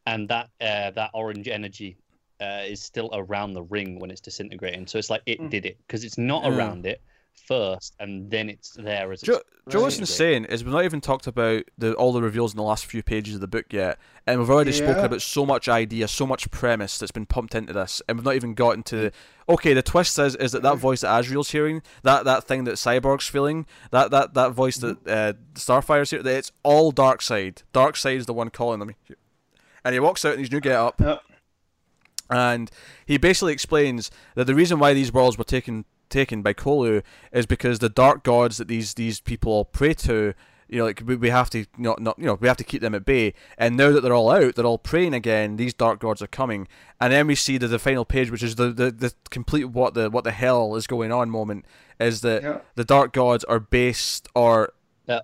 and that uh, that orange energy uh, is still around the ring when it's disintegrating. So it's like it Mm. did it because it's not Yeah. around it first, and then it's there as. Joe, Joe, what's Right. insane is we've not even talked about the all the reveals in the last few pages of the book yet, and we've already spoken about so much idea, so much premise that's been pumped into this, and we've not even gotten to. Okay, the twist is is that that voice that Azrael's hearing, that that thing that Cyborg's feeling, that that that voice that uh, Starfire's hearing, that it's all Darkseid. Dark Side is the one calling them, and he walks out in his new get up. Yep. And he basically explains that the reason why these worlds were taken taken by Colu is because the dark gods that these these people all pray to, you know, like we, we have to not not you know we have to keep them at bay. And now that they're all out, they're all praying again. These dark gods are coming, and then we see the, the final page, which is the, the, the complete what the what the hell is going on moment, is that Yeah. the dark gods are based or Uh,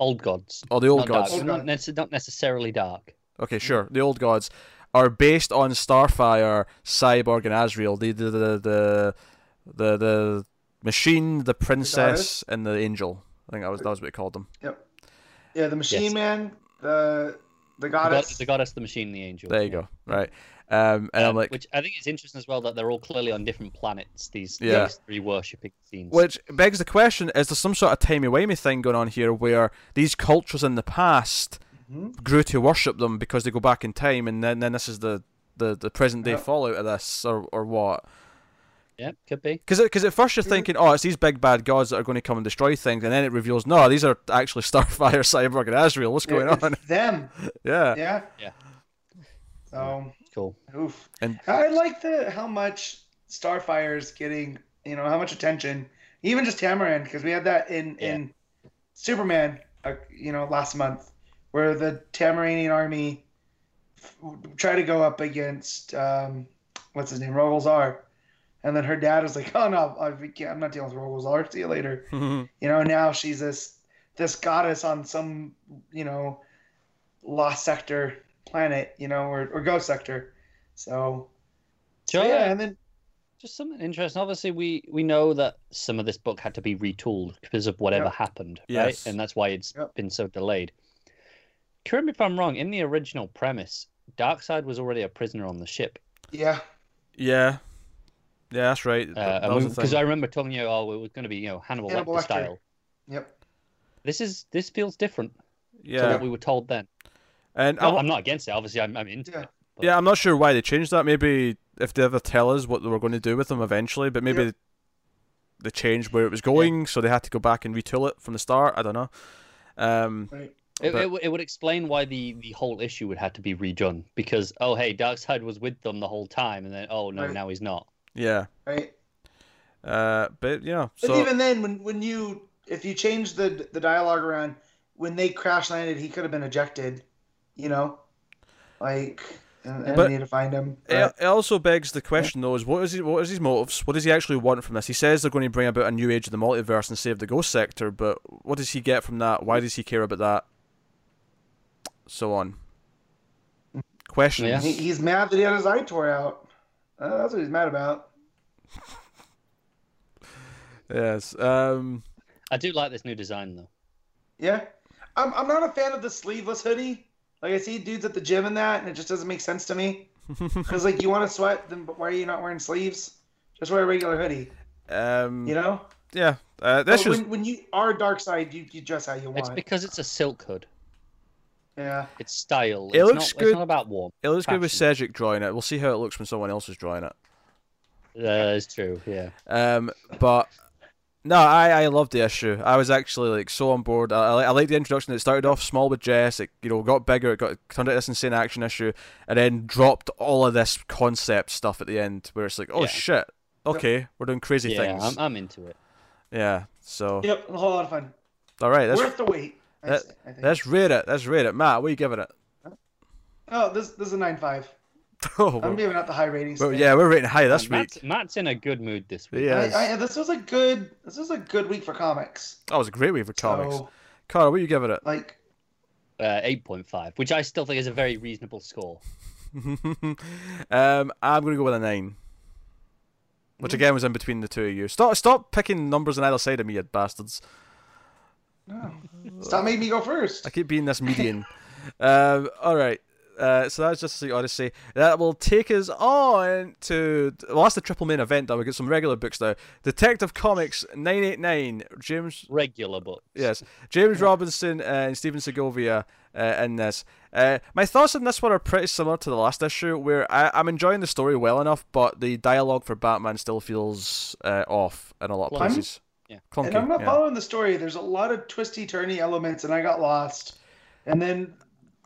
old gods. or the old not gods. Dark, not, gods. not necessarily dark. Okay, sure. The old gods are based on Starfire, Cyborg, and Azrael. The the the the the, the machine, the princess, and the angel. I think that was that was what we called them. Yep. Yeah, the Machine Yes. Man, the the The, goddess. the goddess, the machine, the angel. There you yeah. go. Right. Um, and I'm Um, like, which I think is interesting as well that they're all clearly on different planets. These, Yeah. these three worshipping scenes. which begs the question: Is there some sort of timey wimey thing going on here, where these cultures in the past Mhm. grew to worship them because they go back in time, and then then this is the the, the present day Yep. fallout of this, or or what? yeah, could be. Because because at first you're Yeah. thinking, oh, it's these big bad gods that are going to come and destroy things, and then it reveals, no, these are actually Starfire, Cyborg, and Azrael. What's going Yeah, it's on? Them. Yeah. Yeah. Yeah. So, Cool. oof. And- I like the how much Starfire's getting. You know how much attention. Even just Tamaran, because we had that in Yeah. in Superman. Uh, you know, last month, where the Tamaranean army f- tried to go up against um, what's his name, Rogol Zaar. And then her dad was like, "Oh no, I can't, I'm not dealing with Rogol Zaar. See you later." you know now she's this this goddess on some you know lost sector planet you know or, or ghost sector so, so Sure. yeah and then Just something interesting. Obviously, we we know that some of this book had to be retooled because of whatever Yep. happened, Yes. right? And that's why it's Yep. been so delayed. Correct me if I'm wrong. In the original premise, Darkseid was already a prisoner on the ship. yeah yeah. Yeah, that's right. Uh, That- that because thing. I remember telling you, oh, it was going to be you know Hannibal, Hannibal Lecter Lecter. style. yep This is this feels different to what we were told then. And No, I'm, I'm not against it. Obviously, I'm, I'm into Yeah. it. yeah, I'm not sure why they changed that. Maybe if they ever tell us what they were going to do with them eventually, but maybe Yep. they changed where it was going, so they had to go back and retool it from the start. I don't know. Um, right It, But- it, would- it would explain why the, the whole issue would have to be redone because oh hey Darkseid was with them the whole time and then oh no Right. now he's not. yeah. right Uh, but yeah. but even then when when you if you change the the dialogue around when they crash landed he could have been ejected you know like and, and But- we need to find him It, it also begs the question though: is what is he, what is his motives? What does he actually want from this? He says they're going to bring about a new age of the multiverse and save the Ghost Sector, but what does he get from that? Why does he care about that? So on. Questions. Yeah. he, he's mad that he had his eye tore out uh, that's what he's mad about Yes. Um. I do like this new design though. Yeah. I'm, I'm not a fan of the sleeveless hoodie. Like, I see dudes at the gym in that, and it just doesn't make sense to me. Because, like, you want to sweat, then why are you not wearing sleeves? Just wear a regular hoodie, um. you know? Yeah. Uh, this But was. when, when you are Darkseid, you, you dress how you want. It's because it's a silk hood. Yeah. It's style. It it's looks not, good. It's not about warm. It looks good with fashion. Šejić drawing it. We'll see how it looks when someone else is drawing it. That is true. Yeah. Um, but no, I I loved the issue. I was actually like so on board. I, I, li- I like the introduction. It started off small with Jess. It you know got bigger. It got turned into this insane action issue, and then dropped all of this concept stuff at the end, where it's like, oh Yeah. shit, okay, we're doing crazy Yeah, things. I'm, I'm into it. Yeah. So Yep, a whole lot of fun. all right, that's Worth the wait. I that- say, I think. that's rate it. That's rate it. Matt, what are you giving it? Oh, this, this is a 9.5. Oh, I'm well, giving out the high ratings. well, yeah, we're rating high this week. Matt's, Matt's in a good mood this week. Yeah. I, I, this was a good. This was a good week for comics. That was a great week for comics. So, Carl, what are you giving it? like, Uh, 8.5, which I still think is a very reasonable score. um, I'm gonna go with a nine. Which again was in between the two of you. Stop, stop picking numbers on either side of me, you bastards. No. stop making me go first. I keep being this median. um, all right. Uh, so that's just the Odyssey. That will take us on to well, that's the triple main event. That we get some regular books now. Detective Comics nine eight nine. James Regular books. Yes, James Robinson and Stephen Segovia uh, in this. Uh, my thoughts on this one are pretty similar to the last issue, where I, I'm enjoying the story well enough, but the dialogue for Batman still feels uh, off in a lot of Clunky. places. Yeah. Clunky, and I'm not yeah. following the story. There's a lot of twisty turny elements, and I got lost. And then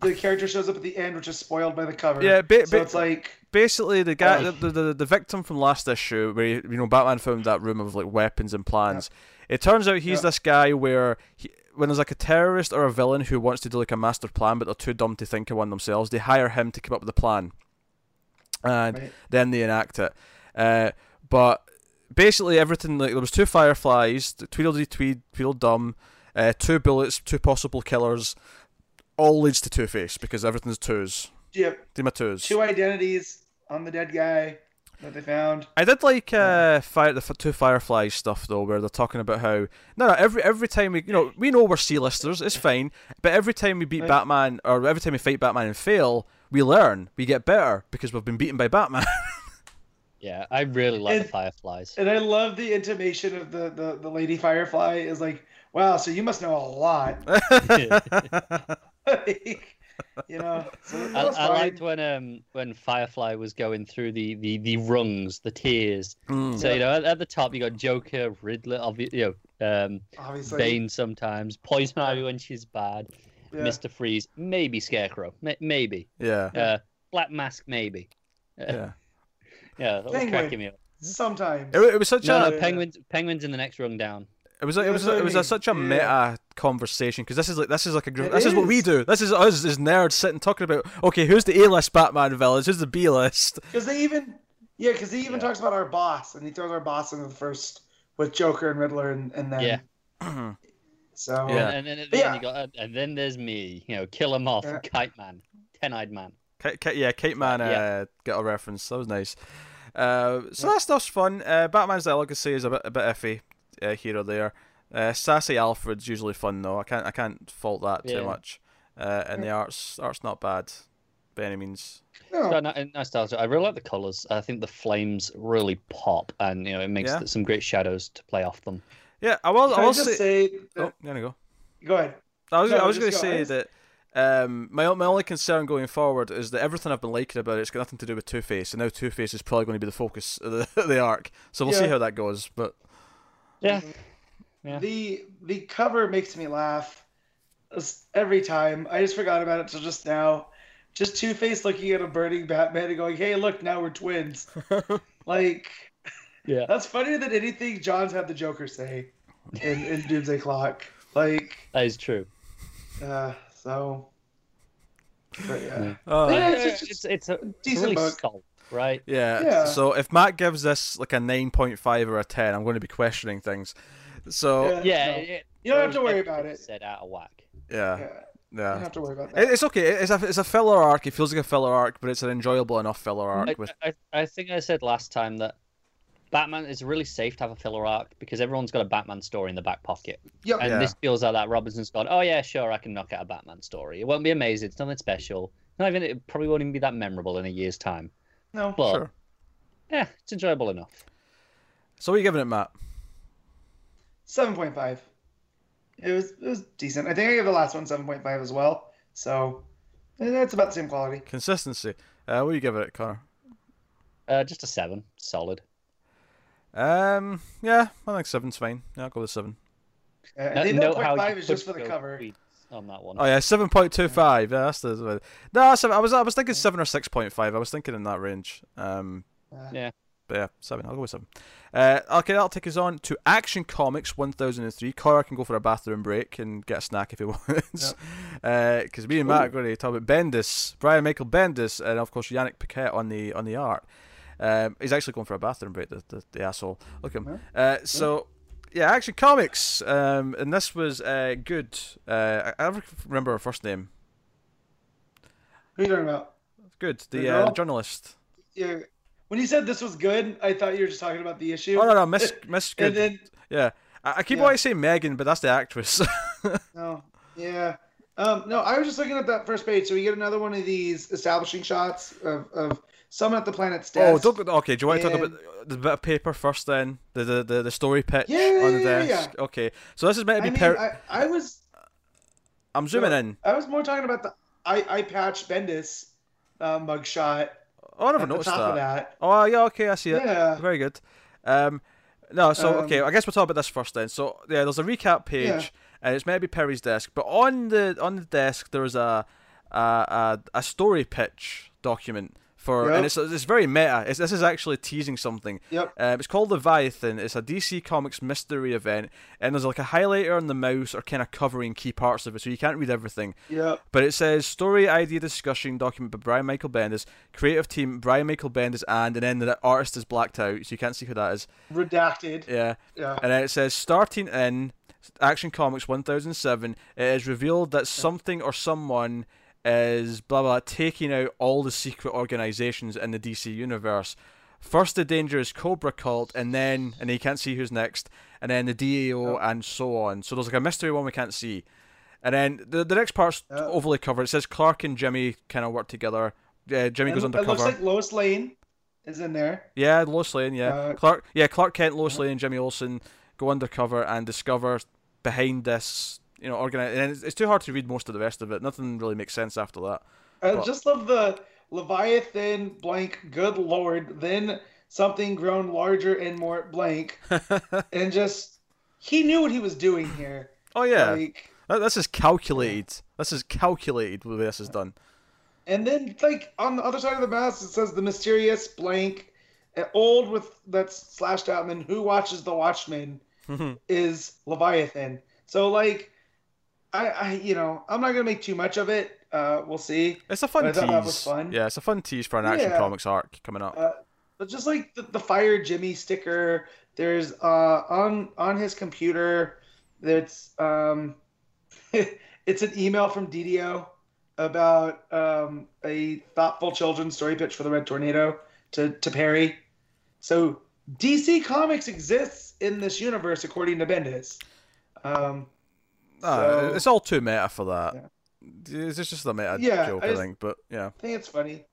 the character shows up at the end, which is spoiled by the cover. Yeah, ba- so ba- it's like basically the guy, Oh. the, the the victim from last issue, where you know Batman found that room of like weapons and plans. It turns out he's Yeah. this guy where he, when there's like a terrorist or a villain who wants to do like a master plan, but they're too dumb to think of one themselves, they hire him to come up with the plan, and Right. then they enact it. Uh, but basically everything like there was two fireflies, Tweedledee Tweed, Tweedledum, uh, two bullets, two possible killers. All leads to Two Face because everything's twos. yeah, Team of twos. two identities on the dead guy that they found. I did like uh, fire the f- two Fireflies stuff though, where they're talking about how no, no, every every time we you know we know we're C-listers, it's fine, but every time we beat. Batman or every time we fight Batman and fail, we learn, we get better because we've been beaten by Batman. Yeah, I really love And- the Fireflies. And I love the intimation of the, the, the lady Firefly is like, wow, so you must know a lot. Like, you know, so I, I liked when um when Firefly was going through the the, the rungs, the tiers. Mm. So you know, at, at the top you got Joker, Riddler, obvi- you know, um, Obviously, Bane sometimes, Poison Ivy when she's bad, yeah. Mister Freeze, maybe Scarecrow, ma- maybe, yeah, uh, Black Mask, maybe. Yeah. Yeah, that was Penguin. cracking me up. sometimes. It, it was such No, a no, Penguin's Penguin's in the next rung down. it was a, it Yeah, was a, it was a, such a Yeah. meta conversation because this is like this is like a gr- It this is what we do. This is us as nerds sitting talking about okay, who's the A list Batman villains, who's the B list. Because they even, yeah, because he even Yeah. talks about our boss, and he throws our boss into the first with Joker and Riddler, and, and then Yeah. so Yeah. And, and then at the Yeah. you got, and then there's me, you know, Killer Moth, Yeah. Kite Man, Ten Eyed Man. Kate, Kate, yeah, Kate Man uh, Yeah. got a reference. That was nice. Uh, so that stuff's fun. Uh, Batman's legacy is a bit a bit iffy uh, here or there. Uh, sassy Alfred's usually fun though. I can't I can't fault that too much. Uh, and the art's art's not bad by any means. no, No, no, nice style. I really like the colors. I think the flames really pop, and you know, it makes Yeah. some great shadows to play off them. Yeah, I will. Can I I will just say. say, that, Oh, there you go. go ahead. I was No, I was going to go. say I- that. Um, my my only concern going forward is that everything I've been liking about it, it's got nothing to do with Two Face, and now Two Face is probably going to be the focus of the, the arc. So we'll see how that goes. But Yeah, Yeah. The the cover makes me laugh every time. I just forgot about it till just now. Just Two Face looking at a burning Batman and going, "Hey, look, now we're twins." like yeah. that's funnier than anything Johns' had the Joker say in, in Doomsday Clock. Like, That is true. uh, so. But yeah. uh, Yeah, it's it's, just- it's, it's a decent really book. solid, right? Yeah. Yeah. So if Matt gives this like a nine point five or a ten, I'm going to be questioning things. So Yeah. Yeah, no. it, You don't have to worry about it. Said out of whack. yeah, Yeah. You yeah. don't have to worry about It- that. It's okay. It's a it's a filler arc. It feels like a filler arc, but it's an enjoyable enough filler arc. I, with I, I think I said last time that Batman is really safe to have a filler arc because everyone's got a Batman story in the back pocket. Yep. And Yeah. this feels like that Robinson's gone, oh yeah, sure, I can knock out a Batman story. It won't be amazing. It's nothing special. Not even it probably won't even be that memorable in a year's time. No. But sure. yeah, it's enjoyable enough. So what are you giving it, Matt? Seven point five. It was it was decent. I think I gave the last one seven point five as well. So eh, that's about the same quality. Consistency. Uh, what are you giving it, Connor? Uh, just a seven, solid. Um, yeah, I think seven's fine. Yeah, I'll go with seven. Uh, I No- think note that how point you five is just for the cover. on that one. Oh yeah, seven point two five. Yeah, that's the. No, that's- I was I was thinking seven or six point five. I was thinking in that range. Um, Uh, Yeah. but yeah, seven. I'll go with seven. Uh, okay, that'll take us on to Action Comics one thousand and three. Connor can go for a bathroom break and get a snack if he wants. Because me and Matt are going to talk about Bendis, Brian Michael Bendis, and of course Yannick Paquette on the on the art. Um, he's actually going for a bathroom break. The, the, the asshole. Look at him. Uh, so. Yeah, Action Comics, um, and this was uh, good. Uh, I, I remember her first name. Who are you talking about? Good, The the, uh, journalist. Yeah. When you said this was good, I thought you were just talking about the issue. Oh no, no, Miss Miss Goode. And then yeah, I, I keep Yeah. wanting to say Megan, but that's the actress. no, yeah. Um, no, I was just looking at that first page. So we get another one of these establishing shots of, of someone at the planet's Oh, desk. don't, okay. Do you want to talk about the bit of paper first, then the the the, the story pitch Yeah, on the yeah, yeah, desk? Okay, so this is meant to I be. mean, per- I, I was I'm zooming in. I was more talking about the eye, eye patch Bendis uh, mugshot. Oh, I never noticed top that. of that. Oh, yeah. Okay, I see it. Yeah. Very good. Um, no, so okay, Um, I guess we'll talk about this first then. So yeah, there's a recap page, Yeah. and it's maybe Perry's desk, but on the on the desk there's a a a, a story pitch document for, and it's it's very meta. It's, this is actually teasing something. Yep. Um, it's called Leviathan. It's a DC Comics mystery event, and there's like a highlighter on the mouse or kind of covering key parts of it, so you can't read everything. Yep. But it says story idea discussion document by Brian Michael Bendis, creative team Brian Michael Bendis, and and then the artist is blacked out, so you can't see who that is. Redacted. Yeah. Yeah. And then it says starting in Action Comics 1007, it is revealed that something or someone is blah blah taking out all the secret organizations in the DC universe. First the dangerous Kobra cult, and then and you can't see who's next, and then the DEO and so on. So there's like a mystery one we can't see. And then the the next part's Yeah. overly covered. It says Clark and Jimmy kind of work together. Uh, Jimmy goes it undercover. looks like Lois Lane is in there. Yeah, Lois Lane. Yeah, Uh, Clark. Yeah, Clark Kent, Lois Lane, Jimmy Olsen go undercover and discover behind this, you know, organize. And it's, it's too hard to read most of the rest of it. Nothing really makes sense after that. I But- just love the Leviathan blank. Good lord. Then something grown larger and more blank, and just he knew what he was doing here. oh yeah, Like, That- this is calculated. This is calculated. The way this is done. and then like on the other side of the mouse, it says the mysterious blank, uh, old with that's slashed out, and then who watches the Watchmen is Leviathan. So like, I, I you know I'm not gonna make too much of it. Uh, we'll see. It's a fun tease. that was fun. Yeah, it's a fun tease for an action Yeah. comics arc coming up. Uh, but just like the, the fire Jimmy sticker, there's uh on on his computer, that's um, it's an email from DiDio about um a thoughtful children's story pitch for the Red Tornado to to Perry. So DC Comics exists in this universe according to Bendis. Um, Ah, so- it's all too meta for that. Yeah. It's just a meta Yeah, joke, I I, think. But yeah, I think it's funny.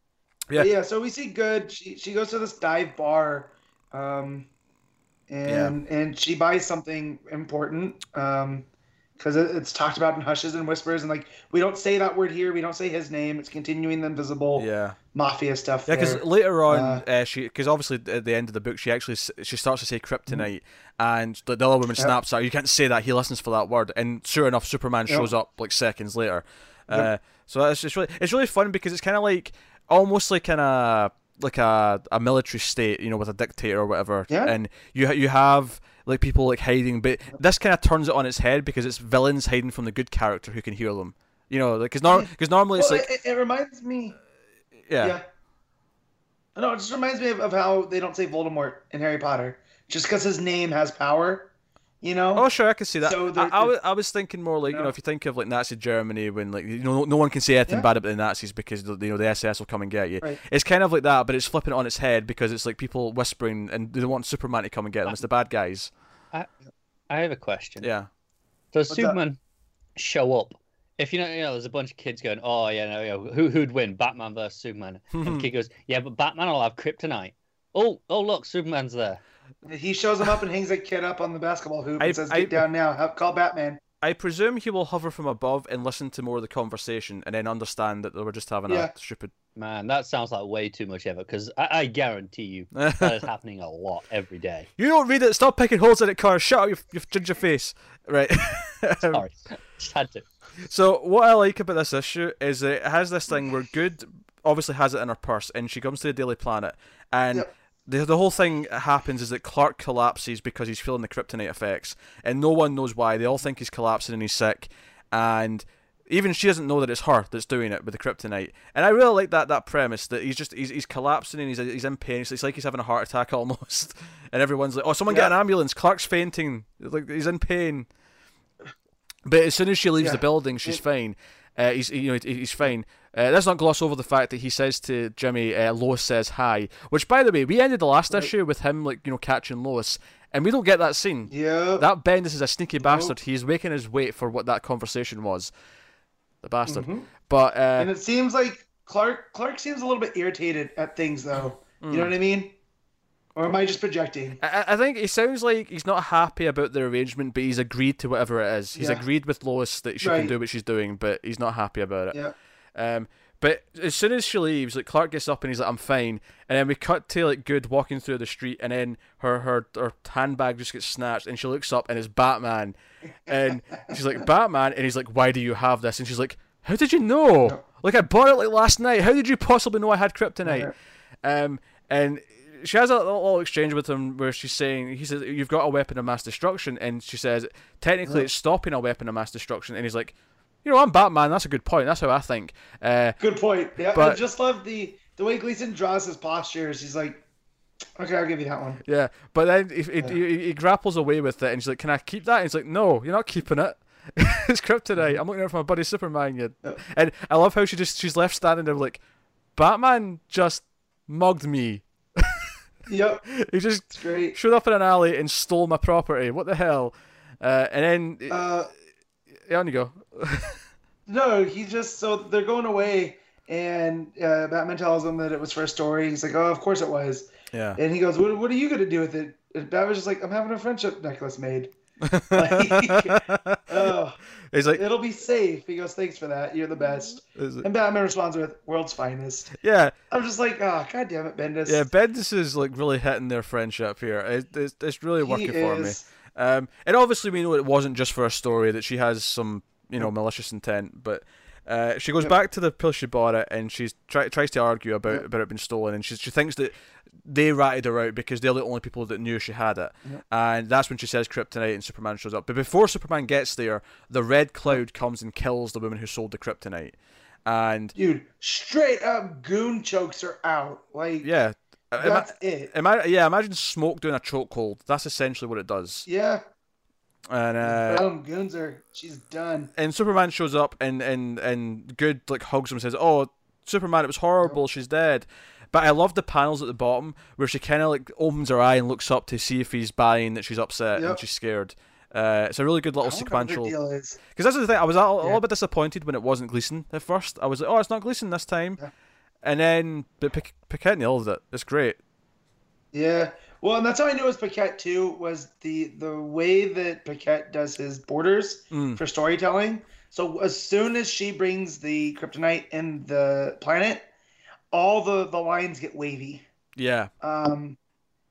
Yeah. But yeah. So we see Goode. She she goes to this dive bar, um, and and she buys something important, um, because it's talked about in hushes and whispers, and like we don't say that word here. We don't say his name. It's continuing the invisible yeah. mafia stuff. Yeah, because later on, Uh, uh, she because obviously at the end of the book, she actually she starts to say kryptonite, and the, the other woman Yep. snaps at. You can't say that. He listens for that word, and sure enough, Superman Yep. shows up like seconds later. Uh, Yep. so that's just really it's really fun because it's kind of like almost like kind of like a, a military state, you know, with a dictator or whatever. Yeah. And you you have like people like hiding, but this kind of turns it on its head because it's villains hiding from the good character who can hear them. You know, because nor- cause normally it's well, like it, it reminds me. yeah. Yeah. No, it just reminds me of, of how they don't say Voldemort in Harry Potter, just because his name has power. You know. Oh, sure, I can see that. So I, I, was, I was thinking more like you know No. if you think of like Nazi Germany when like you know no one can say anything Yeah. bad about the Nazis because the- you know the SS will come and get you. Right. It's kind of like that, but it's flipping it on its head because it's like people whispering and they want Superman to come and get them. It's the bad guys. I I have a question. Yeah. Does What's Superman show up? If you know, you know, there's a bunch of kids going, "Oh yeah, no, yeah, who who'd win, Batman versus Superman?" and the kid goes, "Yeah, but Batman will have kryptonite." Oh, oh, look, Superman's there. He shows him up and hangs that kid up on the basketball hoop I- and says, I- "Get down now. Have, call Batman." I presume he will hover from above and listen to more of the conversation and then understand that they were just having Yeah. a stupid. Man, that sounds like way too much effort. Because I, I guarantee you that is happening a lot every day. You don't read it. Stop picking holes in it, car. Shut up, your, your ginger face. Right. Um, Sorry, just had to. So what I like about this issue is that it has this thing where Goode obviously has it in her purse, and she comes to the Daily Planet, and Yep. The the whole thing happens is that Clark collapses because he's feeling the kryptonite effects, and no one knows why. They all think he's collapsing and he's sick, and even she doesn't know that it's her that's doing it with the kryptonite. And I really like that that premise that he's just he's, he's collapsing and he's he's in pain. It's, it's like he's having a heart attack almost, and everyone's like, "Oh, someone get an ambulance!" Clark's fainting, like he's in pain. But as soon as she leaves Yeah. the building, she's It- fine. Uh, he's you know he's fine. Uh, let's not gloss over the fact that he says to Jimmy, uh, Lois says hi. Which, by the way, we ended the last Right. issue with him like you know catching Lois, and we don't get that scene. Yeah. That Bendis is a sneaky bastard. He's making his wait for what that conversation was. the bastard. Mhm. But uh, And it seems like Clark Clark seems a little bit irritated at things though. You know what I mean? Or am I just projecting? I, I think he sounds like he's not happy about the arrangement, but he's agreed to whatever it is. He's Yeah. agreed with Lois that she can do what she's doing, but he's not happy about it. Yeah. Um, but as soon as she leaves, like Clark gets up and he's like, "I'm fine," and then we cut to like Goode walking through the street, and then her her her handbag just gets snatched, and she looks up and it's Batman, and she's like, "Batman," and he's like, "Why do you have this?" And she's like, "How did you know? Like I bought it like last night. How did you possibly know I had kryptonite?" Um, and she has a little, little exchange with him where she's saying, he says, You've got a weapon of mass destruction. And she says, Technically, it's stopping a weapon of mass destruction. And he's like, You know, I'm Batman. That's a good point. That's how I think. Uh, Good point. Yeah, I But- just love the the way Gleason draws his postures. He's like, okay, I'll give you that one. yeah. But then he, he, he, he grapples away with it. And she's like, Can I keep that? And he's like, No, you're not keeping it. it's kryptonite. I'm looking out for my buddy Superman. You. Yeah. And I love how she just she's left standing there like, Batman just mugged me. Yep, He just showed up in an alley and stole my property. What the hell? Uh, and then Uh, yeah, on you go. No, he just so they're going away, and uh, Batman tells him that it was for a story. He's like, oh, of course it was. Yeah. And he goes, what, what are you gonna do with it? And Batman's just like, I'm having a friendship necklace made. Like, oh, He's like, it'll be safe. He goes, thanks for that. You're the best. it- And Batman responds with, world's finest. yeah, I'm just like, oh, god damn it, Bendis. yeah. Bendis is like really hitting their friendship here. It, it's, it's really working for me. Um, and obviously we know it wasn't just for a story that she has some you know malicious intent, but. Uh, she goes Yep. back to the place she bought it, and she's try, tries to argue about Yep. about it being stolen, and she she thinks that they ratted her out because they're the only people that knew she had it, Yep. and that's when she says kryptonite, and Superman shows up. But before Superman gets there, the Red Cloud comes and kills the woman who sold the kryptonite, and Dude, straight up goon chokes her out. Like, yeah, ima- that's it. ima- yeah, imagine smoke doing a chokehold. That's essentially what it does, Yeah. And uh, Boom, goons are. She's done. and Superman shows up and and and Goode like hugs him and says, "Oh, Superman, it was horrible. She's dead." But I love the panels at the bottom where she kind of like opens her eye and looks up to see if he's buying that she's upset and she's scared. Uh, it's a really good little I wonder what her sequential. Because that's the thing. I was a, a Yeah. little bit disappointed when it wasn't Gleason at first. I was like, "Oh, it's not Gleason this time," Yeah. and then but Pic- Paquette nailed it. It's great. Yeah. Well, and that's how I knew it was Paquette too. Was the the way that Paquette does his borders Mm. for storytelling. So as soon as she brings the kryptonite in the planet, all the the lines get wavy. Yeah. Um,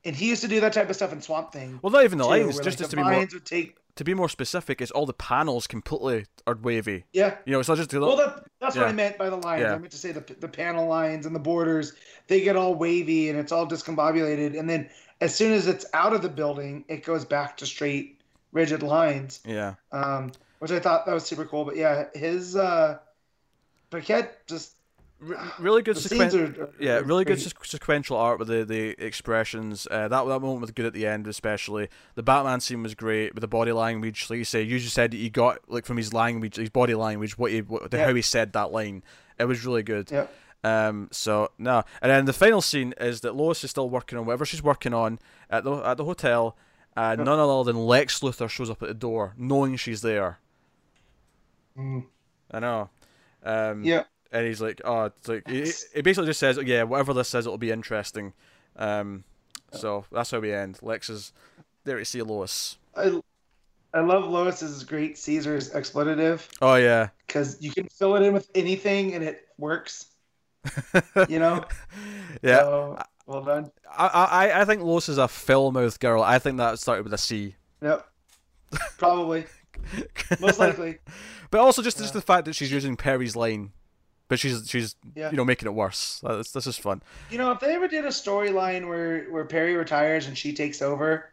and he used to do that type of stuff in Swamp Thing. Well, not even the too, lines. Just, like, just to the be more lines would take. to be more specific, it's all the panels completely are wavy. Yeah. You know, it's not just the Well, that, that's what I meant by the lines. Yeah. I meant to say the the panel lines and the borders. They get all wavy and it's all discombobulated. And then as soon as it's out of the building, it goes back to straight, rigid lines. yeah. Um, which I thought that was super cool. But yeah, his uh, Paquette just really good the scenes are, are Yeah, really good great. sequ- sequential art with the, the expressions. Uh, that that moment was good at the end, especially. The Batman scene was great with the body language. Like you say, you just said that you got like from his language, his body language, what he what, Yeah. how he said that line. It was really good. Yep. Um. So no, and then the final scene is that Lois is still working on whatever she's working on at the at the hotel. and. None other than Lex Luthor shows up at the door, knowing she's there. Mm. I know. Um, Yeah. and he's like, oh, it's like he, he basically just says, yeah, whatever this says, it'll be interesting. Um, so that's how we end. Lex is there to see Lois. I I love Lois's great Caesar's expletive Oh yeah, because you can fill it in with anything and it works. You know. yeah. So, well done. I, I I think Lois is a fill mouth girl. I think that started with a C. Yep. Probably. Most likely. But also just just the fact that she's using Perry's line, but she's she's Yeah. you know making it worse. That's this is fun. You know, if they ever did a storyline where where Perry retires and she takes over,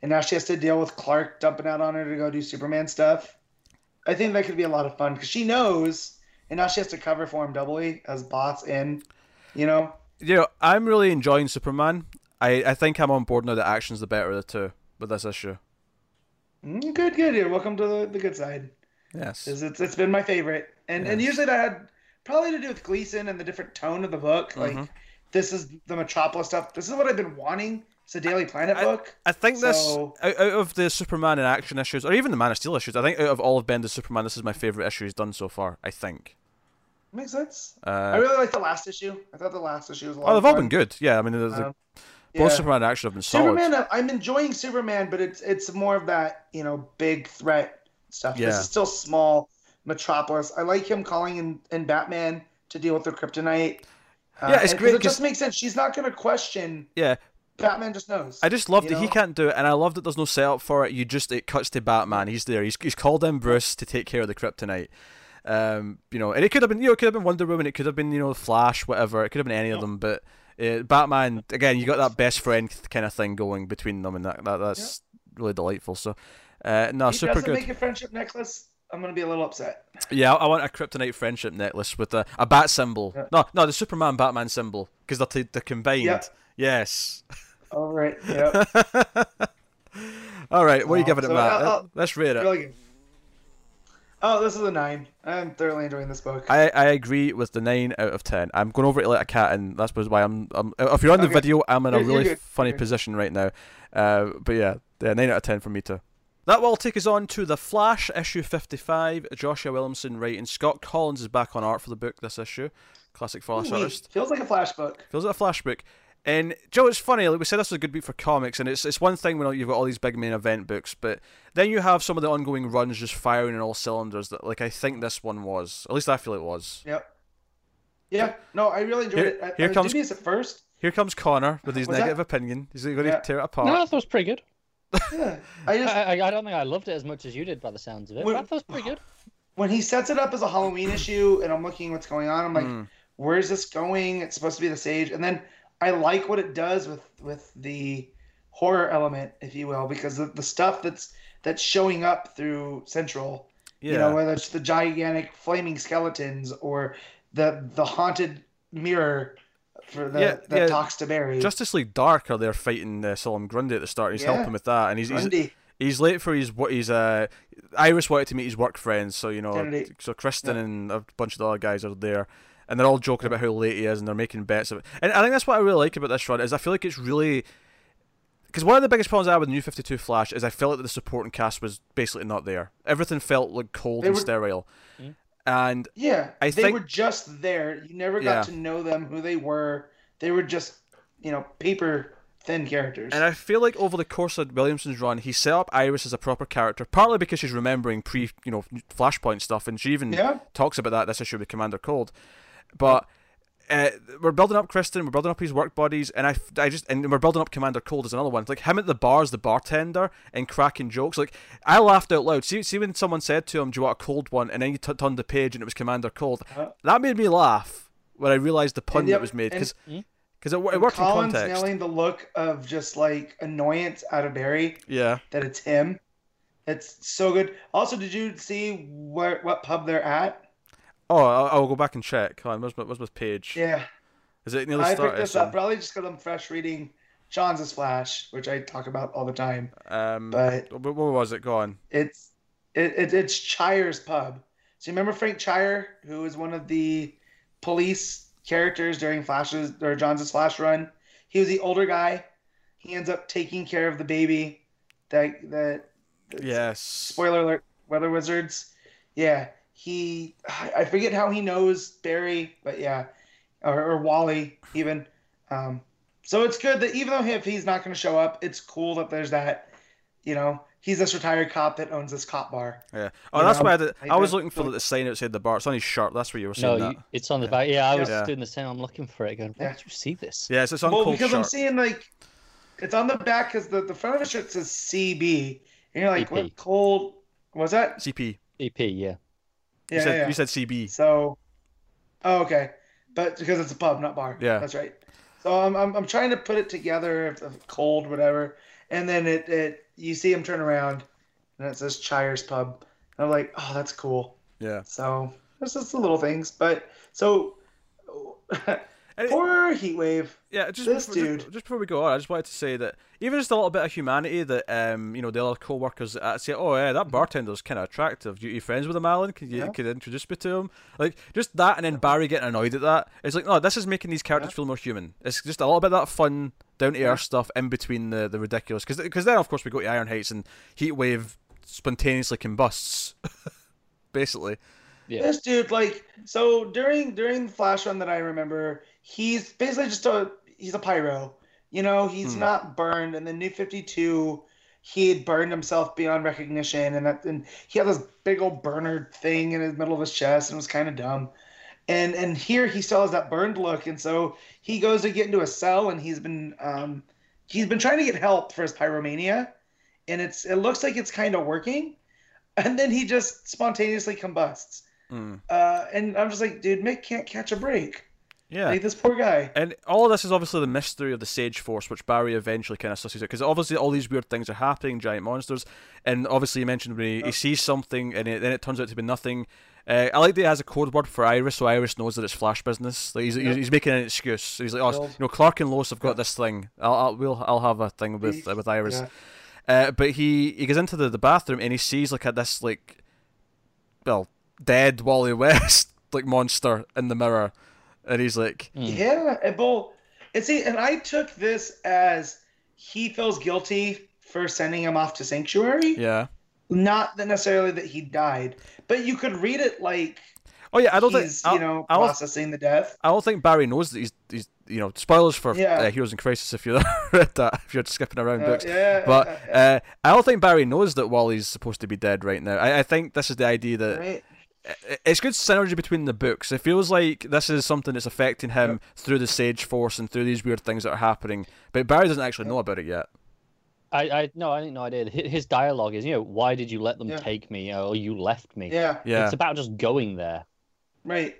and now she has to deal with Clark dumping out on her to go do Superman stuff, I think that could be a lot of fun because she knows, and now she has to cover for him doubly as bots in, you know. You know, I'm really enjoying Superman. I I think I'm on board now. The action's the better of the two with this issue. Mm, Good, good. Yeah, welcome to the, the good side. Yes, it's it's been my favorite, and and usually that had probably to do with Gleason and the different tone of the book. Like Mhm. this is the Metropolis stuff. This is what I've been wanting It's a Daily Planet book. I think So- this out, out of the Superman in action issues, or even the Man of Steel issues, I think out of all of Bendis Superman, this is my favorite issue he's done so far. I think. Makes sense. I Uh, really like the last issue. I thought the last issue was a lot oh, of they've all been good. Yeah, I mean, the, the, Um, both yeah. Superman action have been solid. Superman, uh, I'm enjoying Superman, but it's it's more of that you know big threat stuff. This Yeah. is still small Metropolis. I like him calling in, in Batman to deal with the kryptonite. Uh, Yeah, it's great It just makes sense. She's not going to question. Yeah, Batman just knows. I just love you that he can't do it, and I love that there's no setup for it. You just it cuts to Batman. He's there. He's he's called in Bruce to take care of the kryptonite. Um, you know, and it could have been you know it could have been Wonder Woman. It could have been you know Flash, whatever. It could have been any of them, but. Uh, Batman again, you got that best friend kind of thing going between them, and that, that that's really delightful. So, uh, no, he super doesn't good. make a friendship necklace. I'm going to be a little upset. Yeah, I want a kryptonite friendship necklace with a, a bat symbol. Yeah. No, no, the Superman Batman symbol because they're t- they're combined. Yep. Yes. All right. Yep. All right, what are you giving it, so Matt? I'll- I'll- Let's rate it. really good. Oh, this is a nine. I'm thoroughly enjoying this book. I, I agree with the nine out of ten. I'm going over it like a cat, and that's why I'm. I'm if you're on the Okay. video, I'm in a really good. funny good. position right now. Uh, but yeah, yeah, nine out of ten for me too. That will take us on to the Flash issue 55. Joshua Williamson writing. Scott Kolins is back on art for the book this issue. Classic Flash Ooh, artist. Feels like a flash book. Feels like a flash book. And Joe, it's funny. Like we said, this was a good week for comics, and it's it's one thing when you've got all these big main event books, but then you have some of the ongoing runs just firing on all cylinders. That like I think this one was. At least I feel it was. Yep. Yeah. No, I really enjoyed Here- it. I, here I comes- dubious at first. Here comes Connor with his Was that- negative opinion. He's going to Yeah. tear it No, apart. I thought it was pretty good. Yeah. I I, just I, I don't think I loved it as much as you did by the sounds of it, Wait- but I thought it was pretty good. when he sets it up as a Halloween issue, and I'm looking what's going on. I'm like, Mm. where's this going? It's supposed to be the sage, and then I like what it does with with the horror element, if you will, because the, the stuff that's that's showing up through Central, Yeah. you know, whether it's the gigantic flaming skeletons or the the haunted mirror for the, Yeah, that yeah. talks to Barry. Justice League Dark are there fighting uh, Solomon Grundy at the start. He's Yeah. helping with that, and he's he's, he's late for his what he's uh Iris wanted to meet his work friends, so you know, Kennedy. so Kristen and a bunch of the other guys are there, and they're all joking about how late he is, and they're making bets of it. And I think that's what I really like about this run is I feel like it's really because one of the biggest problems I had with New Fifty Two Flash is I felt that the supporting cast was basically not there. Everything felt like cold They and were- sterile, Mm. and Yeah, I they think- were just there. You never got Yeah. to know them, who they were. They were just, you know, paper thin characters. And I feel like over the course of Williamson's run, he set up Iris as a proper character, partly because she's remembering pre, you know, Flashpoint stuff, and she even Yeah. talks about that this issue with Commander Cold. But uh, we're building up Kristen, we're building up his work buddies, and I, I just and we're building up Commander Cold as another one. Like him at the bar as the bartender and cracking jokes. Like I laughed out loud. See, see when someone said to him, "Do you want a cold one?" and then you t- turned the page and it was Commander Cold. Uh, That made me laugh when I realized the pun And that was made because because it, wo- it and worked in Kolins' context. nailing the look of just like annoyance out of Barry Yeah. that it's him. It's so good. Also, did you see where what pub they're at? Oh, I'll, I'll go back and check. Hold on, where's my, where's my page? Yeah, Is it nearly I started? picked this up probably just because I'm fresh reading Johns' Flash, which I talk about all the time. Um, But wh- where was it gone? it's it, it it's Chyre's pub. So you remember Frank Chyre, who was one of the police characters during Flash's or Johns' Flash run? He was the older guy. He ends up taking care of the baby. That that Yes. spoiler alert, Weather Wizards. Yeah, he I forget how he knows Barry, but yeah, or, or Wally even. Um, so it's good that even though if he's not going to show up, it's cool that there's that. You know, he's this retired cop that owns this cop bar. Yeah. Oh, You that's know, why I, did, like I was looking for the sign outside the bar. It's on his shirt. That's where you were No, seeing that. you, it's on the back. Yeah, I was Yeah. doing the same. I'm looking for it, going, where Yeah. did you see this? Yes, it's on well, cold because I'm shirt. seeing like it's on the back because the, the front of the shirt says CB, and you're like, CP. what cold was that? CP. EP, yeah. You Yeah, said yeah. you said CB. So, oh, okay, but because it's a pub, not bar. Yeah. that's right. So I'm, I'm, I'm trying to put it together, cold, whatever, and then it, it you see him turn around, and it says Chyre's Pub. And I'm like, oh, that's cool. Yeah. So there's just the little things, but so It, And it- Poor Heatwave. Yeah, just This before, dude. Just, just before we go on, I just wanted to say that even just a little bit of humanity that um you know the other co-workers uh, say, oh yeah, that bartender's kind of attractive. You, you friends with him, Alan? Can you Yeah. could you introduce me to him? Like just that, and then Barry getting annoyed at that. It's like no, this is making these characters Yeah. feel more human. It's just a little bit of that fun, down to earth Yeah. stuff in between the the ridiculous. Because then of course we go to Iron Heights and Heatwave spontaneously combusts, basically. Yeah. This dude, like, so during during the Flash run that I remember, he's basically just a he's a pyro. You know, he's Hmm. not burned. And the New Fifty Two, he had burned himself beyond recognition, and that and he had this big old burner thing in the middle of his chest, and it was kind of dumb. And and here he still has that burned look, and so he goes to get into a cell, and he's been um he's been trying to get help for his pyromania, and it's it looks like it's kind of working, and then he just spontaneously combusts. Mm. Uh, and I'm just like, dude, Mick can't catch a break. Yeah. Like this poor guy. And all of this is obviously the mystery of the Sage Force, which Barry eventually kind of sussed out. Because obviously all these weird things are happening, giant monsters, and obviously you mentioned when he, he sees something and it, then it turns out to be nothing. Uh, I like that he has a code word for Iris, so Iris knows that it's Flash business. Like he's, he's, Yeah. he's making an excuse. He's like, oh, you know, Clark and Lois have got Yeah. this thing. I'll, I'll we'll I'll have a thing with uh, with Iris. Yeah. Uh, but he he goes into the, the bathroom and he sees like a this like, well, dead Wally West like monster in the mirror, and he's like, Mm. Yeah, and well, and see, and I took this as he feels guilty for sending him off to Sanctuary. yeah. Not that necessarily that he died, but you could read it like Oh yeah, I don't think he's I- you know I don't- processing the death. I don't think Barry knows that he's, he's you know, spoilers for Yeah. uh, Heroes in Crisis if you read that, if you're skipping around Uh, books. yeah, But uh, I don't think Barry knows that Wally's supposed to be dead right now. I, I think this is the idea that right? I- it's good synergy between the books. It feels like this is something that's affecting him through the Sage Force and through these weird things that are happening. But Barry doesn't actually know about it yet. I, I no, I think no idea. His dialogue is, you know, why did you let them Yeah. take me, uh, or you left me? Yeah, Yeah, It's about just going there. right.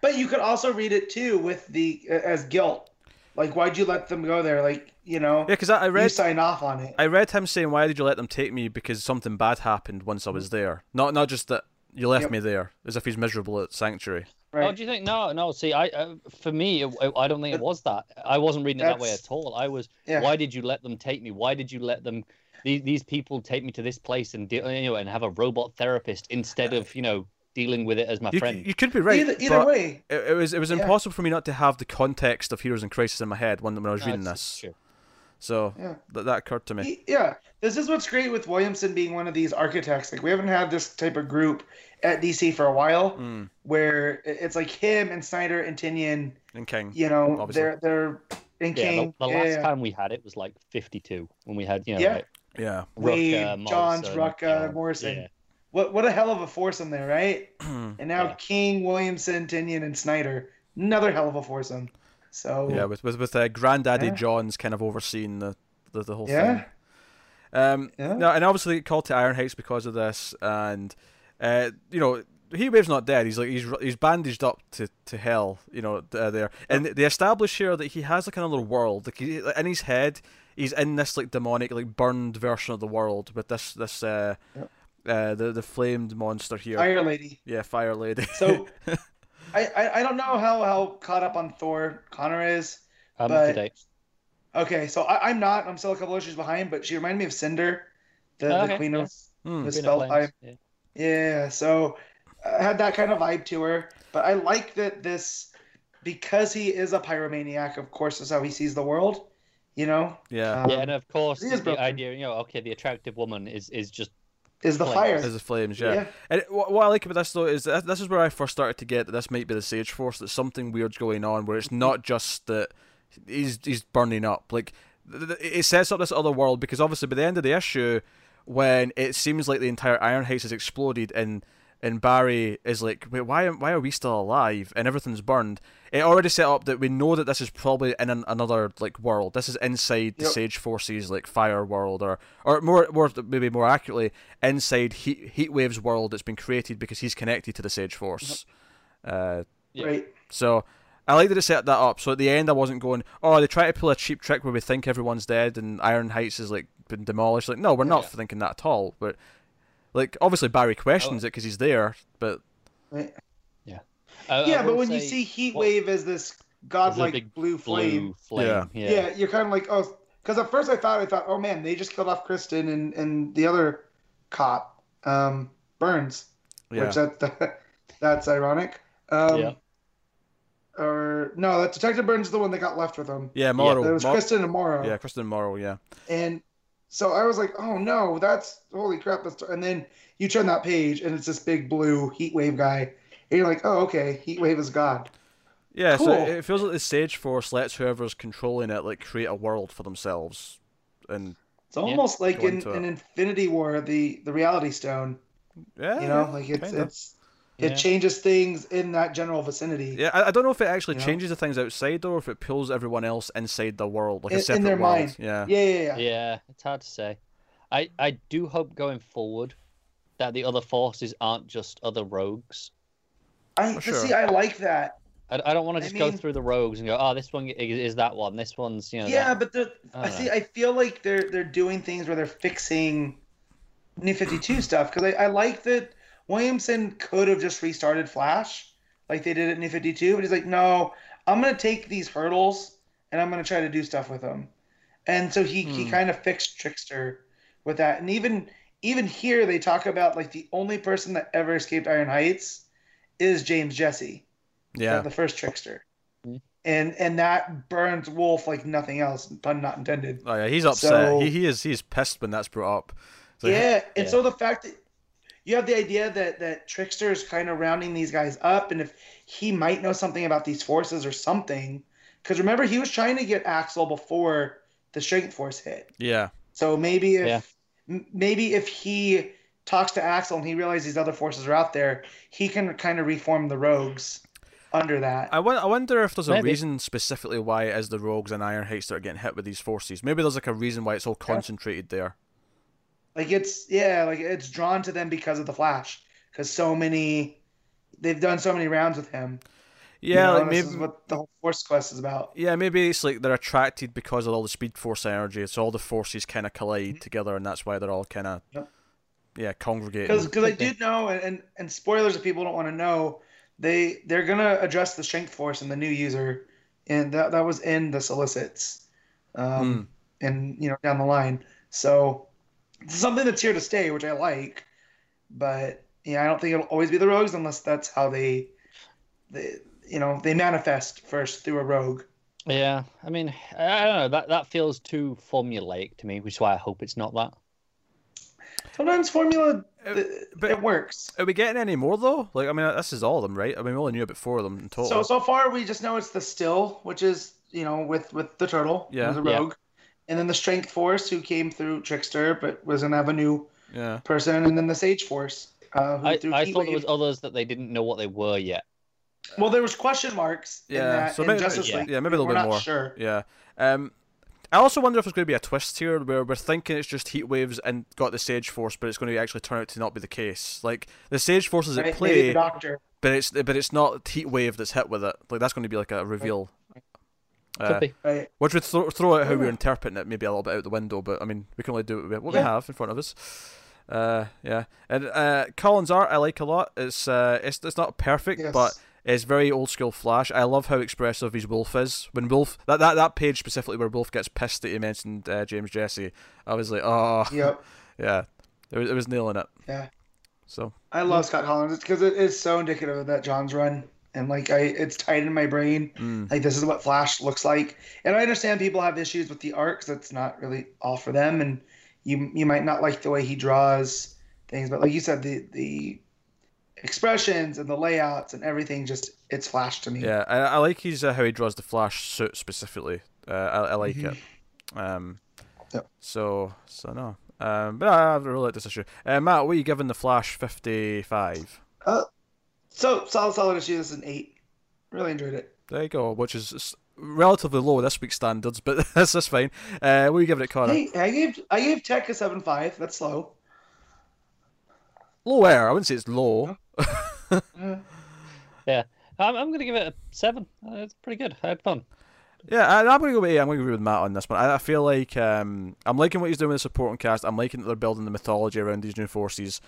But you could also read it too with the as guilt. Like, why'd you let them go there? Like, you know, yeah. Because I, I you read sign off on it. I read him saying, "Why did you let them take me?" Because something bad happened once I was mm. there. Not not just that you left Yep. me there, as if he's miserable at Sanctuary. Oh, do you think? No, no. See, I, uh, for me, it, it- I don't think it was that. I wasn't reading it that way at all. I was, Yeah. why did you let them take me? Why did you let them? These these people take me to this place and de- you know and have a robot therapist instead of you know dealing with it as my You, friend. you could be right. either either way, It, it was it was Yeah. impossible for me not to have the context of Heroes in Crisis in my head when, when I was No, reading this. sure. So Yeah. that that occurred to me. He- yeah, this is what's great with Williamson being one of these architects. Like we haven't had this type of group at DC for a while, Mm. where it's like him and Snyder and Tynion. And King. You know, Obviously. they're they're in Yeah, King. the, the yeah, last yeah. time we had it was like 52 when we had you know Yeah. like Yeah. Waid, Rucka, Johns, Morrison, Rucka, John- Morrison. yeah. What what a hell of a foursome there, right? And now Yeah. King, Williamson, Tynion, and Snyder, another hell of a foursome. So Yeah, with with with uh, Granddaddy Yeah. Johns kind of overseeing the the, the whole Yeah. thing. Um, Yeah. no, and obviously called to Iron Heights because of this, and uh, you know, Heatwave's not dead. He's like he's he's bandaged up to, to hell, you know, uh, there. And they establish here that he has like another world, like he, in his head, he's in this like demonic, like burned version of the world with this this uh, Yep. uh the the flamed monster here. Fire Lady. Yeah, Fire Lady. So I, I I don't know how how caught up on Thor Connor is. I'm But- up to date. Okay, so I, I'm not. I'm still a couple issues behind, but she reminded me of Sindr, the, Oh, the okay, queen yeah. of Hmm. the spell Flames, time. yeah. Yeah, so I had that kind of vibe to her. But I like that this because he is a pyromaniac. Of course, is how he sees the world. You know, yeah, Um, yeah, and of course the broken. idea, you know, okay, the attractive woman is is just is the Flames. fire. is the flames. Yeah. yeah. And what, what I like about this though is that this is where I first started to get that this might be the Sage Force. That something weird's going on, where it's not just that he's he's burning up. Like th- th- it sets up this other world because obviously by the end of the issue, when it seems like the entire Iron Heights has exploded and and Barry is like, wait, why why are we still alive? And everything's burned. It already set up that we know that this is probably in an, another like world. This is inside the Yep. Sage Forces like Fire World, or or more more maybe more accurately inside Heat Heatwave's world that's been created because he's connected to the Sage Force. Uh, Yeah. Right. so I like that it set that up. So at the end, I wasn't going, oh, they try to pull a cheap trick where we think everyone's dead and Iron Heights is like been demolished. Like, no, we're not Yeah. thinking that at all. But like, obviously Barry questions it because he's there, but Right. I- I yeah, but will when you see Heat what- Wave as this godlike big blue flame. Blue flame. Yeah. Yeah. Yeah. you're kind of like, oh, because at first I thought, I thought, oh man, they just killed off Kristen and, and the other cop, um, Burns, Yeah. which that, that's ironic. Um, Yeah. Or no, that Detective Burns is the one that got left with him. yeah, Morrow. It was Mor- Kristen and Morrow. yeah, Kristen and Morrow. Yeah. And so I was like, oh no, that's holy crap. That's, and then you turn that page and it's this big blue heat wave guy. And you're like, oh, okay, heat wave is God. Yeah, so it feels like the Sage Force lets whoever's controlling it like create a world for themselves, and It's almost like in, into in. Infinity War, the, the Reality Stone. yeah, You know, like it's kinda. it's it Yeah. changes things in that general vicinity. Yeah, I, I don't know if it actually You know? changes the things outside though, or if it pulls everyone else inside the world like In- a in their world. mind. Yeah. Yeah, yeah, yeah. Yeah, it's hard to say. I, I do hope going forward that the other forces aren't just other rogues. I sure. see, I like that. I, I don't want to just go mean- through the rogues and go, oh, this one is that one, this one's you know. yeah, that. but the, I I see. I feel like they're they're doing things where they're fixing New Fifty Two stuff because I, I like that Williamson could have just restarted Flash like they did at New Fifty Two, but he's like, no, I'm gonna take these hurdles and I'm gonna try to do stuff with them, and so he he Hmm. kind of fixed Trickster with that, and even even here they talk about like the only person that ever escaped Iron Heights is James Jesse Yeah. the first trickster. Mhm. And and that burns Wolf like nothing else, pun not intended. Oh yeah, he's upset. So- he he is he's pissed when that's brought up. It's like, yeah, and Yeah. so the fact that you have the idea that that Trickster is kind of rounding these guys up, and if he might know something about these forces or something, because remember he was trying to get Axel before the Strength Force hit. Yeah. So maybe if Yeah. m- maybe if he talks to Axel and he realizes these other forces are out there, he can kind of reform the Rogues under that. I, wonder if there's a Maybe. reason specifically why it is the Rogues and Iron Heights that are getting hit with these forces. Maybe there's like a reason why it's all concentrated there. Like it's yeah, like it's drawn to them because of the Flash, because so many, they've done so many rounds with him. you Yeah, know, like maybe this is what the whole Force Quest is about. Yeah, maybe it's like they're attracted because of all the Speed Force energy. So all the forces kind of collide mm-hmm. together, and that's why they're all kind of Yep. Yeah congregate Because because I did know, and, and and spoilers if people don't want to know, they they're gonna address the Strength Force and the new user, and that that was in the solicits, um, and you know down the line. So it's something that's here to stay, which I like, but yeah, I don't think it'll always be the rogues unless that's how they, they you know they manifest first through a rogue. Yeah, I mean, I I don't know. That that feels too formulaic to me, which is why I hope it's not that. Sometimes formula Uh, it, but- it works. Are we getting any more though? Like, I mean, this is all of them, right? I mean, we only knew about four of them in total. So so far we just know it's the still, which is you know with with the turtle, Yeah. who's a Yeah. rogue, and then the strength force who came through trickster, but was gonna have a new yeah. person, and then the sage force. Uh, who I, I Heat thought there was others that they didn't know what they were yet. Well, there was question marks. in Yeah, that, so in maybe- Justice yeah. League. Yeah, maybe a little We're bit not more. Sure. Yeah. Um, I also wonder if there's going to be a twist here where we're thinking it's just heat waves and got the Sage Force, but it's going to actually turn out to not be the case. Like the Sage Force is Right? at play, the doctor. but it's but it's not heat wave that's hit with it. Like that's going to be like a reveal. Could Uh. Right. which would throw, throw out how we're interpreting it maybe a little bit out the window, but I mean we can only do what we Yeah. have in front of us. Uh, yeah, and uh, Kolins' art I like a lot. It's uh, it's it's not perfect, Yes. but it's very old school Flash. I love how expressive his Wolf is. When Wolf that, that, that page specifically where Wolf gets pissed that he mentioned uh, James Jesse, I was like, oh Yep. yeah, it was, it was nailing it. Yeah. So I love Scott Kolins because it is so indicative of that Johns' run, and like I, it's tight in my brain. mm, Like this is what Flash looks like, and I understand people have issues with the art because it's not really all for them, and you you might not like the way he draws things, but like you said, the the expressions and the layouts and everything just it's Flash to me. yeah, I, I like his uh, how he draws the Flash suit specifically. Uh, I, I like Mhm. it. Um, Yep. so so no. Um, but I, I really like this issue. Uh, Matt, what are you giving the Flash fifty five? So solid, solid issue. This is an eight. Really enjoyed it. There you go, which is relatively low this week's standards, but that's that's fine. Uh, what are you giving it, Connor? Hey, I gave I gave Tech a seven five. That's slow. Low air. I wouldn't say it's low. Uh, I'm, I'm going to give it a seven. Uh, it's pretty good. I had fun. Yeah, I, I'm gonna go with eight. I'm gonna agree with Matt on this one. I, I feel like um, I'm liking what he's doing with the supporting cast. I'm liking that they're building the mythology around these new forces.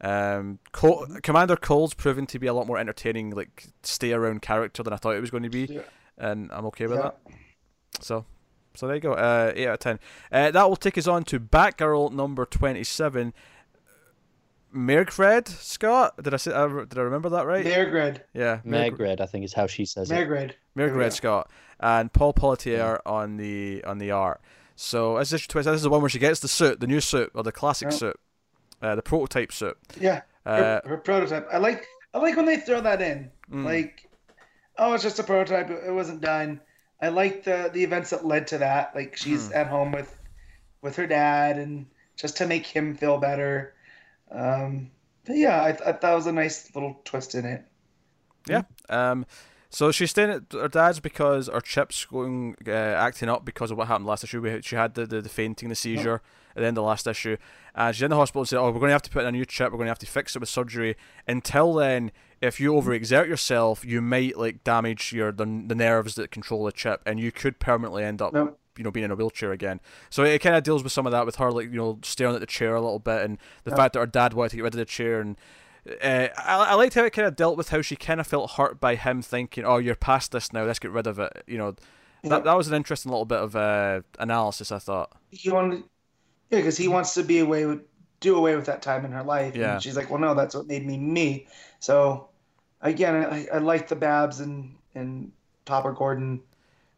Um, Cole, Commander Cold's proven to be a lot more entertaining, like stay around character than I thought it was going to be. Yeah. and I'm okay with Yeah. that. So, so there you go. Uh, eight out of ten. Uh, that will take us on to Batgirl number twenty-seven. Mairghread Scott. Did I say? Uh, did I remember that right? Margaret. Yeah, Merg- Megred, I think is how she says it. Margaret. There we Mairghread. Scott and Paul Pelletier on the on the art. So as this twist, this is the one where she gets the suit, the new suit or the classic Yeah. suit, uh, the prototype suit. Yeah. Uh, Her, her prototype. I like. I like when they throw that in. Mm. Like, oh, it's just a prototype. It it wasn't done. I like the the events that led to that. Like she's Hmm. at home with with her dad, and just to make him feel better. Um, but yeah, I, I thought that was a nice little twist in it. Yeah. Um, so she's staying at her dad's because her chip's going uh, acting up because of what happened last issue. We, she had the, the, the fainting, the seizure at the end of the last issue, and she's in the hospital and said, "Oh, we're going to have to put in a new chip. We're going to have to fix it with surgery. Until then, if you overexert yourself, you might like damage your the, the nerves that control the chip, and you could permanently end up." No. You know, being in a wheelchair again. So it kind of deals with some of that with her, like you know, staring at the chair a little bit, and the Yeah. fact that her dad wanted to get rid of the chair, and uh, I, I liked how it kind of dealt with how she kind of felt hurt by him thinking, "Oh, you're past this now. Let's get rid of it." You know, Yeah. that that was an interesting little bit of uh, analysis. I thought. He wanted, yeah, because he wants to be away with, do away with that time in her life. Yeah. And she's like, well, no, that's what made me me. So, again, I, I like the Babs and and Topper Gordon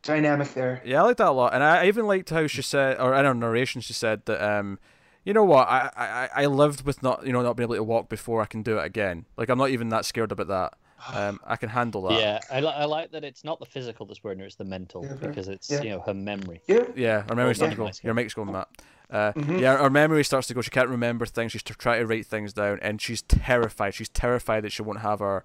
dynamic there. Yeah, I liked that a lot, and I I even liked how she said, or in her narration, she said that, um, you know what, I, I I lived with not you know not being able to walk before I can do it again. Like I'm not even that scared about that. Um, I can handle that. Yeah, I, li- I like that it's not the physical that's worrying her, it's the mental Yeah, fair. because it's Yeah. you know her memory. Yeah. Yeah, her memory Oh, starts to go. Your mic's going, Matt. Uh, Mhm. Yeah, her memory starts to go. She can't remember things. She's t- trying to write things down, and she's terrified. She's terrified that she won't have her,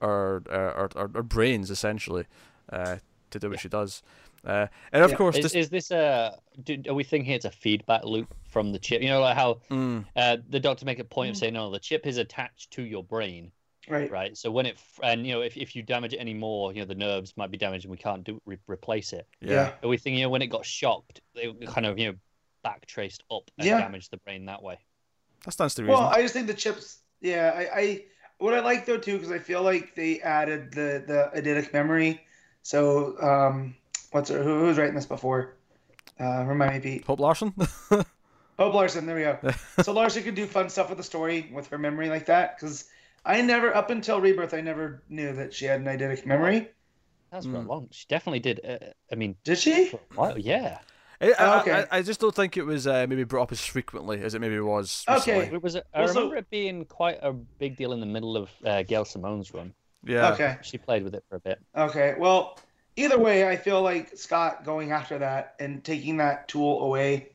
her, uh, her, her, her brains essentially, uh, to do what she does. Uh, and of Yeah. course, Is, this, is this a? Do, are we thinking it's a feedback loop from the chip? You know, like how mm, uh, the doctor make a point Mm. of saying, "No, the chip is attached to your brain, Right. right? So when it and you know if, if you damage it anymore, you know the nerves might be damaged and we can't do re- replace it." yeah, Are we thinking you know, when it got shocked, it kind of you know back traced up and Yeah. damaged the brain that way? that stands to reason. Well, I just think the chips. Yeah, I, I what I like though too because I feel like they added the the eidetic memory. So um, what's her, who, who was writing this before? Uh, remind me, Pete. Hope Larson. Oh, Larson. There we go. so Larson could do fun stuff with the story with her memory like that because I never up until Rebirth I never knew that she had an eidetic memory. That's for a Mm. long. She definitely did. Uh, I mean, Did she? for a while, yeah. I, I, Oh, okay. I, I just don't think it was uh, maybe brought up as frequently as it maybe was. Okay. Recently. It was. A, I Well, so- remember it being quite a big deal in the middle of uh, Gail Simone's run. Yeah. Okay. She played with it for a bit. Okay. Well, either way, I feel like Scott going after that and taking that tool away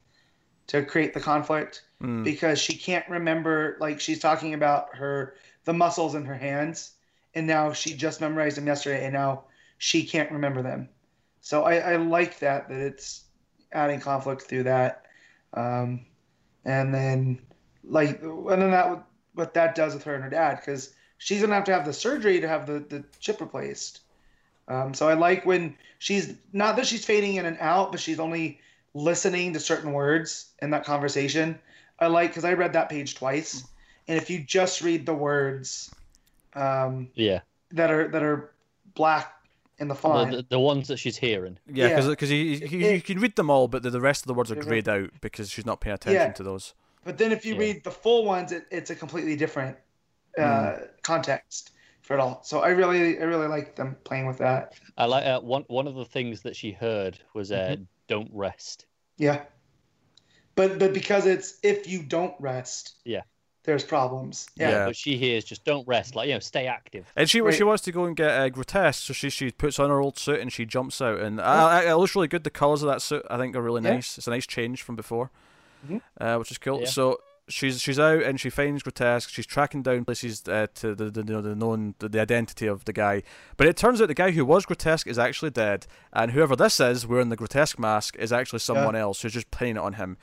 to create the conflict Mm. because she can't remember like she's talking about her the muscles in her hands and now she just memorized them yesterday and now she can't remember them so i, I like that that it's adding conflict through that um, and then like and then that what that does with her and her dad because she's gonna have to have the surgery to have the, the chip replaced um, so i like when she's not that she's fading in and out but she's only listening to certain words in that conversation I like because I read that page twice, and if you just read the words um, Yeah. that are that are black in the The, font, the, the ones that she's hearing. Yeah, Yeah. because you, you, you can read them all, but the, the rest of the words are grayed out because she's not paying attention Yeah. to those. but then if you Yeah. read the full ones, it, it's a completely different uh, context for it all. So I really I really like them playing with that. I like uh, one one of the things that she heard was uh, Mm-hmm. "Don't rest." Yeah, but but because it's if you don't rest, Yeah. there's problems. Yeah. Yeah, But she hears just "Don't rest," like you know, stay active. And she Right. she wants to go and get uh, grotesque, so she she puts on her old suit and she jumps out, and I, I, it looks really good. The colors of that suit I think are really Yeah. nice. It's a nice change from before, Mhm. uh, which is cool. Yeah. So she's she's out and she finds grotesque. She's tracking down places uh, to the, the you know, the known the, the identity of the guy, but it turns out the guy who was grotesque is actually dead, and whoever this is wearing the grotesque mask is actually someone else who's just playing it on him.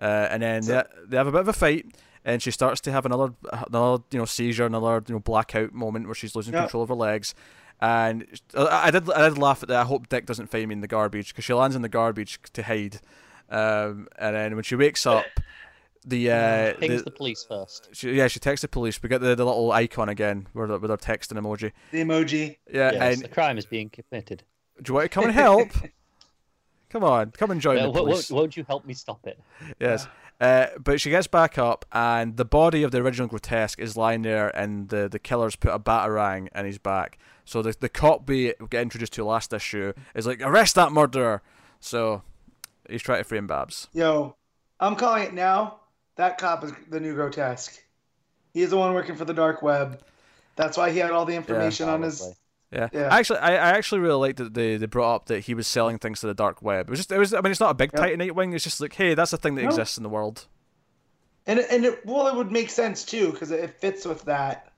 Uh, and then So- they, they have a bit of a fight, and she starts to have another another you know seizure, another you know blackout moment where she's losing Yeah. control of her legs. And I I did I did laugh at that. I hope Dick doesn't find me in the garbage because she lands in the garbage to hide. Um, and then when she wakes up, the uh, Pings the, the police first. she, yeah, she texts the police. We get the, the little icon again with her, with her texting emoji. the emoji. Yeah, Yes, and the crime is being committed. Do you want to come and help? come on, come and join Uh, the won't, police. won't you help me stop it? Yes. Uh, but she gets back up, and the body of the original grotesque is lying there, and the, the killer's put a batarang in his back. So the the cop we get introduced to last issue is like, arrest that murderer. So he's trying to frame Babs. Yo, I'm calling it now. That cop is the new grotesque. He's the one working for the dark web. That's why he had all the information on his. Yeah. Yeah. Actually, I, I actually really liked that they, they brought up that he was selling things to the dark web. It was just it was I mean it's not a big Yep. Titan Nightwing. It's just like hey that's a thing that No. exists in the world. And it, and it, well, it would make sense too because it fits with that,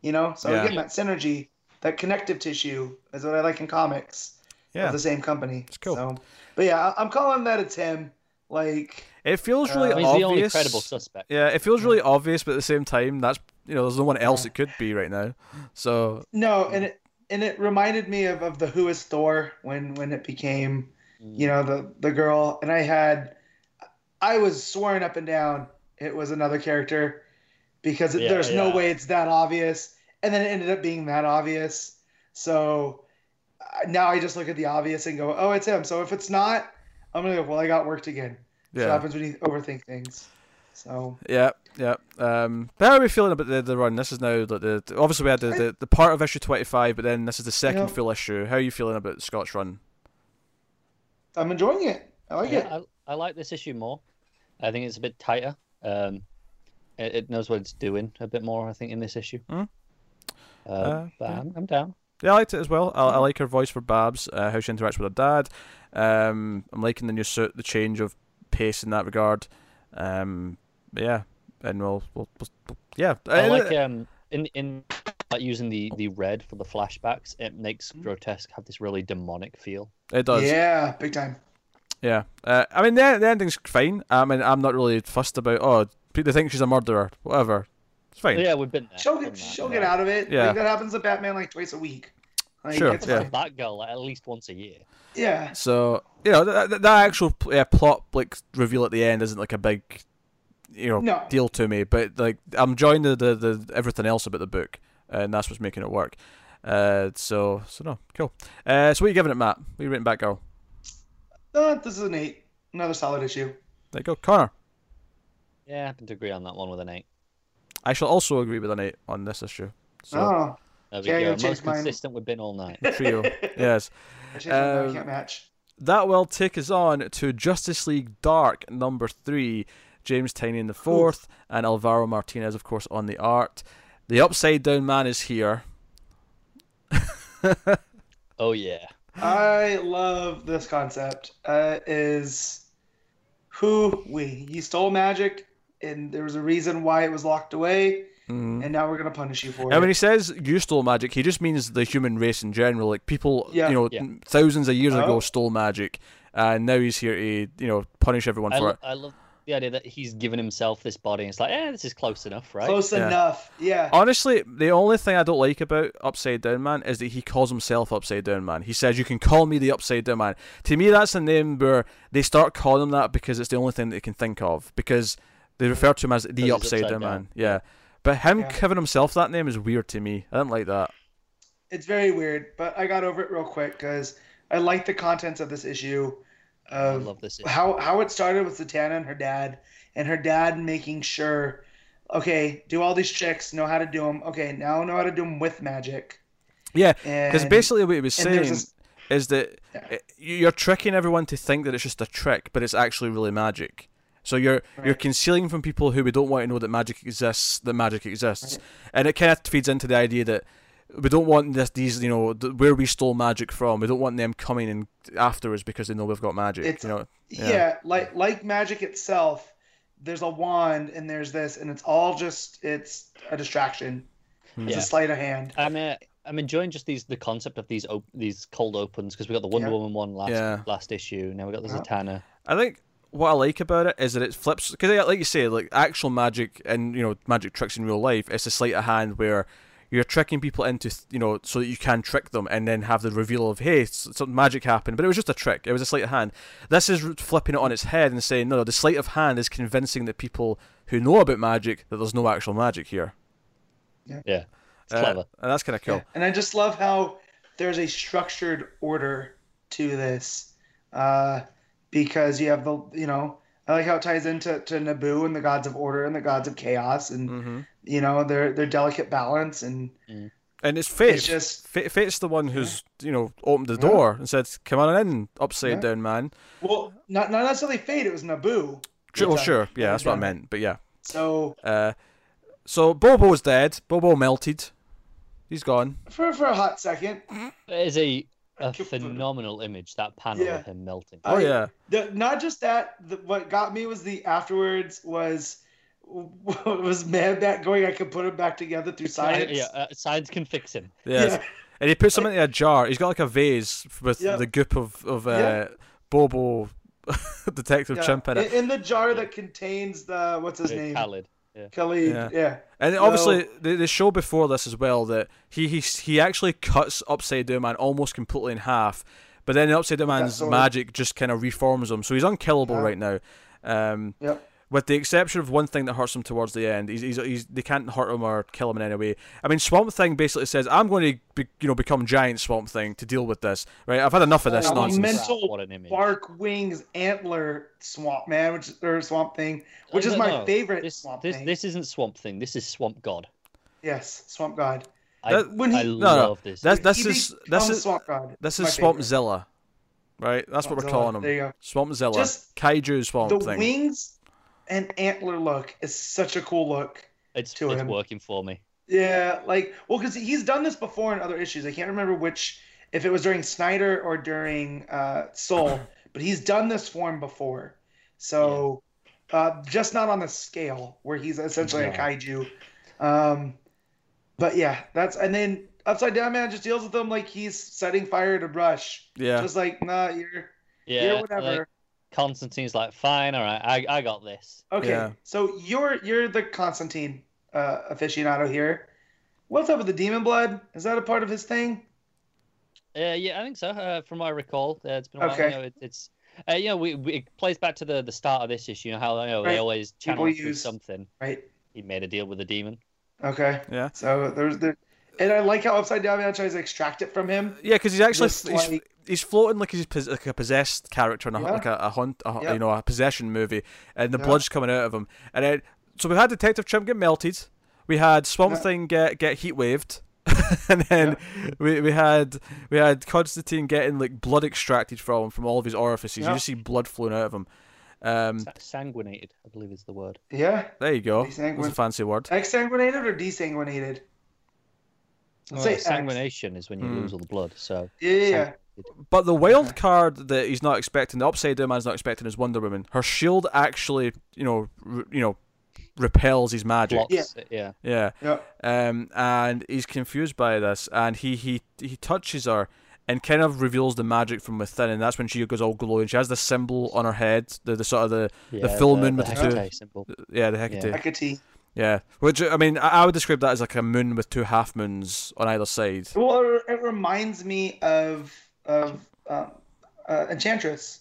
you know. So Yeah. again, that synergy, that connective tissue is what I like in comics Yeah. of the same company. It's cool. So, but yeah, I- I'm calling that it's him. Like, It feels really Uh, I he's obvious. the only credible suspect. Yeah, it feels really obvious, but at the same time, that's you know, there's no one else it could be right now. So no, and it and it reminded me of, of the Who is Thor when when it became, you know, the the girl, and I had, I was swearing up and down it was another character because Yeah, there's no way it's that obvious, and then it ended up being that obvious. So uh, now I just look at the obvious and go, oh, it's him. So if it's not, I'm gonna go. Well, I got worked again. That's what yeah, happens when you overthink things. So yeah, yeah. Um, but how are we feeling about the, the run? This is now like the, the obviously we had the, the, the part of issue twenty five, but then this is the second Yeah. full issue. How are you feeling about Scott's run? I'm enjoying it. I like it. I, I like this issue more. I think it's a bit tighter. Um, it, it knows what it's doing a bit more. I think in this issue. Hmm. Um, Uh, but yeah. I'm, I'm down. Yeah, I liked it as well. I, I like her voice for Babs, uh, how she interacts with her dad. Um, I'm liking the new suit, the change of pace in that regard. Um, yeah, and we'll, we'll, we'll yeah. I Uh, like um in in like using the the red for the flashbacks. It makes Hmm. grotesque have this really demonic feel. it does. Yeah, big time. Yeah. Uh, I mean, the, the ending's fine. I mean, I'm not really fussed about, oh, people think she's a murderer. Whatever. It's fine. Yeah, we've been there. She'll get she'll yeah. get out of it. Yeah. Like, that happens to Batman like twice a week. Like, Sure, it's yeah. fine. That girl like, at least once a year. Yeah. So, you know, that, that, that actual pl- uh, plot like reveal at the end isn't like a big, you know, No. deal to me. But like, I'm enjoying the, the, the everything else about the book, and that's what's making it work. Uh, so, so no, cool. Uh, so what are you giving it, Matt? What are you rating Batgirl? Uh, this is an eight. Another solid issue. There you go, Connor. Yeah, I happen to agree on that one with an eight. I shall also agree with an eight on this issue. So, oh. There we Yeah, go. changed Most mine. consistent we've been all night. trio. yes. I changed my mind, I Um, match. that will take us on to Justice League Dark number three. James Tynion the fourth, and Alvaro Martinez, of course, on the art. The Upside Down Man is here. Oh yeah. I love this concept. Uh, is who we he stole magic, and there was a reason why it was locked away, Mhm. and now we're gonna punish you for it. And when he says you stole magic, he just means the human race in general. Like people, Yeah. you know, Yeah. thousands of years ago Oh. stole magic, and now he's here to, you know, punish everyone I, for lo- it. I love the idea that he's given himself this body. And it's like, eh, this is close enough, right? Close Yeah. enough. Yeah. Honestly, the only thing I don't like about Upside Down Man is that he calls himself Upside Down Man. He says, "You can call me the Upside Down Man." To me, that's a name where they start calling him that because it's the only thing they can think of. Because they refer to him as the Upside, upside Down, down. Man. Yeah, but him Yeah. giving himself that name is weird to me. I didn't like that. It's very weird, but I got over it real quick because I like the contents of this issue. I love this. Issue. how how it started with Zatanna and her dad, and her dad making sure, okay, do all these tricks, know how to do them. Okay, now know how to do them with magic. Yeah, Because basically, what he was saying this- is that Yeah. you're tricking everyone to think that it's just a trick, but it's actually really magic. So you're you're concealing from people who we don't want to know that magic exists that magic exists, and it kind of feeds into the idea that we don't want this these you know th- where we stole magic from. We don't want them coming in afterwards because they know we've got magic. It's- you know, yeah. Yeah. like like magic itself. There's a wand and there's this, and it's all just it's a distraction. It's Yeah. a sleight of hand. I'm uh, I'm enjoying just these the concept of these op- these cold opens because we got the Wonder Yeah. Woman one last Yeah. last issue. Now we got the Yeah. Zatanna. I think what I like about it is that it flips because, like you say, like actual magic and you know magic tricks in real life. It's a sleight of hand where you're tricking people into you know so that you can trick them and then have the reveal of hey s- something magic happened, but it was just a trick. It was a sleight of hand. This is flipping it on its head and saying no, no, the sleight of hand is convincing the people who know about magic that there's no actual magic here. Yeah, it's Uh, clever. and that's kind of cool. Yeah. And I just love how there's a structured order to this uh, because you have the you know I like how it ties into to Nabu and the gods of order and the gods of chaos and hmm you know their their delicate balance and And it's fate. it's just Fate, Fate's the one who's you know opened the Yeah. door and said, "Come on in, upside Yeah. down man." well not not necessarily fate it was Nabu Sure, well, sure, yeah, that's what I meant. But yeah, so uh, so Bobo's dead. Bobo melted. He's gone. for for a hot second Is a, a Keep- phenomenal image, that panel Yeah. of him melting. Oh I- yeah, the, not just that the, what got me was the afterwards was was Man-Bat going I could put him back together through science Yeah, uh, science can fix him. yeah. Yeah. And he puts him into a jar. He's got like a vase with Yeah. the goop of of uh, Yeah. Bobo, Detective Yeah. Chimp in it. in, in the jar that contains the what's his name Khalid. Khalid Yeah. yeah. And So- obviously, they, they show before this as well that he he he actually cuts Upside Down Man almost completely in half, but then Upside Down Man's magic just kind of reforms him, so he's unkillable Yeah. right now. Um, Yep. With the exception of one thing that hurts him towards the end, he's, he's, he's they can't hurt him or kill him in any way. I mean, Swamp Thing basically says, "I'm going to be, you know become giant Swamp Thing to deal with this." Right? I've had enough of this Oh, nonsense. mental What an image. Bark Wings Antler Swamp Man, which or Swamp Thing, which is no, my no. favorite This, Swamp this, Thing. this isn't Swamp Thing. This is Swamp God. Yes, Swamp God. I, That- when he- I No, no, love this. That's He this is this is Swamp God. this My is favorite. Swampzilla, right? That's what we're calling him. There you go. Swampzilla, Just Kaiju Swamp the Thing. wings and antler look is such a cool look. it's to it's him. working for me. Yeah, like well, because he's done this before in other issues. I can't remember which, if it was during Snyder or during uh, Soule, but he's done this form before. So, uh, just not on the scale where he's essentially a kaiju. Um, but yeah, that's and then Upside Down Man just deals with them like he's setting fire to brush. Yeah. Just like nah, you're Yeah, you're like, whatever. Constantine's like, fine, all right, I, I got this. Okay, Yeah. so you're you're the Constantine uh, aficionado here. What's up with the demon blood? Is that a part of his thing? Uh, yeah, I think so. Uh, from what I recall, uh, it's been a while. Okay. You know, it, it's uh, you know, we, we it plays back to the the start of this issue. You know how you know, Right. they always channel People it through use- something. Right. He made a deal with the demon. Okay. Yeah. So there's the, and I like how Upside Down Man tries to extract it from him. Yeah, because he's actually Just he's, like- he's floating like he's pos- like a possessed character in a, Yeah. like a, a hunt, a, Yeah. you know, a possession movie, and the Yeah. blood's coming out of him. And then, so we had Detective Chimp get melted, we had Swamp Yeah. Thing get get heat waved, and then we we had we had Constantine getting like blood extracted from him from all of his orifices. Yeah. You just see blood flowing out of him. Um, sanguinated, I believe is the word. Yeah. there you go. Desanguin- That's a fancy word. Exsanguinated or desanguinated? Let's Well, say X. sanguination is when you Hmm. lose all the blood. So Yeah, yeah, yeah. But the wild card that he's not expecting, the Upside Down Man's not expecting, is Wonder Woman. Her shield actually, you know, re- you know, repels his magic. Yeah. yeah. Yeah. Yeah. Um, and he's confused by this, and he he he touches her and kind of reveals the magic from within, and that's when she goes all glowing. She has the symbol on her head, the, the sort of the yeah full moon with the two- Hecate symbol. yeah the Hecate. Yeah. Hecate. Yeah, which I mean, I, I would describe that as like a moon with two half moons on either side. Well, it, it reminds me of of um, uh, Enchantress.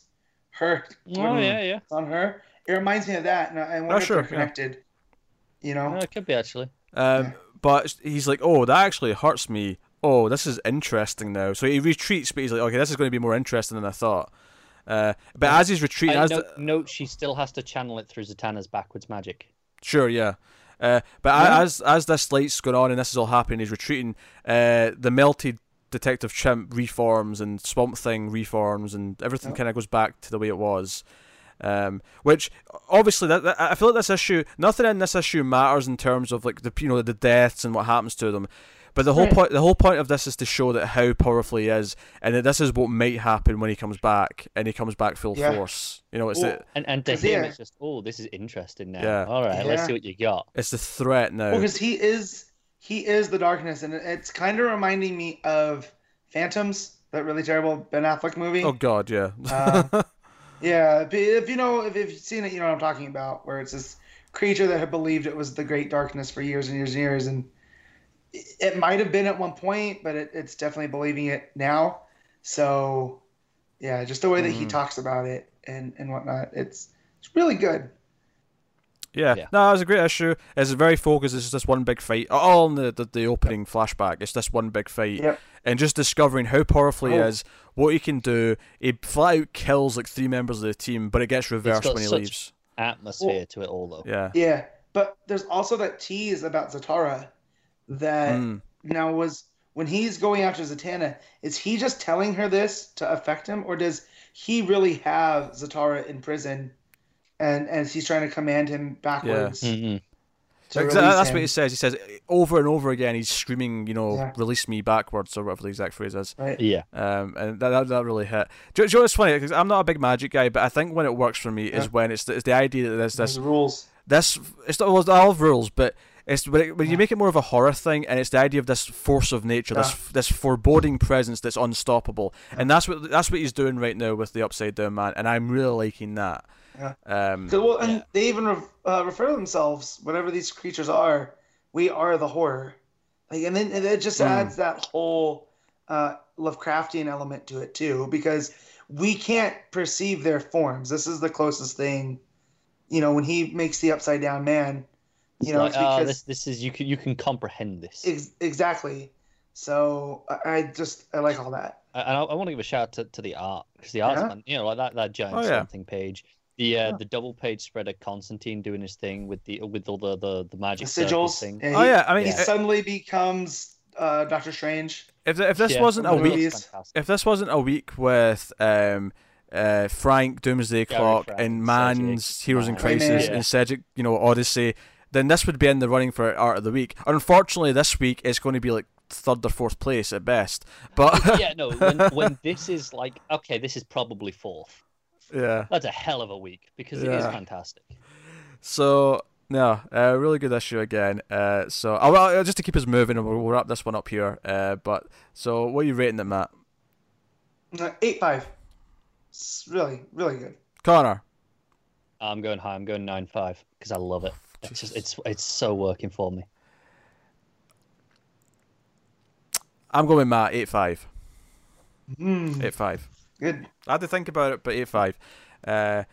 Her. Oh yeah, yeah. On her. It reminds me of that, and I I wonder if sure, they're yeah. connected. You know. No, it could be actually. Um, Yeah. But he's like, oh, that actually hurts me. Oh, this is interesting now. So he retreats, but he's like, okay, this is going to be more interesting than I thought. Uh, but as he's retreating, as note, the, note she still has to channel it through Zatanna's backwards magic. Sure, yeah. Uh, but Yeah. as as this light's going on and this is all happening, he's retreating. Uh, the melted Detective Chimp reforms and Swamp Thing reforms, and everything Yeah. kind of goes back to the way it was. Um, which obviously, that, that I feel like this issue, nothing in this issue matters in terms of like the you know the deaths and what happens to them. But the whole Right. point, the whole point of this is to show that how powerful he is, and that this is what might happen when he comes back, and he comes back full Yeah. force. You know, it's Well, the, And and to 'Cause, him, yeah. it's just, oh, this is interesting now. Yeah. All right, let's see what you got. it's the threat now. Well, because he is he is the darkness, and it's kind of reminding me of Phantoms, that really terrible Ben Affleck movie. oh God, yeah. Uh, yeah, if- you know if, if you've seen it, you know what I'm talking about. Where it's this creature that had believed it was the great darkness for years and years and years, and it, might have been at one point, but it, it's definitely believing it now. So, yeah, just the way that he Mhm. talks about it and and whatnot, it's it's really good. Yeah. Yeah. no, it was a great issue. It's very focused. It's just this one big fight. All in the, the, the opening flashback. It's this one big fight. Yep. And just discovering how powerful he Oh. is, what he can do. He flat out kills like three members of the team, but it gets reversed got when he such- leaves. Atmosphere Well- to it all, though. Yeah. Yeah, but there's also that tease about Zatara that Mm. now was when he's going after Zatanna. Is he just telling her this to affect him, or does he really have Zatara in prison, and and he's trying to command him backwards? To Exa- that's him, what he says. He says over and over again. He's screaming, you know, Yeah. "Release me backwards" or whatever the exact phrase is. Right. Yeah. Um, and that, that that really hit. Do, you- do you know what's funny? 'Cause I'm not a big magic guy, but I think when it works for me is when it's the, it's the idea that there's There's this rules. this it's not well, all rules, but it's when, it, when you make it more of a horror thing, and it's the idea of this force of nature, this this foreboding presence that's unstoppable, and that's what that's what he's doing right now with the Upside Down Man, and I'm really liking that. Yeah. Um, 'Cause, well, and Yeah. they even re- uh, refer to themselves, whatever these creatures are, we are the horror. Like, and then and it just Mm. adds that whole uh, Lovecraftian element to it too, because we can't perceive their forms. This is the closest thing, you know, when he makes the upside down man. You know, like, it's oh, because this this is you can you can comprehend this. ex- exactly. So I, I just I like all that. And I, I want to give a shout out to, to the art because the art's Yeah. you know like that that giant Oh, yeah. something page. The uh, the double page spread of Constantine doing his thing with the with all the the, the The magic circles sigils. thing. Yeah, oh yeah, I mean, he Yeah. suddenly becomes uh, Doctor Strange. if if this Yeah, wasn't a week, if this wasn't a week with um, uh, Frank Doomsday Gary Clock Frank, and Mann's Cedric, Heroes in Crisis Yeah. and Cedric, you know, Odyssey, then this would be in the running for Art of the Week. Unfortunately, this week it's going to be like third or fourth place at best. But yeah, no. When, when this is like okay, this is probably fourth. Yeah, That's a hell of a week because it is Yeah. fantastic. so. No, uh, really good issue again. Uh, so, oh, well, just to keep us moving, and we'll, we'll wrap this one up here. Uh, but so, what are you rating it, Matt? Uh, Eight five. It's really really good. Connor, I'm going high. I'm going nine five because I love it. It's just it's it's so working for me. I'm going with Matt eight five. Mm, Eight five. Good. I had to think about it, but eight five, uh,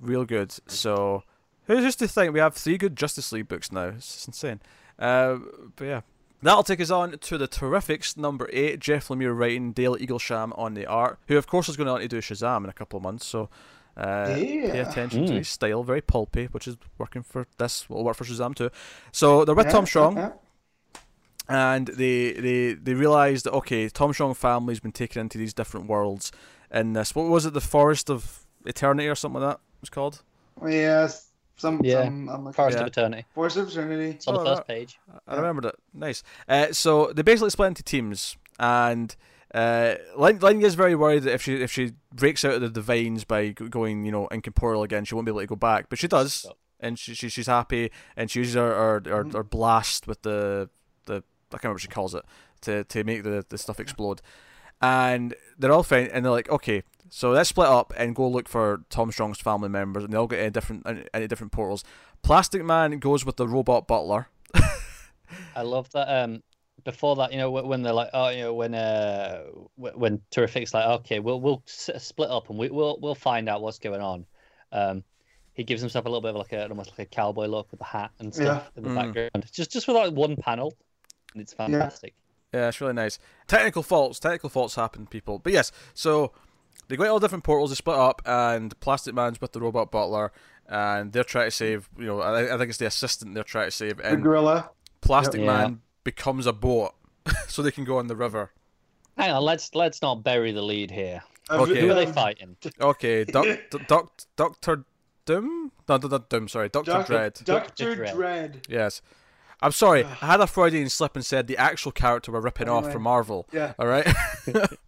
real good. So who's just to think we have three good Justice League books now? It's insane. Uh, but yeah, that'll take us on to the Terrifics number eight. Jeff Lemire writing, Dale Eaglesham on the art, who of course is going to want to do Shazam in a couple of months. So. Uh, Pay Yeah. attention to Mm. his style, very pulpy, which is working for this. Will work for Shazam too. So they're with Yeah, Tom Strong yeah. and they they they realised that okay, Tom Strong family's been taken into these different worlds in this. What was it? The Forest of Eternity or something like that it was called. Yes. Some. Yeah. Some. I'm Forest Yeah. of Eternity. Forest of Eternity. It's on the Oh, first page. I remembered it. Nice. Uh, so they basically split into teams, and uh, Lin- Lin is very worried that if she if she breaks out of the divines by going you know incorporeal again, she won't be able to go back. But she does, So- and she, she she's happy, and she uses her her, her, Mhm. her blast with the the I can't remember what she calls it to to make the the stuff explode, and they're all fine, and they're like okay. So let's split up and go look for Tom Strong's family members, and they all get in different into different portals. Plastic Man goes with the robot butler. I love that. Um, before that, you know, when they're like, oh, you know, when uh, wh- when Terrific's like, okay, we'll we'll split up and we, we'll we'll find out what's going on. Um, he gives himself a little bit of like a almost like a cowboy look with the hat and stuff in the Mm. background. Just just with like one panel, and it's fantastic. Yeah, it's really nice. Technical faults, technical faults happen, people. But yes, so they go to all different portals, they split up, and Plastic Man's with the robot butler, and they're trying to save. You know, I, I think it's the assistant they're trying to save, The gorilla. Plastic Yeah. Man becomes a boat, so they can go on the river. Hang on, let's let's not bury the lead here. Okay. Who are they fighting? Okay, doc, doc, Doctor Doom, no, no, not Doom, sorry, Doctor Doctor Dread. Doctor Dread. Dread. Yes, I'm sorry, I had a Freudian slip and said the actual character we're ripping off from Marvel. Yeah. All right.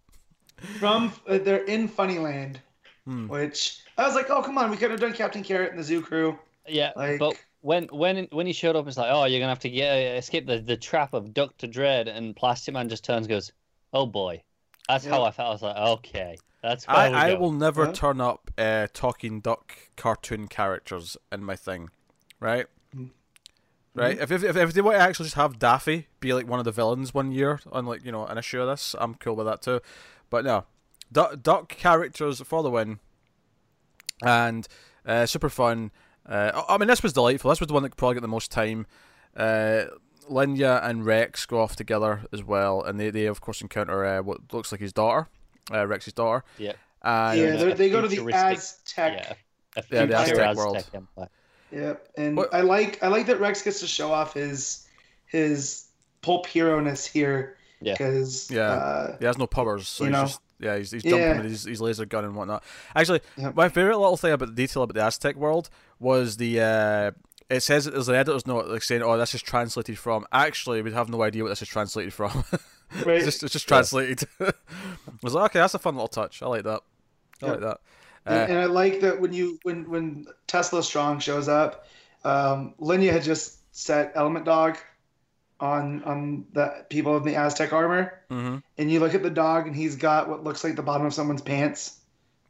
From uh, they're in Funnyland, Hmm. which I was like, oh come on, we could have done Captain Carrot and the Zoo Crew. Yeah, Like- but when when when he showed up, it's like, oh, you're gonna have to get uh, escape the, the trap of Doctor Dread, and Plastic Man just turns, and goes, oh boy, that's how I felt. I was like, okay, that's where I, I will never Huh? turn up uh, talking duck cartoon characters in my thing, right? Right. If, if if if they want to actually just have Daffy be like one of the villains one year on like you know an issue of this, I'm cool with that too. But no, duck, duck characters for the win, and uh, super fun. Uh, I I mean, this was delightful. This was the one that probably got the most time. Uh, Linnya and Rex go off together as well, and they, they of course encounter uh, what looks like his daughter, uh, Rex's daughter. Yeah. And yeah, they're- go to the futuristic- Aztec. Yeah. A Yeah, the future Aztec world. empire. Yep, and What- I like I like that Rex gets to show off his his pulp hero ness here. Yeah. Because Yeah. uh, he has no powers, so You he's know? just yeah, he's, he's Yeah. jumping with his, his laser gun and whatnot. Actually, Yep. my favorite little thing about the detail about the Aztec world was the. Uh, it says there's an editor's note like saying, "Oh, this is translated from." Actually, we have no idea what this is translated from. Right. it's just, it's just Yeah. translated. I was like, okay, that's a fun little touch. I like that. I Yeah. like that. And, Uh, and I like that when you when when Tesla Strong shows up, um, Linnya had just set Element Dog on on the people in the Aztec armor, hmm and you look at the dog and he's got what looks like the bottom of someone's pants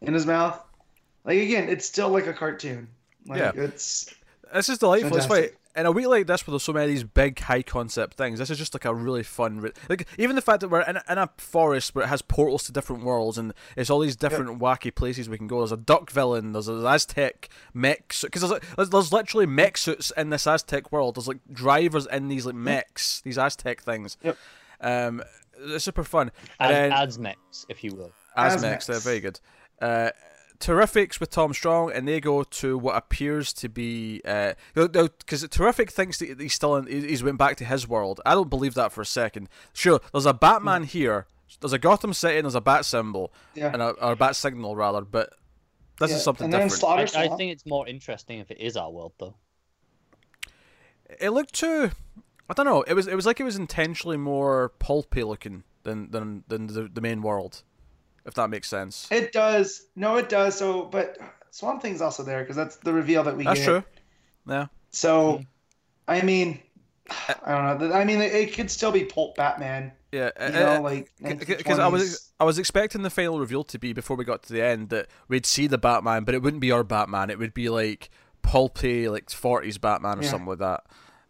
in his mouth. Like again, it's still like a cartoon. Like Yeah. it's This is delightful. Fantastic. why in a week like this, where there's so many of these big, high concept things, this is just like a really fun. re- Like even the fact that we're in a, in a forest where it has portals to different worlds, and it's all these different wacky places we can go. There's a duck villain. There's an Aztec mech because there's, like- there's there's literally mech suits in this Aztec world. There's like drivers in these like mechs, these Aztec things. Yep. Um, it's super fun. And As, then- Azmex, if you will. Azmex, they're very good. Uh, Terrifics with Tom Strong, and they go to what appears to be uh, because Terrific thinks that he's still in. he- He's went back to his world. I don't believe that for a second. Sure, there's a Batman hmm. here. There's a Gotham City, and there's a bat symbol, yeah. and a, or a bat signal rather. But this Yeah, is something and different. Slaughter I, I think it's more interesting if it is our world, though. it looked too. I don't know. It was. It was like it was intentionally more pulpy looking than than than the, the main world, if that makes sense. It does. No, it does. So, but Swamp Thing's also there because that's the reveal that we That's get. true. Yeah. So. I mean, I don't know. I mean, it, could still be Pulp Batman. Yeah. You uh, know, like because I was I was expecting the final reveal to be before we got to the end that we'd see the Batman, but it wouldn't be our Batman. It would be like pulpy, like forties Batman or Yeah. something like that.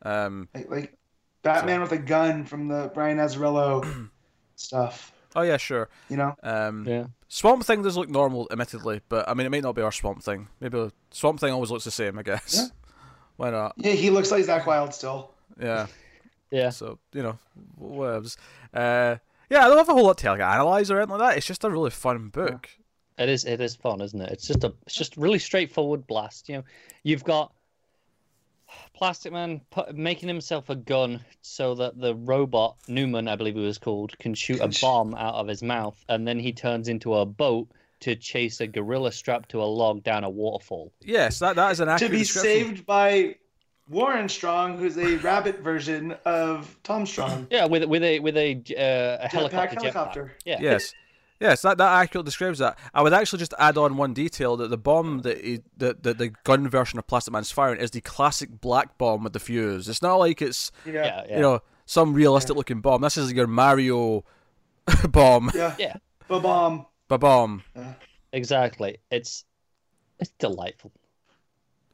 Um, like, like Batman with a gun from the Brian Azzarello stuff. Oh yeah, sure. You know, Um, Yeah. Swamp Thing does look normal, admittedly, but I mean it might not be our Swamp Thing. Maybe Swamp Thing always looks the same, I guess. Yeah. Why not? yeah, he looks like Zach Wild still. Yeah. Yeah. So you know, whatevs. Uh, yeah, I don't have a whole lot to like, analyze or anything like that. It's just a really fun book. It is. It is fun, isn't it? It's just a. It's just really straightforward blast. You know, you've got Plastic Man put, making himself a gun so that the robot Pneuman, I believe he was called, can shoot a bomb out of his mouth, and then he turns into a boat to chase a gorilla strapped to a log down a waterfall. Yes, that that is an To be description. saved by Warren Strong, who's a rabbit version of Tom Strong. Yeah, with with a with a uh, a Jetpack helicopter. jetpack. helicopter. Yeah. Yes. Yes, that, that accurately describes that. I would actually just add on one detail that the bomb that he, that, that the gun version of Plastic Man's firing is the classic black bomb with the fuse. It's not like it's Yeah. Yeah. Yeah. you know some realistic looking bomb. This is your Mario bomb, Yeah. Yeah. Ba bomb. ba bomb. Uh-huh. Exactly. It's it's delightful.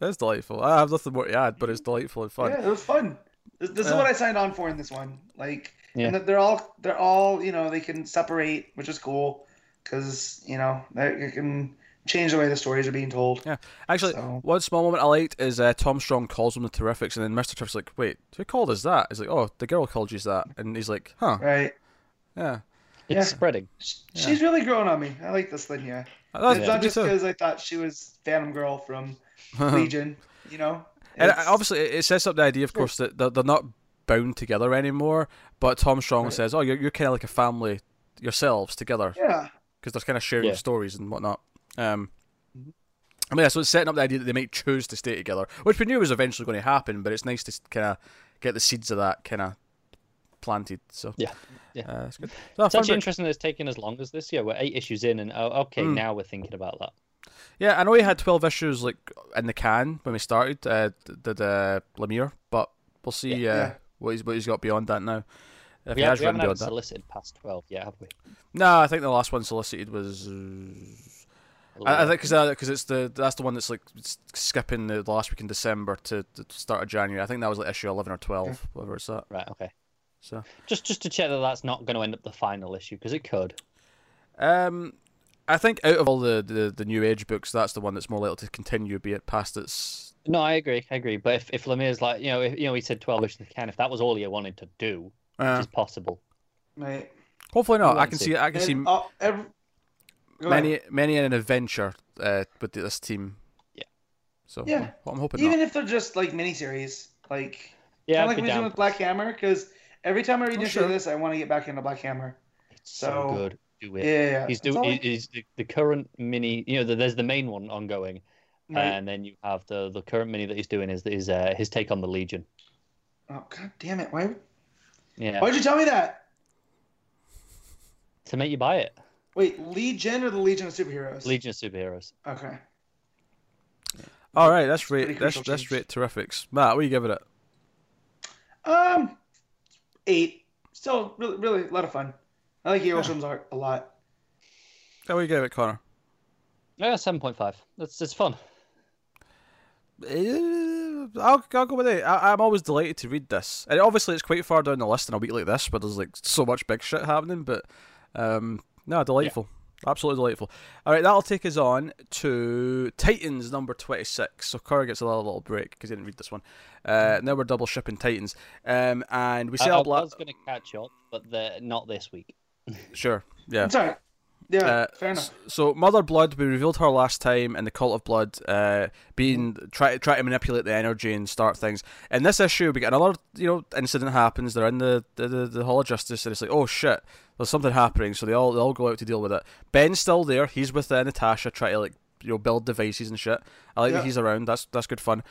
It's delightful. I have nothing more to add, but it's delightful and fun. Yeah, it was fun. This, this is what I signed on for in this one. Like, Yeah. and they're all they're all you know they can separate, which is cool, because you know they it can change the way the stories are being told. Yeah. Actually, So- one small moment I liked is uh, Tom Strong calls them the Terrifics, and then Mr. Terrific's like, "Wait, who called us that?" He's like, "Oh, the girl called you that," and he's like, "Huh, Right. yeah." It's Yeah. spreading. Sh- She's really growing on me. I like this thing. Yeah. That's, It's not just because I thought she was Phantom Girl from Legion. You know. And It's- it- obviously, it it sets up the idea, of course, that they're, they're not bound together anymore. But Tom Strong Right. says, "Oh, you're you're kind of like a family yourselves together Yeah. because they're kind of sharing Yeah. stories and whatnot." Um, Mm-hmm. I mean, yeah, so it's setting up the idea that they might choose to stay together, which we knew was eventually going to happen. But it's nice to kind of get the seeds of that kind of planted. So Yeah. Yeah. uh, it's good. So, It's actually book. interesting that it's taken as long as this year. We're eight issues in, and oh, okay, Mm. now we're thinking about that. Yeah, I know he had twelve issues like in the can when we started. Uh, did uh, Lemire, but we'll see uh, Yeah. What he's what he's got beyond that now. If We, he have, has we written haven't had beyond that. solicited past twelve yet, have we? No, I think the last one solicited was. Uh, I, I think because because it's the that's the one that's like skipping the last week in December to the start of January. I think that was like issue eleven or twelve, whatever it's at. Right. Okay. So, Just just to check that that's not going to end up the final issue because it could. um, I think out of all the, the the new age books, that's the one that's more likely to continue, be it past its No, I agree. I agree. But if if Lemire's like, you know, if, you know, he said twelve inches the can. If that was all he wanted to do, Uh, which is possible. Right. hopefully not. I can and see. I can see uh, every, go ahead. many many an adventure uh, with this team. Yeah. So Yeah. I'm, I'm hoping Even not. if they're just like miniseries, like Yeah, kind I'd of like be we do down with for Black Hammer, because every time I read Oh, into sure. this, I want to get back into Black Hammer. It's so, So, good. Do Yeah, it. yeah, yeah. He's doing. all He, he's the, the current mini. You know, the, there's the main one ongoing, I- right. and then you have the the current mini that he's doing is is uh, his take on the Legion. oh god damn it! Why? Yeah, Why'd you tell me that? to make you buy it. Wait, Legion or the Legion of Superheroes? Legion of Superheroes. Okay. All right, that's pretty rate. That's crucial that's change. rate terrifics. Matt, what do you give it? At? Um, eight. Still, really, really a lot of fun. I like Hero Yeah. Films art a lot. How do you give it, Connor? Yeah, seven point five. That's it's fun. Uh, I'll, I'll go with it. I, I'm always delighted to read this, and obviously it's quite far down the list in a week like this, where there's like so much big shit happening. But um, no, delightful, absolutely delightful. All right, that'll take us on to Titans number twenty six. So Connor gets a little, little break because he didn't read this one. Uh, now we're double shipping Titans, um, and we see. I, set I up. la- was going to catch up, but the, not this week. Sure, yeah. It's alright. Yeah, Uh, fair enough. So Mother Blood, we revealed her last time in the Cult of Blood, uh, being try try to manipulate the energy and start things. In this issue, we get another you know incident happens. They're in the the, the, the Hall of Justice, and it's like oh shit, there's something happening. So they all they all go out to deal with it. Ben's still there. He's with uh, Natasha, trying to like you know build devices and shit. I like Yeah. that he's around. That's that's good fun.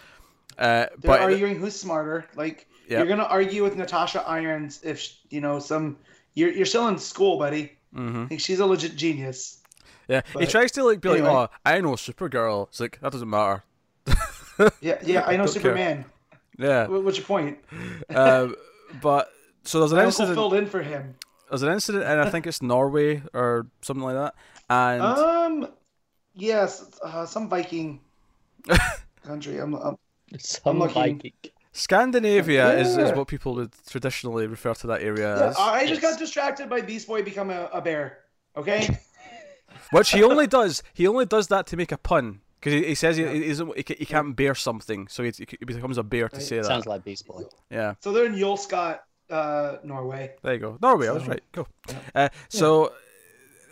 Uh, They're but arguing who's smarter. Like you're gonna argue with Natasha Irons if you know some. You're you're still in school, buddy. Hmm Like, she's a legit genius. yeah, he tries to like be anyway. like, oh, I know Supergirl. It's like that doesn't matter. Yeah, yeah. I know Don't care. Superman. Yeah, What's your point? uh, but so there's an My incident. filled in for him. There's an incident, and I think it's Norway or something like that. And Um, yes, uh, some Viking country. I'm, I'm Some looking. Viking. Scandinavia is, is what people would traditionally refer to that area Yeah, as. I I just Yes. got distracted by Beast Boy become a, a bear. Okay. Which he only does. He only does that to make a pun because he, he says he, he isn't he, he can't bear something, so he, he becomes a bear to Right. say that. Sounds like Beast Boy. Yeah, so they're in Yulescott, uh, Norway. there you go. Norway, I was So- right. Go. Uh, so.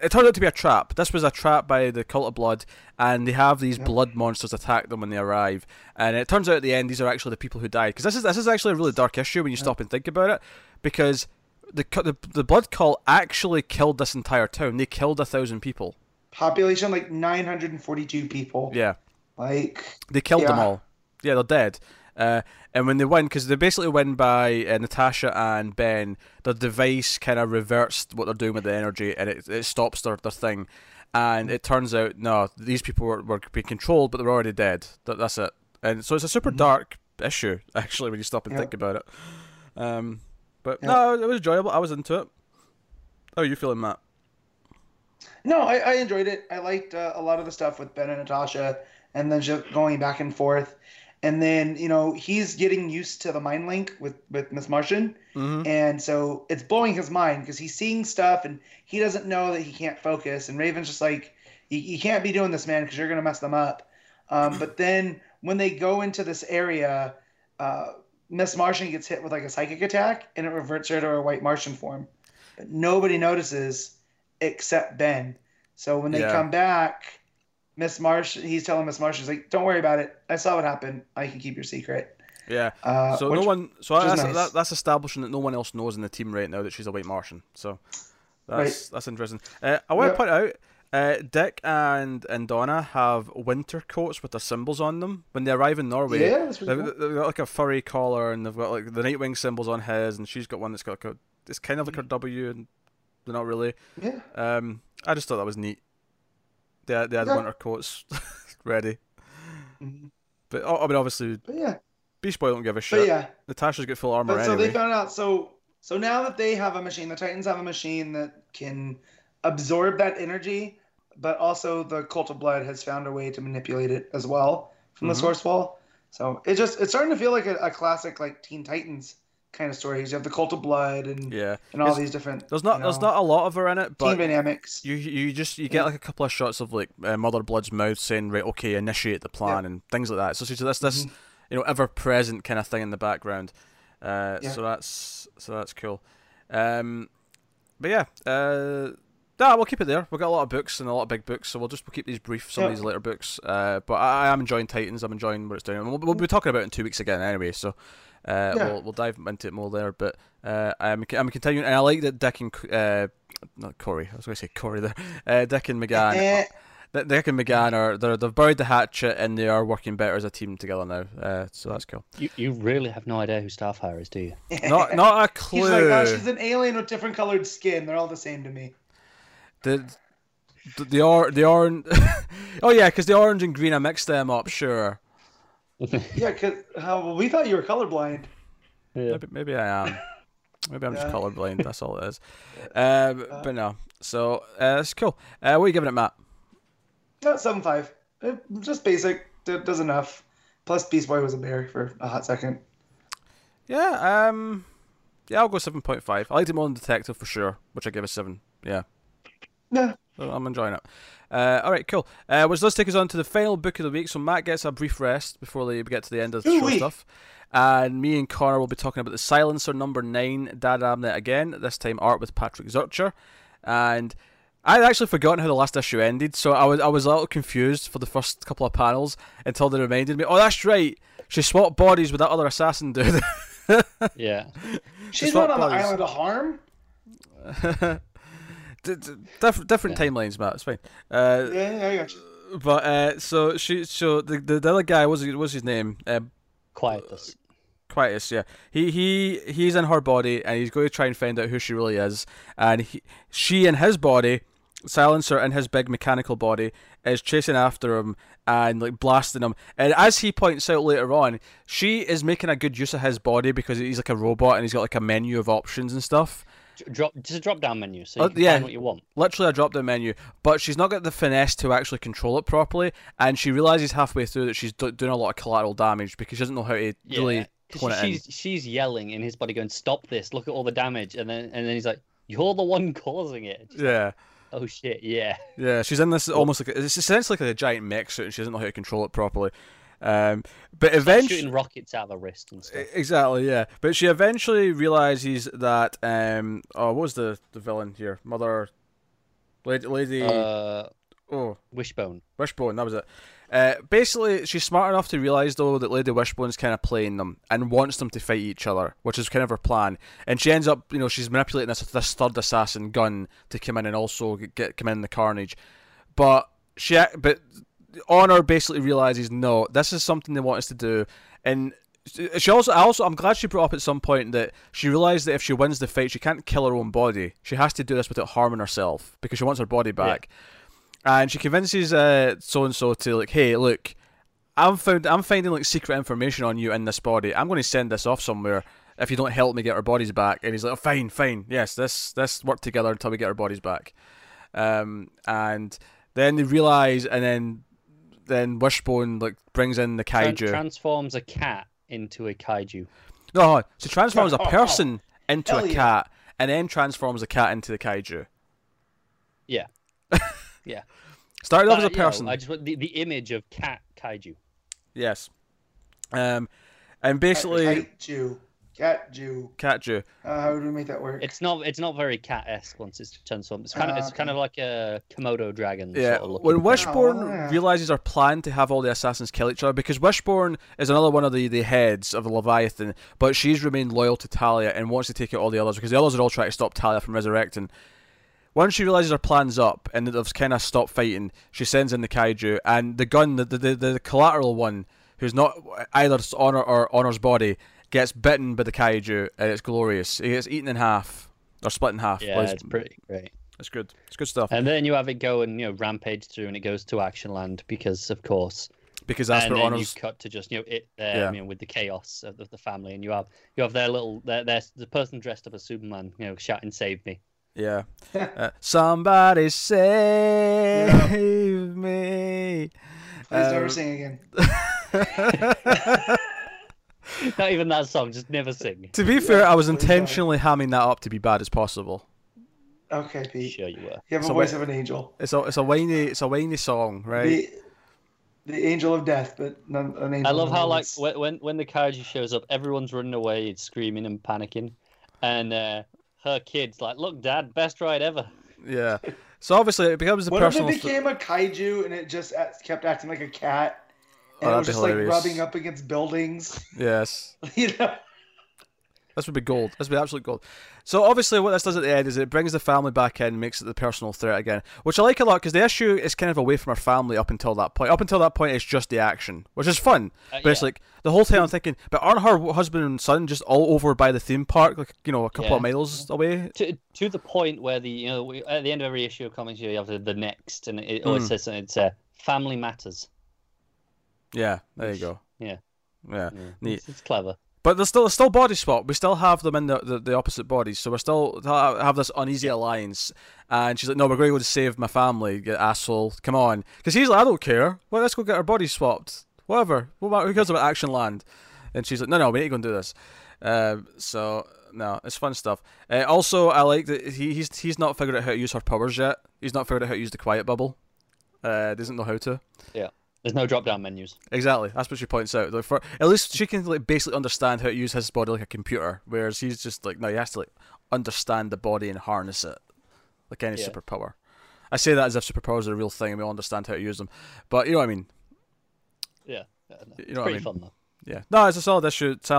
It turned out to be a trap. This was a trap by the Cult of Blood, and they have these Yeah. blood monsters attack them when they arrive. And it turns out at the end, these are actually the people who died. Because this is this is actually a really dark issue when you stop and think about it. Because the the the blood cult actually killed this entire town. They killed a thousand people. Population like 942 people. Yeah, Like they killed them all. Yeah, they're dead. Uh, and when they win, because they basically win by uh, Natasha and Ben, the device kind of reverts what they're doing with the energy, and it, it stops their, their thing. And it turns out, no, these people were, were being controlled, but they're already dead. That, that's it. And so it's a super dark issue, actually, when you stop and Mm-hmm. Yeah. think about it. Um, but Yeah. no, it was enjoyable. I was into it. How are you feeling, Matt? no, I, I enjoyed it. I liked uh, a lot of the stuff with Ben and Natasha, and then just going back and forth. And then you know he's getting used to the mind link with with Miss Martian, Mm-hmm. and so it's blowing his mind because he's seeing stuff and he doesn't know that he can't focus. And Raven's just like, "You, can't be doing this, man, because you're gonna mess them up." Um, but then when they go into this area, uh, Miss Martian gets hit with like a psychic attack, and it reverts her to her white Martian form. But nobody notices except Ben. So when they Yeah. come back, Miss Marsh, he's telling Miss Marsh, he's like, "Don't worry about it. I saw what happened. I can keep your secret." Yeah. Uh, So which- no one. So that's, nice. that, that's establishing that no one else knows in the team right now that she's a white Martian. So that's that's interesting. Uh, I want to point out. Uh, Dick and and Donna have winter coats with their symbols on them when they arrive in Norway. Yeah, that's They've, cool. they've got like a furry collar and they've got like the Nightwing symbols on his, and she's got one that's got like a, it's kind of like her W, and they're not really. Yeah. Um, I just thought that was neat. They had, they had Yeah. winter coats ready, Mhm. but oh, I mean obviously But yeah, Beast Boy don't give a but shit. yeah. Natasha's got full armor But so anyway. they found out. So so now that they have a machine, the Titans have a machine that can absorb that energy, but also the Cult of Blood has found a way to manipulate it as well from Mhm. the source wall. So it just it's starting to feel like a, a classic like Teen Titans kind of stories. You have the Cult of Blood and Yeah. and all It's- these different. There's not you there's not a lot of her in it, team but dynamics. you you just you get like a couple of shots of like uh, Mother Blood's mouth saying right okay initiate the plan and things like that. So it's this this Mhm. you know ever present kind of thing in the background. Uh, Yeah. So that's so that's cool. Um, but yeah, uh, nah, we'll keep it there. We've got a lot of books and a lot of big books, so we'll just we'll keep these brief. Some of these later books. Uh, but I, I am enjoying Titans. I'm enjoying what it's doing. We'll, we'll be talking about it in two weeks again anyway. So. Uh, Yeah. we'll, we'll dive into it more there, but uh, I'm I'm continuing, and I like that Dick and uh, not Kory. I was going to say Kory there. Uh, Dick and M'gann. Eh, Dick and M'gann are they're, they've buried the hatchet and they are working better as a team together now. Uh, so that's cool. You, you really have no idea who Starfire is, do you? Not not a He's clue. like, oh, she's an alien with different colored skin. They're all the same to me. the the the, or, the orange. oh yeah, because the orange and green I mixed them up. Sure, Yeah, because well, we thought you were colorblind. Yeah. maybe maybe I am. Maybe I'm just colorblind. That's all it is. Um, but no. So uh, it's cool. Uh, what are you giving it, Matt? No, seven five. Eh, Just basic. D- does enough. Plus, Beast Boy was a bear for a hot second. Yeah. Um. Yeah, I'll go seven point five. I liked it more than Detective for sure, which I give a seven. Yeah. Yeah. So I'm enjoying it. Uh, all right, cool. Uh, which does take us on to the final book of the week. So Matt gets a brief rest before we get to the end of the show Ooh-wee. stuff. And me and Connor will be talking about the Silencer number nine, Dan Abnett again. This time art with Patrick Zircher. And I'd actually forgotten how the last issue ended, so I was I was a little confused for the first couple of panels until they reminded me. Oh, that's right. She swapped bodies with that other assassin dude. Yeah. She's swap not on the island of harm. D- d- diff- different timelines, Matt. It's fine. Uh, Yeah, yeah, I got but uh, so she, so the, the the other guy, was his, what's his name? Uh, Quietus. Quietus, yeah. He he he's in her body and he's going to try and find out who she really is. And he, she in his body, Silencer in his big mechanical body, is chasing after him and like blasting him. And as he points out later on, she is making a good use of his body because he's like a robot and he's got like a menu of options and stuff. Dr- Drop just a drop down menu so uh, you Oh, can yeah. find what you want. Literally a drop down menu, but she's not got the finesse to actually control it properly. And she realizes halfway through that she's do- doing a lot of collateral damage because she doesn't know how to Yeah. really tone it in. she's she's yelling in his body, going, "Stop this! Look at all the damage!" And then and then he's like, "You're the one causing it." Just like, Yeah. oh shit! Yeah. Yeah, she's in this almost like it's essentially like a giant mech suit, and she doesn't know how to control it properly. Um, but eventually, shooting rockets out of her wrist and stuff. exactly, yeah. But she eventually realizes that um, oh, what was the the villain here? Mother, lady, lady Uh, oh, Wishbone. Wishbone, that was it. Uh, basically, she's smart enough to realize though that Lady Wishbone's kind of playing them and wants them to fight each other, which is kind of her plan. And she ends up, you know, she's manipulating this this third assassin gun to come in and also get come in the carnage. But she, but Honor basically realizes no, this is something they want us to do, and she also, I also, I'm glad she brought up at some point that she realized that if she wins the fight, she can't kill her own body. She has to do this without harming herself because she wants her body back. And she convinces so and so to like, hey, look, I'm found, I'm finding like secret information on you in this body. I'm going to send this off somewhere if you don't help me get our bodies back. And he's like, oh, fine, fine, yes, this this work together until we get our bodies back. Um, and then they realize, and then then Wishbone like brings in the Tran- kaiju. transforms a cat into a kaiju. No, hold on. so transforms a person into Hell a yeah. cat, and then transforms the cat into the kaiju. Yeah. Yeah. Started off as a But, you know, person. I just want the, the image of cat kaiju. Yes. Um, and basically, Cat Jew. Cat Jew. Uh, how do we make that work? It's not it's not very cat esque once it's transformed. It's kind of Ah, it's kind of like a Komodo dragon. Yeah, Sort of when thing. Wishbone Oh, yeah. realizes our plan to have all the assassins kill each other, because Wishbone is another one of the, the heads of the Leviathan, but she's remained loyal to Talia and wants to take out all the others because the others are all trying to stop Talia from resurrecting. Once she realizes her plan's up and that they've kind of stopped fighting, she sends in the kaiju and the gun, the the, the, the collateral one, who's not either honor or honor's body, gets bitten by the kaiju and it's glorious. He gets eaten in half or split in half. yeah, Well, it's pretty great. it's good. It's good stuff And then you have it go and you know rampage through, and it goes to Action Land because of course. because that's and where then honor's you cut to just you know it there, Yeah. you know, with the chaos of the, the family, and you have you have their little their, their the person dressed up as Superman, you know, shouting "Save me!" Yeah. Uh, somebody save me. Please never Um, sing again. Not even that song. Just never sing. To be fair, I was intentionally hamming that up to be bad as possible. Okay, Pete. Sure you were. You have a So voice wait- of an angel. It's a it's a whiny it's a whiny song, right? The, the angel of death, but none, an angel. I love how like when when when the Kaiju shows up, everyone's running away, screaming and panicking, and uh, her kid's like, "Look, Dad, best ride ever." Yeah. So obviously it becomes the What if personal. it th- became a kaiju and it just kept acting like a cat? Oh, it that'd was be just like hilarious. rubbing up against buildings. yes. you know? This would be gold. This would be absolute gold. So obviously, what this does at the end is it brings the family back in, makes it the personal threat again, which I like a lot because the issue is kind of away from our family up until that point. Up until that point, it's just the action, which is fun. Uh, but it's like the whole time I'm thinking, but aren't her husband and son just all over by the theme park, like you know, a couple Yeah. of miles away? To to the point where the you know we, at the end of every issue of comics you have the, the next, and it always Mm. says. It's uh, family matters. Yeah, there you go. Yeah. Yeah. Yeah. Neat. It's, it's clever. But there's still, there's still body swap. We still have them in the, the, the opposite bodies, so we're still have this uneasy alliance. And she's like, "No, we're going to go to save my family, you asshole. Come on." Because he's like, "I don't care. Well, let's go get our bodies swapped. Whatever. What about, who cares about Action Land?" And she's like, "No, no, we need to go and do this." Um, so no, it's fun stuff. Uh, also, I like that he, he's he's not figured out how to use her powers yet. He's not figured out how to use the quiet bubble. Uh, doesn't know how to. There's no drop down menus. Exactly. That's what she points out. Like for at least she can like basically understand how to use his body like a computer, whereas he's just like no, he has to like understand the body and harness it like any Yeah. superpower. I say that as if superpowers are a real thing and we all understand how to use them, but you know what I mean. Yeah. yeah no, You it's know what I mean? fun though. Yeah, no, it's a solid issue. is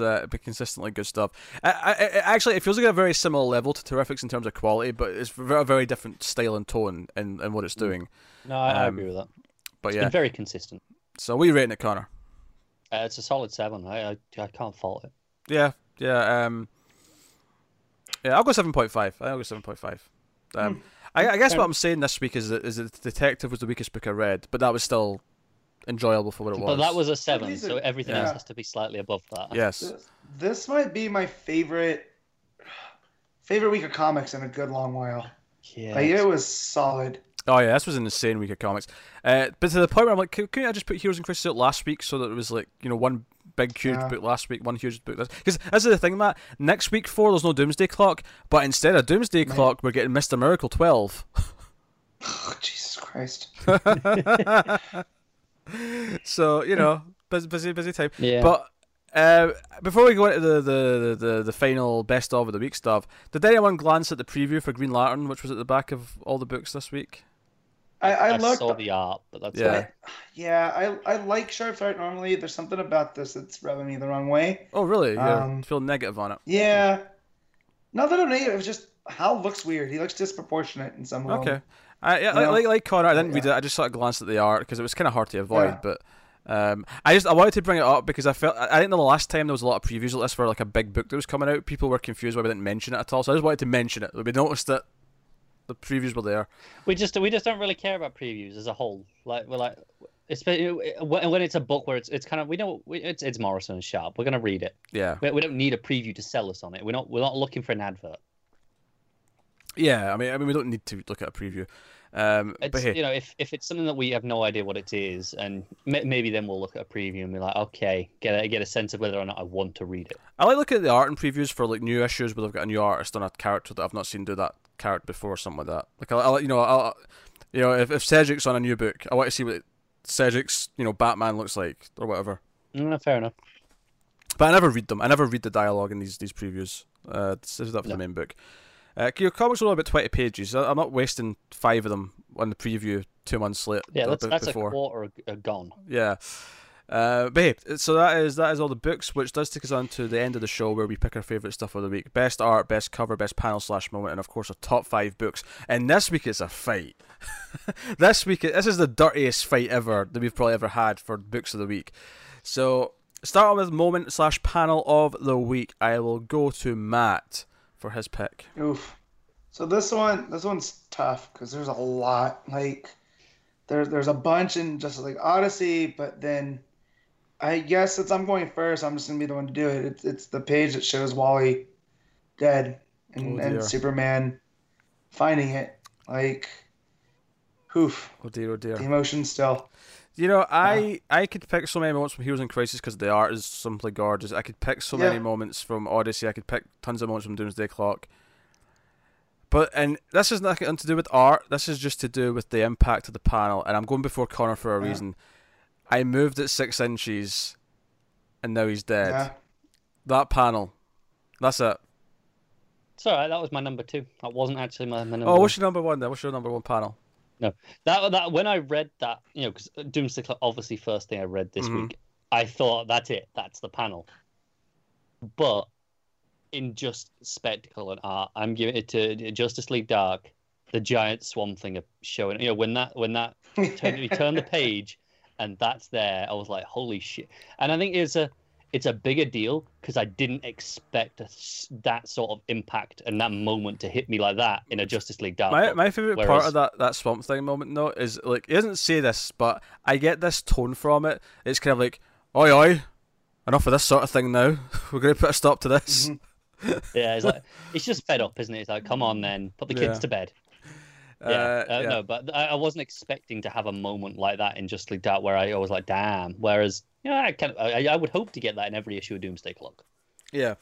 uh, consistently good stuff. I, I, I, actually, it feels like a very similar level to Terrifics in terms of quality, but it's a very, very different style and tone in, in what it's doing. No, I, I Um, agree with that. But It's yeah, been very consistent. so we rating it, Connor. Uh, it's a solid seven. I, I I can't fault it. Yeah, yeah, um, yeah. I'll go seven point five. I'll go seven point five. Um, I, I guess what I'm saying this week is that, is that Detective was the weakest book I read, but that was still enjoyable for what it was. But that was a seven, so are- everything yeah. else has to be slightly above that. yes. This, this might be my favorite favorite week of comics in a good long while. Yeah. Like it was solid. Oh yeah, this was an insane week of comics. Uh, but to the point where I'm like, can, couldn't I just put Heroes and Crisis out last week so that it was like you know one big huge Yeah. book last week, one huge book this? Because this is the thing, Matt. Next week four, there's no Doomsday Clock, but instead of Doomsday Right. Clock, we're getting Mister Miracle twelve. Oh, Jesus Christ. so you know, busy, busy, busy time. Yeah. But uh, before we go into the, the, the, the final best of of the week stuff, did anyone glance at the preview for Green Lantern, which was at the back of all the books this week? I, I, I, looked. saw the art, but that's Yeah. it. Yeah, I, I like Sharp's art normally. There's something about this that's rubbing me the wrong way. Oh, really? Yeah. Um, feel negative on it? Yeah. Not that I'm negative, it's just Hal looks weird. He looks disproportionate in some way. Okay. I, yeah, you know? like, like Connor, I didn't read it. I just sort of glanced at the art because it was kind of hard to avoid. Yeah. But um, I just I wanted to bring it up because I felt I think the last time there was a lot of previews like this for like a big book that was coming out. People were confused why we didn't mention it at all. So I just wanted to mention it. We noticed that the previews were there. We just we just don't really care about previews as a whole. Like we're like, it's when when it's a book where it's it's kind of we know we, it's it's Morrison and Sharp. We're gonna read it. Yeah. We, we don't need a preview to sell us on it. We're not we're not looking for an advert. Yeah. I mean, I mean, we don't need to look at a preview. Um, It's but hey, you know if if it's something that we have no idea what it is, and may, maybe then we'll look at a preview and be like, okay, get a get a sense of whether or not I want to read it. I like looking at the art and previews for like new issues where they've got a new artist on a character that I've not seen do that character before, or something like that. Like I, I you know, I, you know, if if Cedric's on a new book, I want to see what Cedric's you know Batman looks like or whatever. Mm, fair enough. But I never read them. I never read the dialogue in these these previews. Uh, this is that for No. the main book. Uh, your comics are only about twenty pages. I'm not wasting five of them on the preview two months late. Yeah, that's bit that's before. a quarter uh, gone. Yeah. Uh, but hey, so that is that is all the books, which does take us on to the end of the show where we pick our favorite stuff of the week: best art, best cover, best panel slash moment, and of course our top five books. And this week it's a fight. this week, this is the dirtiest fight ever that we've probably ever had for books of the week. So start with moment slash panel of the week. I will go to Matt for his pick. Oof. So this one, this one's tough because there's a lot. Like, there's there's a bunch in just like Odyssey, but then I guess since I'm going first, I'm just gonna be the one to do it. It's it's the page that shows Wally dead and, Oh, and Superman finding it. Like, Oof. Oh dear, oh dear. The emotion still. You know, I I could pick so many moments from Heroes in Crisis because the art is simply gorgeous. I could pick so many moments from Odyssey. I could pick tons of moments from Doomsday Clock. But and this is nothing to do with art. This is just to do with the impact of the panel. And I'm going before Connor for a Yeah. reason. I moved it six inches, and now he's dead. Yeah. That panel. That's it. It's all right. That was my number two. That wasn't actually my, my oh, number. Oh, one. what's your number one then? What's your number one panel? No, that that when I read that, you know, because Doomsday Clock, obviously, first thing I read this Mhm. week, I thought that's it, that's the panel. But in just spectacle and art, I'm giving it to Justice League Dark, the giant Swamp Thing showing. You know, when that when that turn, you turn the page, and that's there, I was like, holy shit! And I think it's a it's a bigger deal because I didn't expect a that sort of impact and that moment to hit me like that in a Justice League Dark. My my favorite part of that that Swamp Thing moment though is like he doesn't say this, but I get this tone from it. It's kind of like, oi oi, enough of this sort of thing now. We're gonna put a stop to this. Mhm. Yeah, it's like it's just fed up, isn't it? It's like, come on, then put the kids Yeah. to bed. Yeah, Uh, uh, yeah. no, but I, I wasn't expecting to have a moment like that in Just League Dark where I was like, damn. Whereas, yeah, I kind of, I, I would hope to get that in every issue of Doomsday Clock. Yeah.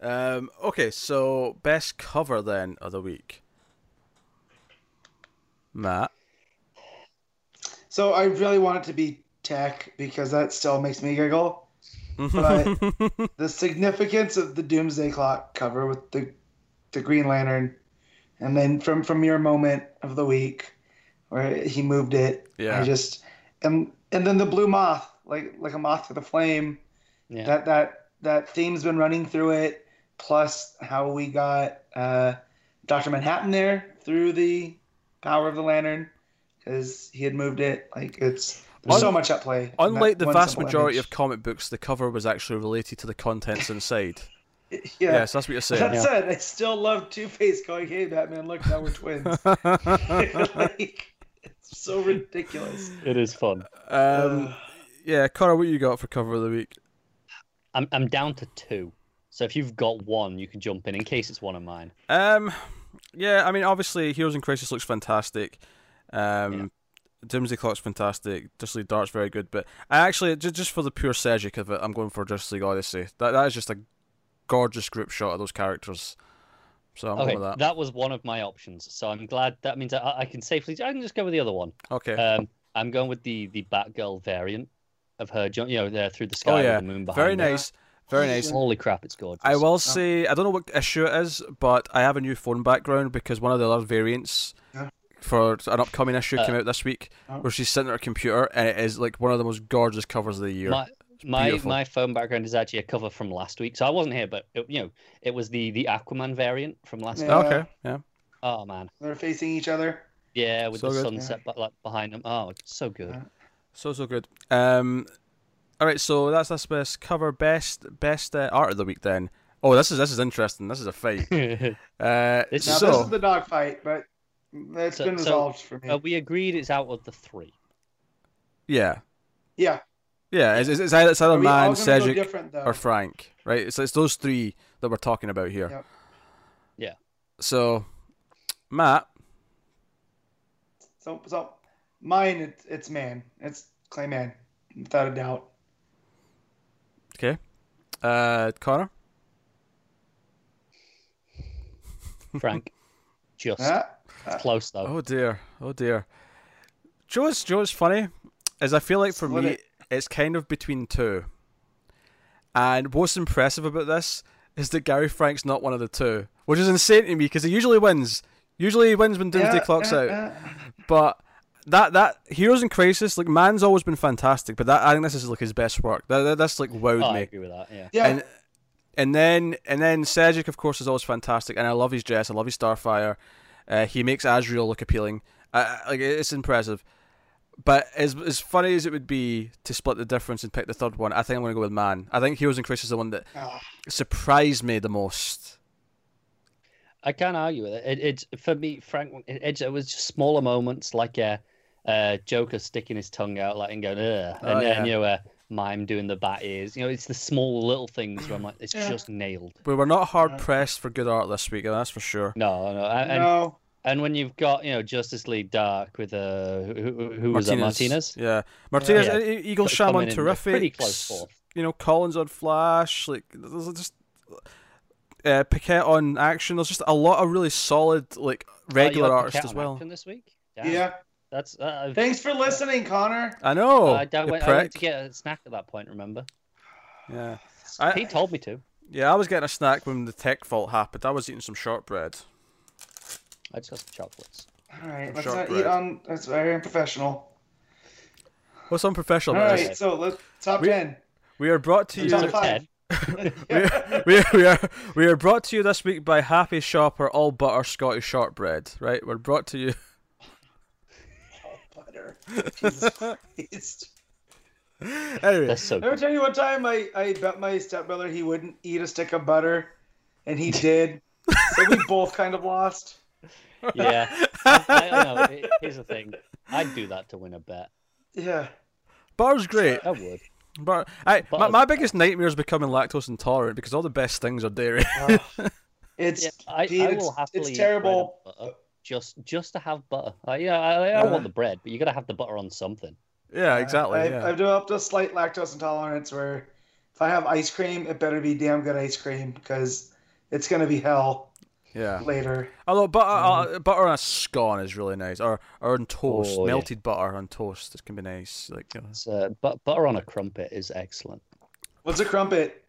Um, okay, so best cover then of the week. Matt. So I really want it to be tech because that still makes me giggle. But- The significance of the Doomsday Clock cover with the the Green Lantern, and then from from your moment of the week where he moved it, yeah. I just and and then the blue moth, like like a moth to the flame. Yeah. That that that theme's been running through it. Plus how we got uh, Doctor Manhattan there through the power of the lantern because he had moved it. Like it's there's so much at play. Unlike the vast majority image. of comic books, the cover was actually related to the contents inside. yeah. Yes, that's what you're saying. That said, I still love Two Face going, "Hey, Batman, look, now we're twins." like, it's so ridiculous. It is fun. um, yeah, Connor, what you got for cover of the week? I'm, I'm down to two. So if you've got one, you can jump in in case it's one of mine. Um, yeah, I mean, obviously, Heroes in Crisis looks fantastic. Um, Yeah. Doomsday Clock's fantastic. Justice League Dark's very good, but I actually just just for the pure Šejić of it, I'm going for Justice League Odyssey. That that is just a gorgeous group shot of those characters. So I'm okay, going with that. that was one of my options. So I'm glad that means I, I can safely, I can just go with the other one. Okay. Um, I'm going with the the Batgirl variant of her, you know, there through the sky oh yeah, with the moon behind very her. nice, very nice. Holy crap, it's gorgeous. I will say I don't know what issue it is, but I have a new phone background because one of the other variants Yeah. for an upcoming issue Uh, came out this week, Oh. where she's sitting at her computer, and it is like one of the most gorgeous covers of the year. My my, beautiful. my phone background is actually a cover from last week, so I wasn't here, but it, you know, it was the the Aquaman variant from last Yeah. week. Okay, yeah. Oh man, They're facing each other. yeah, with So the good. sunset but like behind them. Oh, it's so good. Yeah. So so good. Um, all right, so that's that's best cover, best best uh, art of the week then. Oh, this is this is interesting. This is a fight. Uh, It's- Now so this is the dog fight, but it's So- been so, resolved for me. uh, we agreed it's out of the three. yeah, yeah. Yeah, it's, it's, it's either, it's either Are we all Mann, Cedric, different or Frank, right? It's it's those three that we're talking about here. Yep. Yeah. So, Matt, So so mine it's it's Mann. It's Clay Mann, without a doubt. okay, uh, Connor, Frank, just Yeah. it's close though. oh dear, oh dear. Joe's Joe's funny, as I feel like for Split me it. It's kind of between two. And what's impressive about this is that Gary Frank's not one of the two, which is insane to me because he usually wins. Usually he wins when Doomsday Yeah, Clock's yeah, out. yeah. But that that Heroes in Crisis, like Mann's always been fantastic, but that I think this is like his best work. That, that that's like wowed Oh, I me. agree with that. Yeah. Yeah. And and then and then Cedric of course is always fantastic, and I love his dress. I love his Starfire. Uh, he makes Azrael look appealing. Uh, like it's impressive. But as as funny as it would be to split the difference and pick the third one, I think I'm going to go with Mann. I think Heroes and Crisis is the one that Ah, surprised me the most. I can't argue with it. it it's for me, Frank. It, it, it was just smaller moments like uh, uh, Joker sticking his tongue out, like and going, Ugh, and Oh, then yeah. you know, uh, Mime doing the bat ears. You know, it's the small little things where I'm like, it's Yeah. just nailed. We were not hard pressed for good art this week, that's for sure. No, no, and, and no. And when you've got you know Justice League Dark with uh who, who, who was that Martinez? Yeah, Martinez, Yeah. uh, Eaglesham Coming on terrific. Pretty close fourth. You know, Kolins on Flash, like there's just uh, Paquette on action. There's just a lot of really solid like regular Oh, you had artists as well. action this week. Damn. Yeah. That's uh, Thanks for listening, Connor. I know. I, I, you went, I went to get a snack at that point. Remember? Yeah, I- Pete told me to. yeah. I was getting a snack when the tech fault happened. I was eating some shortbread. I just got some chocolates. All right, let's not bread. eat on. That's very unprofessional. What's unprofessional All about right, this? so let's top We- ten. We are brought to you. Top So five. Ted, we, we, we are we are brought to you this week by Happy Shopper All Butter Scottish Shortbread. Right, we're brought to you. All Butter. Jesus Christ. Anyway, that's so Ever good. tell you one time I, I bet my stepbrother he wouldn't eat a stick of butter, and he did. so we both kind of lost. Yeah. I, I, I know. It- Here's the thing. I'd do that to win a bet. Yeah. butter's great. I would. But I, my, my biggest nightmare is becoming lactose intolerant because all the best things are dairy. Ugh. it's Yeah, I, Pete, I it's, will happily it's eat bread terrible. just just to have butter. Uh, yeah, I, I Yeah. want the bread, but you got to have the butter on something. yeah, exactly. I've, yeah. I've developed a slight lactose intolerance where if I have ice cream, it better be damn good ice cream because it's gonna be hell yeah. later. Although butter, uh, butter on a scone is really nice, or or on toast, Oh, yeah. melted butter on toast. It can be nice. Like you know. It's, uh, but butter on a crumpet is excellent. What's a crumpet?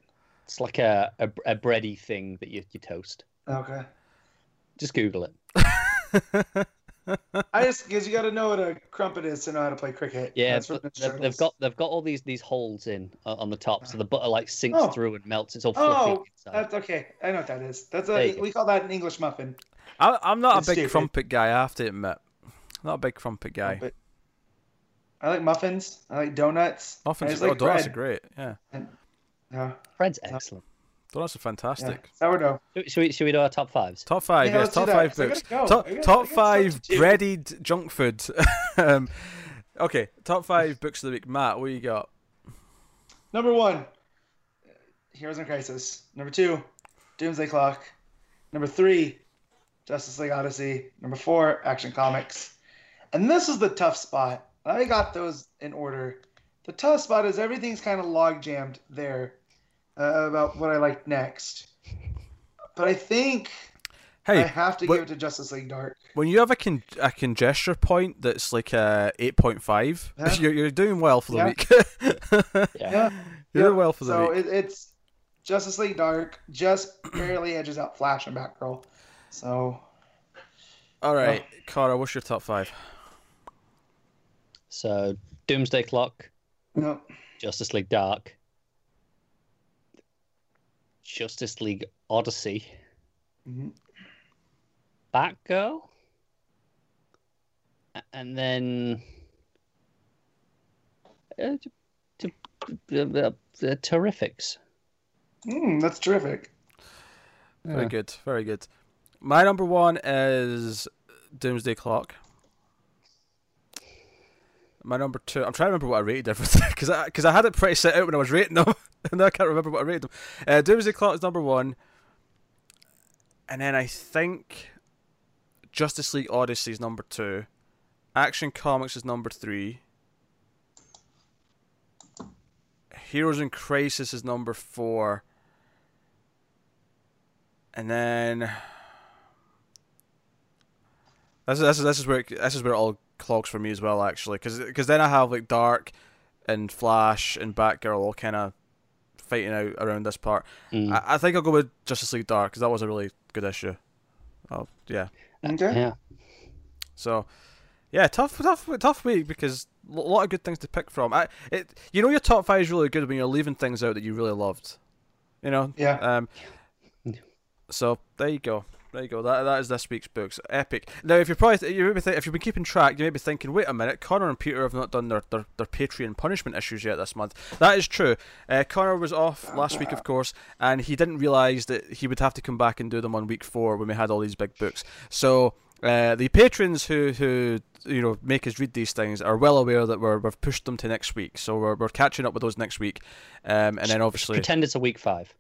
It's like a, a, a bready thing that you, you toast. Okay. Just Google it. I just because you got to know what a crumpet is to know how to play cricket. Yeah, That's from but they've, they've got they've got all these these holes in uh, on the top, so the butter like sinks Oh. through and melts. It's all fluffy Oh, inside. that's okay. I know what that is. That's There you a go. we call that an English muffin. I, I'm not It's a big stupid. crumpet guy. I have to admit, not a big crumpet guy. But I like muffins. I like donuts. Muffins, just oh, like donuts are great. Yeah, Yeah, Bread's excellent. Donuts are yeah. fantastic. Sourdough. Should- Should we should we do our top fives? Top five, Yeah, yes. Top that, five 'cause I books. go. Top I got- top I got stuff five to breaded junk food. um, okay, top five books of the week. Matt, what you got? Number one, Heroes in Crisis. Number two, Doomsday Clock. Number three, Justice League Odyssey. Number four, Action Comics. And this is the tough spot. I got those in order. The tough spot is everything's kind of log jammed there uh, about what I like next. But I think hey, I have to what- give it to Justice League Dark. when you have a con- a congestion point that's like a eight point five, Yeah. you're you're doing well for the Yeah. week. Yeah. Yeah. you're doing well for the so week. So it, it's Justice League Dark just barely edges out Flash and Batgirl. So All right, Cara, what's your top five? So Doomsday Clock, no, Justice League Dark, Justice League Odyssey, Mhm. Batgirl, and then uh, t- t- uh, uh, uh, Terrifics. Mm, that's terrific. Very Yeah. good, very good. My number one is Doomsday Clock. My number two, I'm trying to remember what I rated everything because I, cause I had it pretty set out when I was rating them, and I can't remember what I rated them. Uh, Doomsday Clock is number one, and then I think Justice League Odyssey is number two, Action Comics is number three, Heroes in Crisis is number four, and then this is this is this is where it, this is where it all clogs for me as well actually because then I have like Dark and Flash and Batgirl all kind of fighting out around this part. Mm. I, I think I'll go with Justice League Dark because that was a really good issue. Oh yeah, Okay. Yeah. so yeah, tough tough tough week because a lot of good things to pick from. I it you know your top five is really good when you're leaving things out that you really loved. You know, Yeah. um, so there you go. There you go. That that is this week's books. Epic. Now, if you're probably you maybe think, if you've been keeping track, you may be thinking, wait a minute, Connor and Peter have not done their, their, their Patreon punishment issues yet this month. That is true. Uh, Connor was off last week, of course, and he didn't realise that he would have to come back and do them on week four when we had all these big books. So. Uh, the patrons who, who you know make us read these things are well aware that we're, we've pushed them to next week, so we're, we're catching up with those next week, um, and then obviously Pretend it's a week five.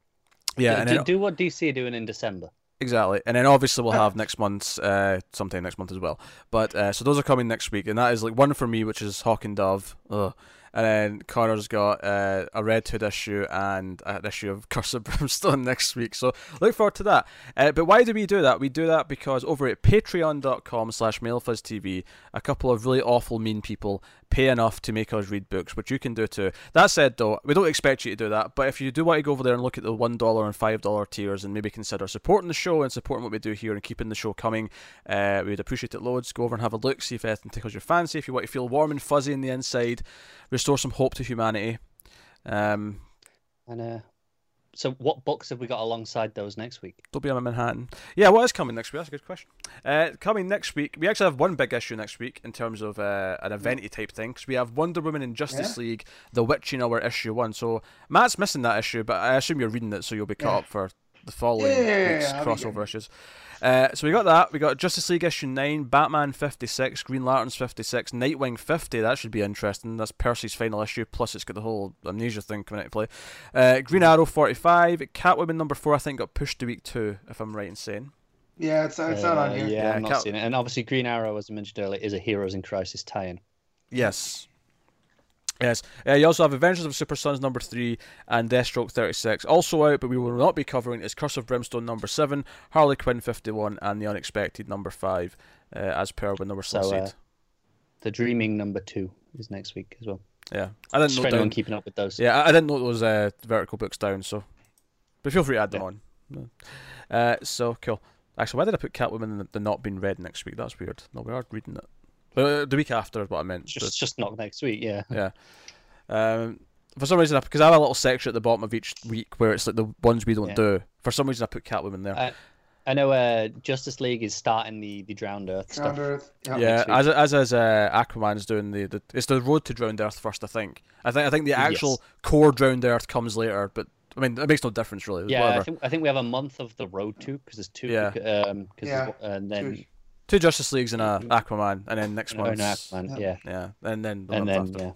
yeah, do, and do, then do what DC are doing in December. Exactly, and then obviously we'll have next month's uh, sometime next month as well. But uh, so those are coming next week, and that is like one for me, which is Hawk and Dove. Ugh. And then Connor's got uh, a Red Hood issue and an issue of Curse of Brimstone next week. So look forward to that. Uh, but why do we do that? We do that because over at patreon.com slash mailfuzztv, a couple of really awful mean people pay enough to make us read books, which you can do too. That said, though, we don't expect you to do that. But if you do want to go over there and look at the $1 and $5 tiers and maybe consider supporting the show and supporting what we do here and keeping the show coming, uh, we'd appreciate it loads. Go over and have a look, see if anything tickles your fancy. If you want to feel warm and fuzzy in the inside, restore some hope to humanity. Um, and uh, so, what books have we got alongside those next week? Don't be on Manhattan. Yeah, what is coming next week? That's a good question. Uh, coming next week, we actually have one big issue next week in terms of uh, an eventy type thing because we have Wonder Woman and Justice Yeah. League, The Witching Hour issue one. So Matt's missing that issue, but I assume you're reading it, so you'll be caught Yeah. up for the following Yeah, yeah, yeah, week's crossover issues. Uh, so we got that. We got Justice League issue nine, Batman fifty six, Green Lanterns fifty six, Nightwing fifty. That should be interesting. That's Percy's final issue. Plus, it's got the whole amnesia thing coming into play. Uh, Green Arrow forty five, Catwoman number four. I think got pushed to week two, if I'm right in saying. Yeah, it's, it's not on Uh, here. Yeah, Yeah, I'm not Cal- seeing it. And obviously, Green Arrow, as I mentioned earlier, is a Heroes in Crisis tie-in. Yes. Yes. Uh, you also have Adventures of Super Sons number 3 and Deathstroke 36. Also out, but we will not be covering, is Curse of Brimstone number 7, Harley Quinn 51, and The Unexpected number 5, uh, as per when they were So, uh, The Dreaming number two is next week as well. yeah. I didn't Just note for down. keeping up with those. Yeah, I I didn't note those uh, vertical books down, so. But feel free to add them Yeah. on. No. Uh, so, cool. Actually, why did I put Catwoman in the, the not being read next week? That's weird. No, we are reading it. Uh, the week after is what I meant. It's just, just not next week, yeah. Yeah. Um, for some reason, because I have a little section at the bottom of each week where it's like the ones we don't Yeah. do. For some reason, I put Catwoman there. I, I know uh, Justice League is starting the, the Drowned Earth Ground stuff. Earth. Yeah. yeah, next as as as uh, Aquaman's doing the, the it's the road to drowned Earth first. I think. I think I think the actual Yes. core drowned Earth comes later, but I mean it makes no difference really. Yeah, Whatever. I think I think we have a month of the road to because there's two. Yeah. Um, cause Yeah, and then two. Two Justice Leagues and a Aquaman, and then next oh, month. no, yeah. yeah, Yeah, and then the and then after. yeah.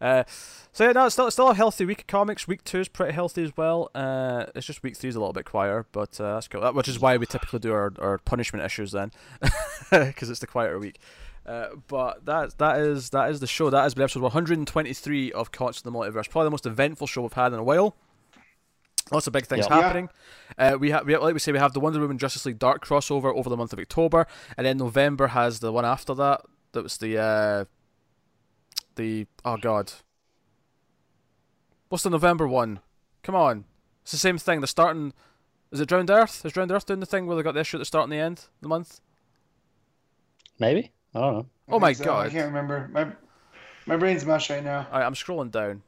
Uh, so yeah, no, it's still still a healthy week of comics. Week two is pretty healthy as well. Uh, it's just week three is a little bit quieter, but uh, that's cool. That, which is why we typically do our, our punishment issues then, because it's the quieter week. Uh, but that that is that is the show. That has been episode 123 of Cots in the Multiverse. Probably the most eventful show we've had in a while. Lots of big things Yeah. happening. Uh, we have, we, like we say, we have the Wonder Woman Justice League Dark crossover over the month of October, and then November has the one after that. That was the uh, the oh god, what's the November one? Come on, it's the same thing. They're starting. Is it Drowned Earth? Is Drowned Earth doing the thing where they got the issue at the start and the end of the month? Maybe I don't know. Oh my think so. I can't remember. My my brain's mush right now. Alright, I'm scrolling down.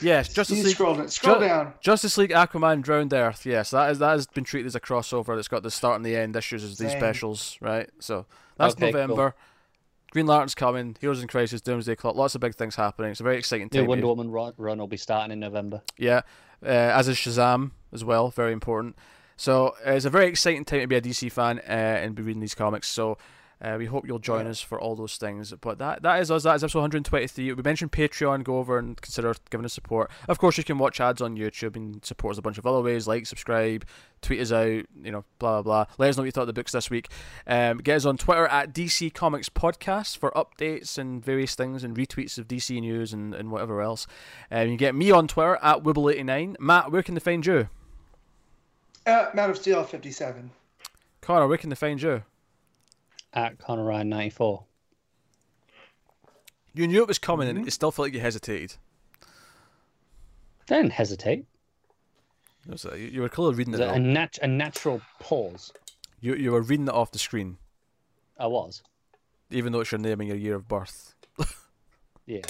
Yes, Justice You League. scroll it. Scroll Ju- down. Justice League, Aquaman, Drowned Earth. Yes, that is that has been treated as a crossover. That's got the start and the end issues as these Same. specials, right? So that's Okay, cool. November. Green Lantern's coming. Heroes in Crisis, Doomsday Clock. Lots of big things happening. It's a very exciting time. The time. Wonder. Woman run, run will be starting in November. Yeah, uh, as is Shazam as well. Very important. So uh, it's a very exciting time to be a DC fan uh, and be reading these comics. So uh, we hope you'll join Yeah. us for all those things. But that that is us. That is episode 123. We mentioned Patreon. Go over and consider giving us support. Of course, you can watch ads on YouTube and support us a bunch of other ways, like subscribe, tweet us out, you know, blah blah blah. Let us know what you thought of the books this week. Um, get us on Twitter at DC Comics Podcast for updates and various things and retweets of DC news and, and whatever else. Um, you can get me on Twitter at Wibble89. Matt, where can they find you? Uh, Man of Steel 57. Connor, where can they find you? At Connor Ryan ninety four. You knew it was coming Mm-hmm. and it still felt like you hesitated. Don't hesitate. It was, you you were clearly reading it. There's a, nat- a natural pause. You, you were reading it off the screen, I was. even though it's your name and your year of birth. Yeah.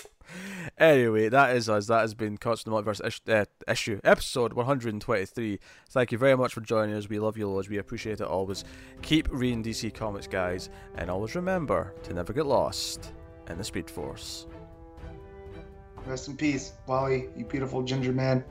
Anyway, that is us. That has been Constant Multiverse ish, uh, issue, episode 123. Thank you very much for joining us. We love you loads. We appreciate it always. Keep reading DC Comics, guys. And always remember to never get lost in the Speed Force. Rest in peace, Wally, you beautiful ginger man.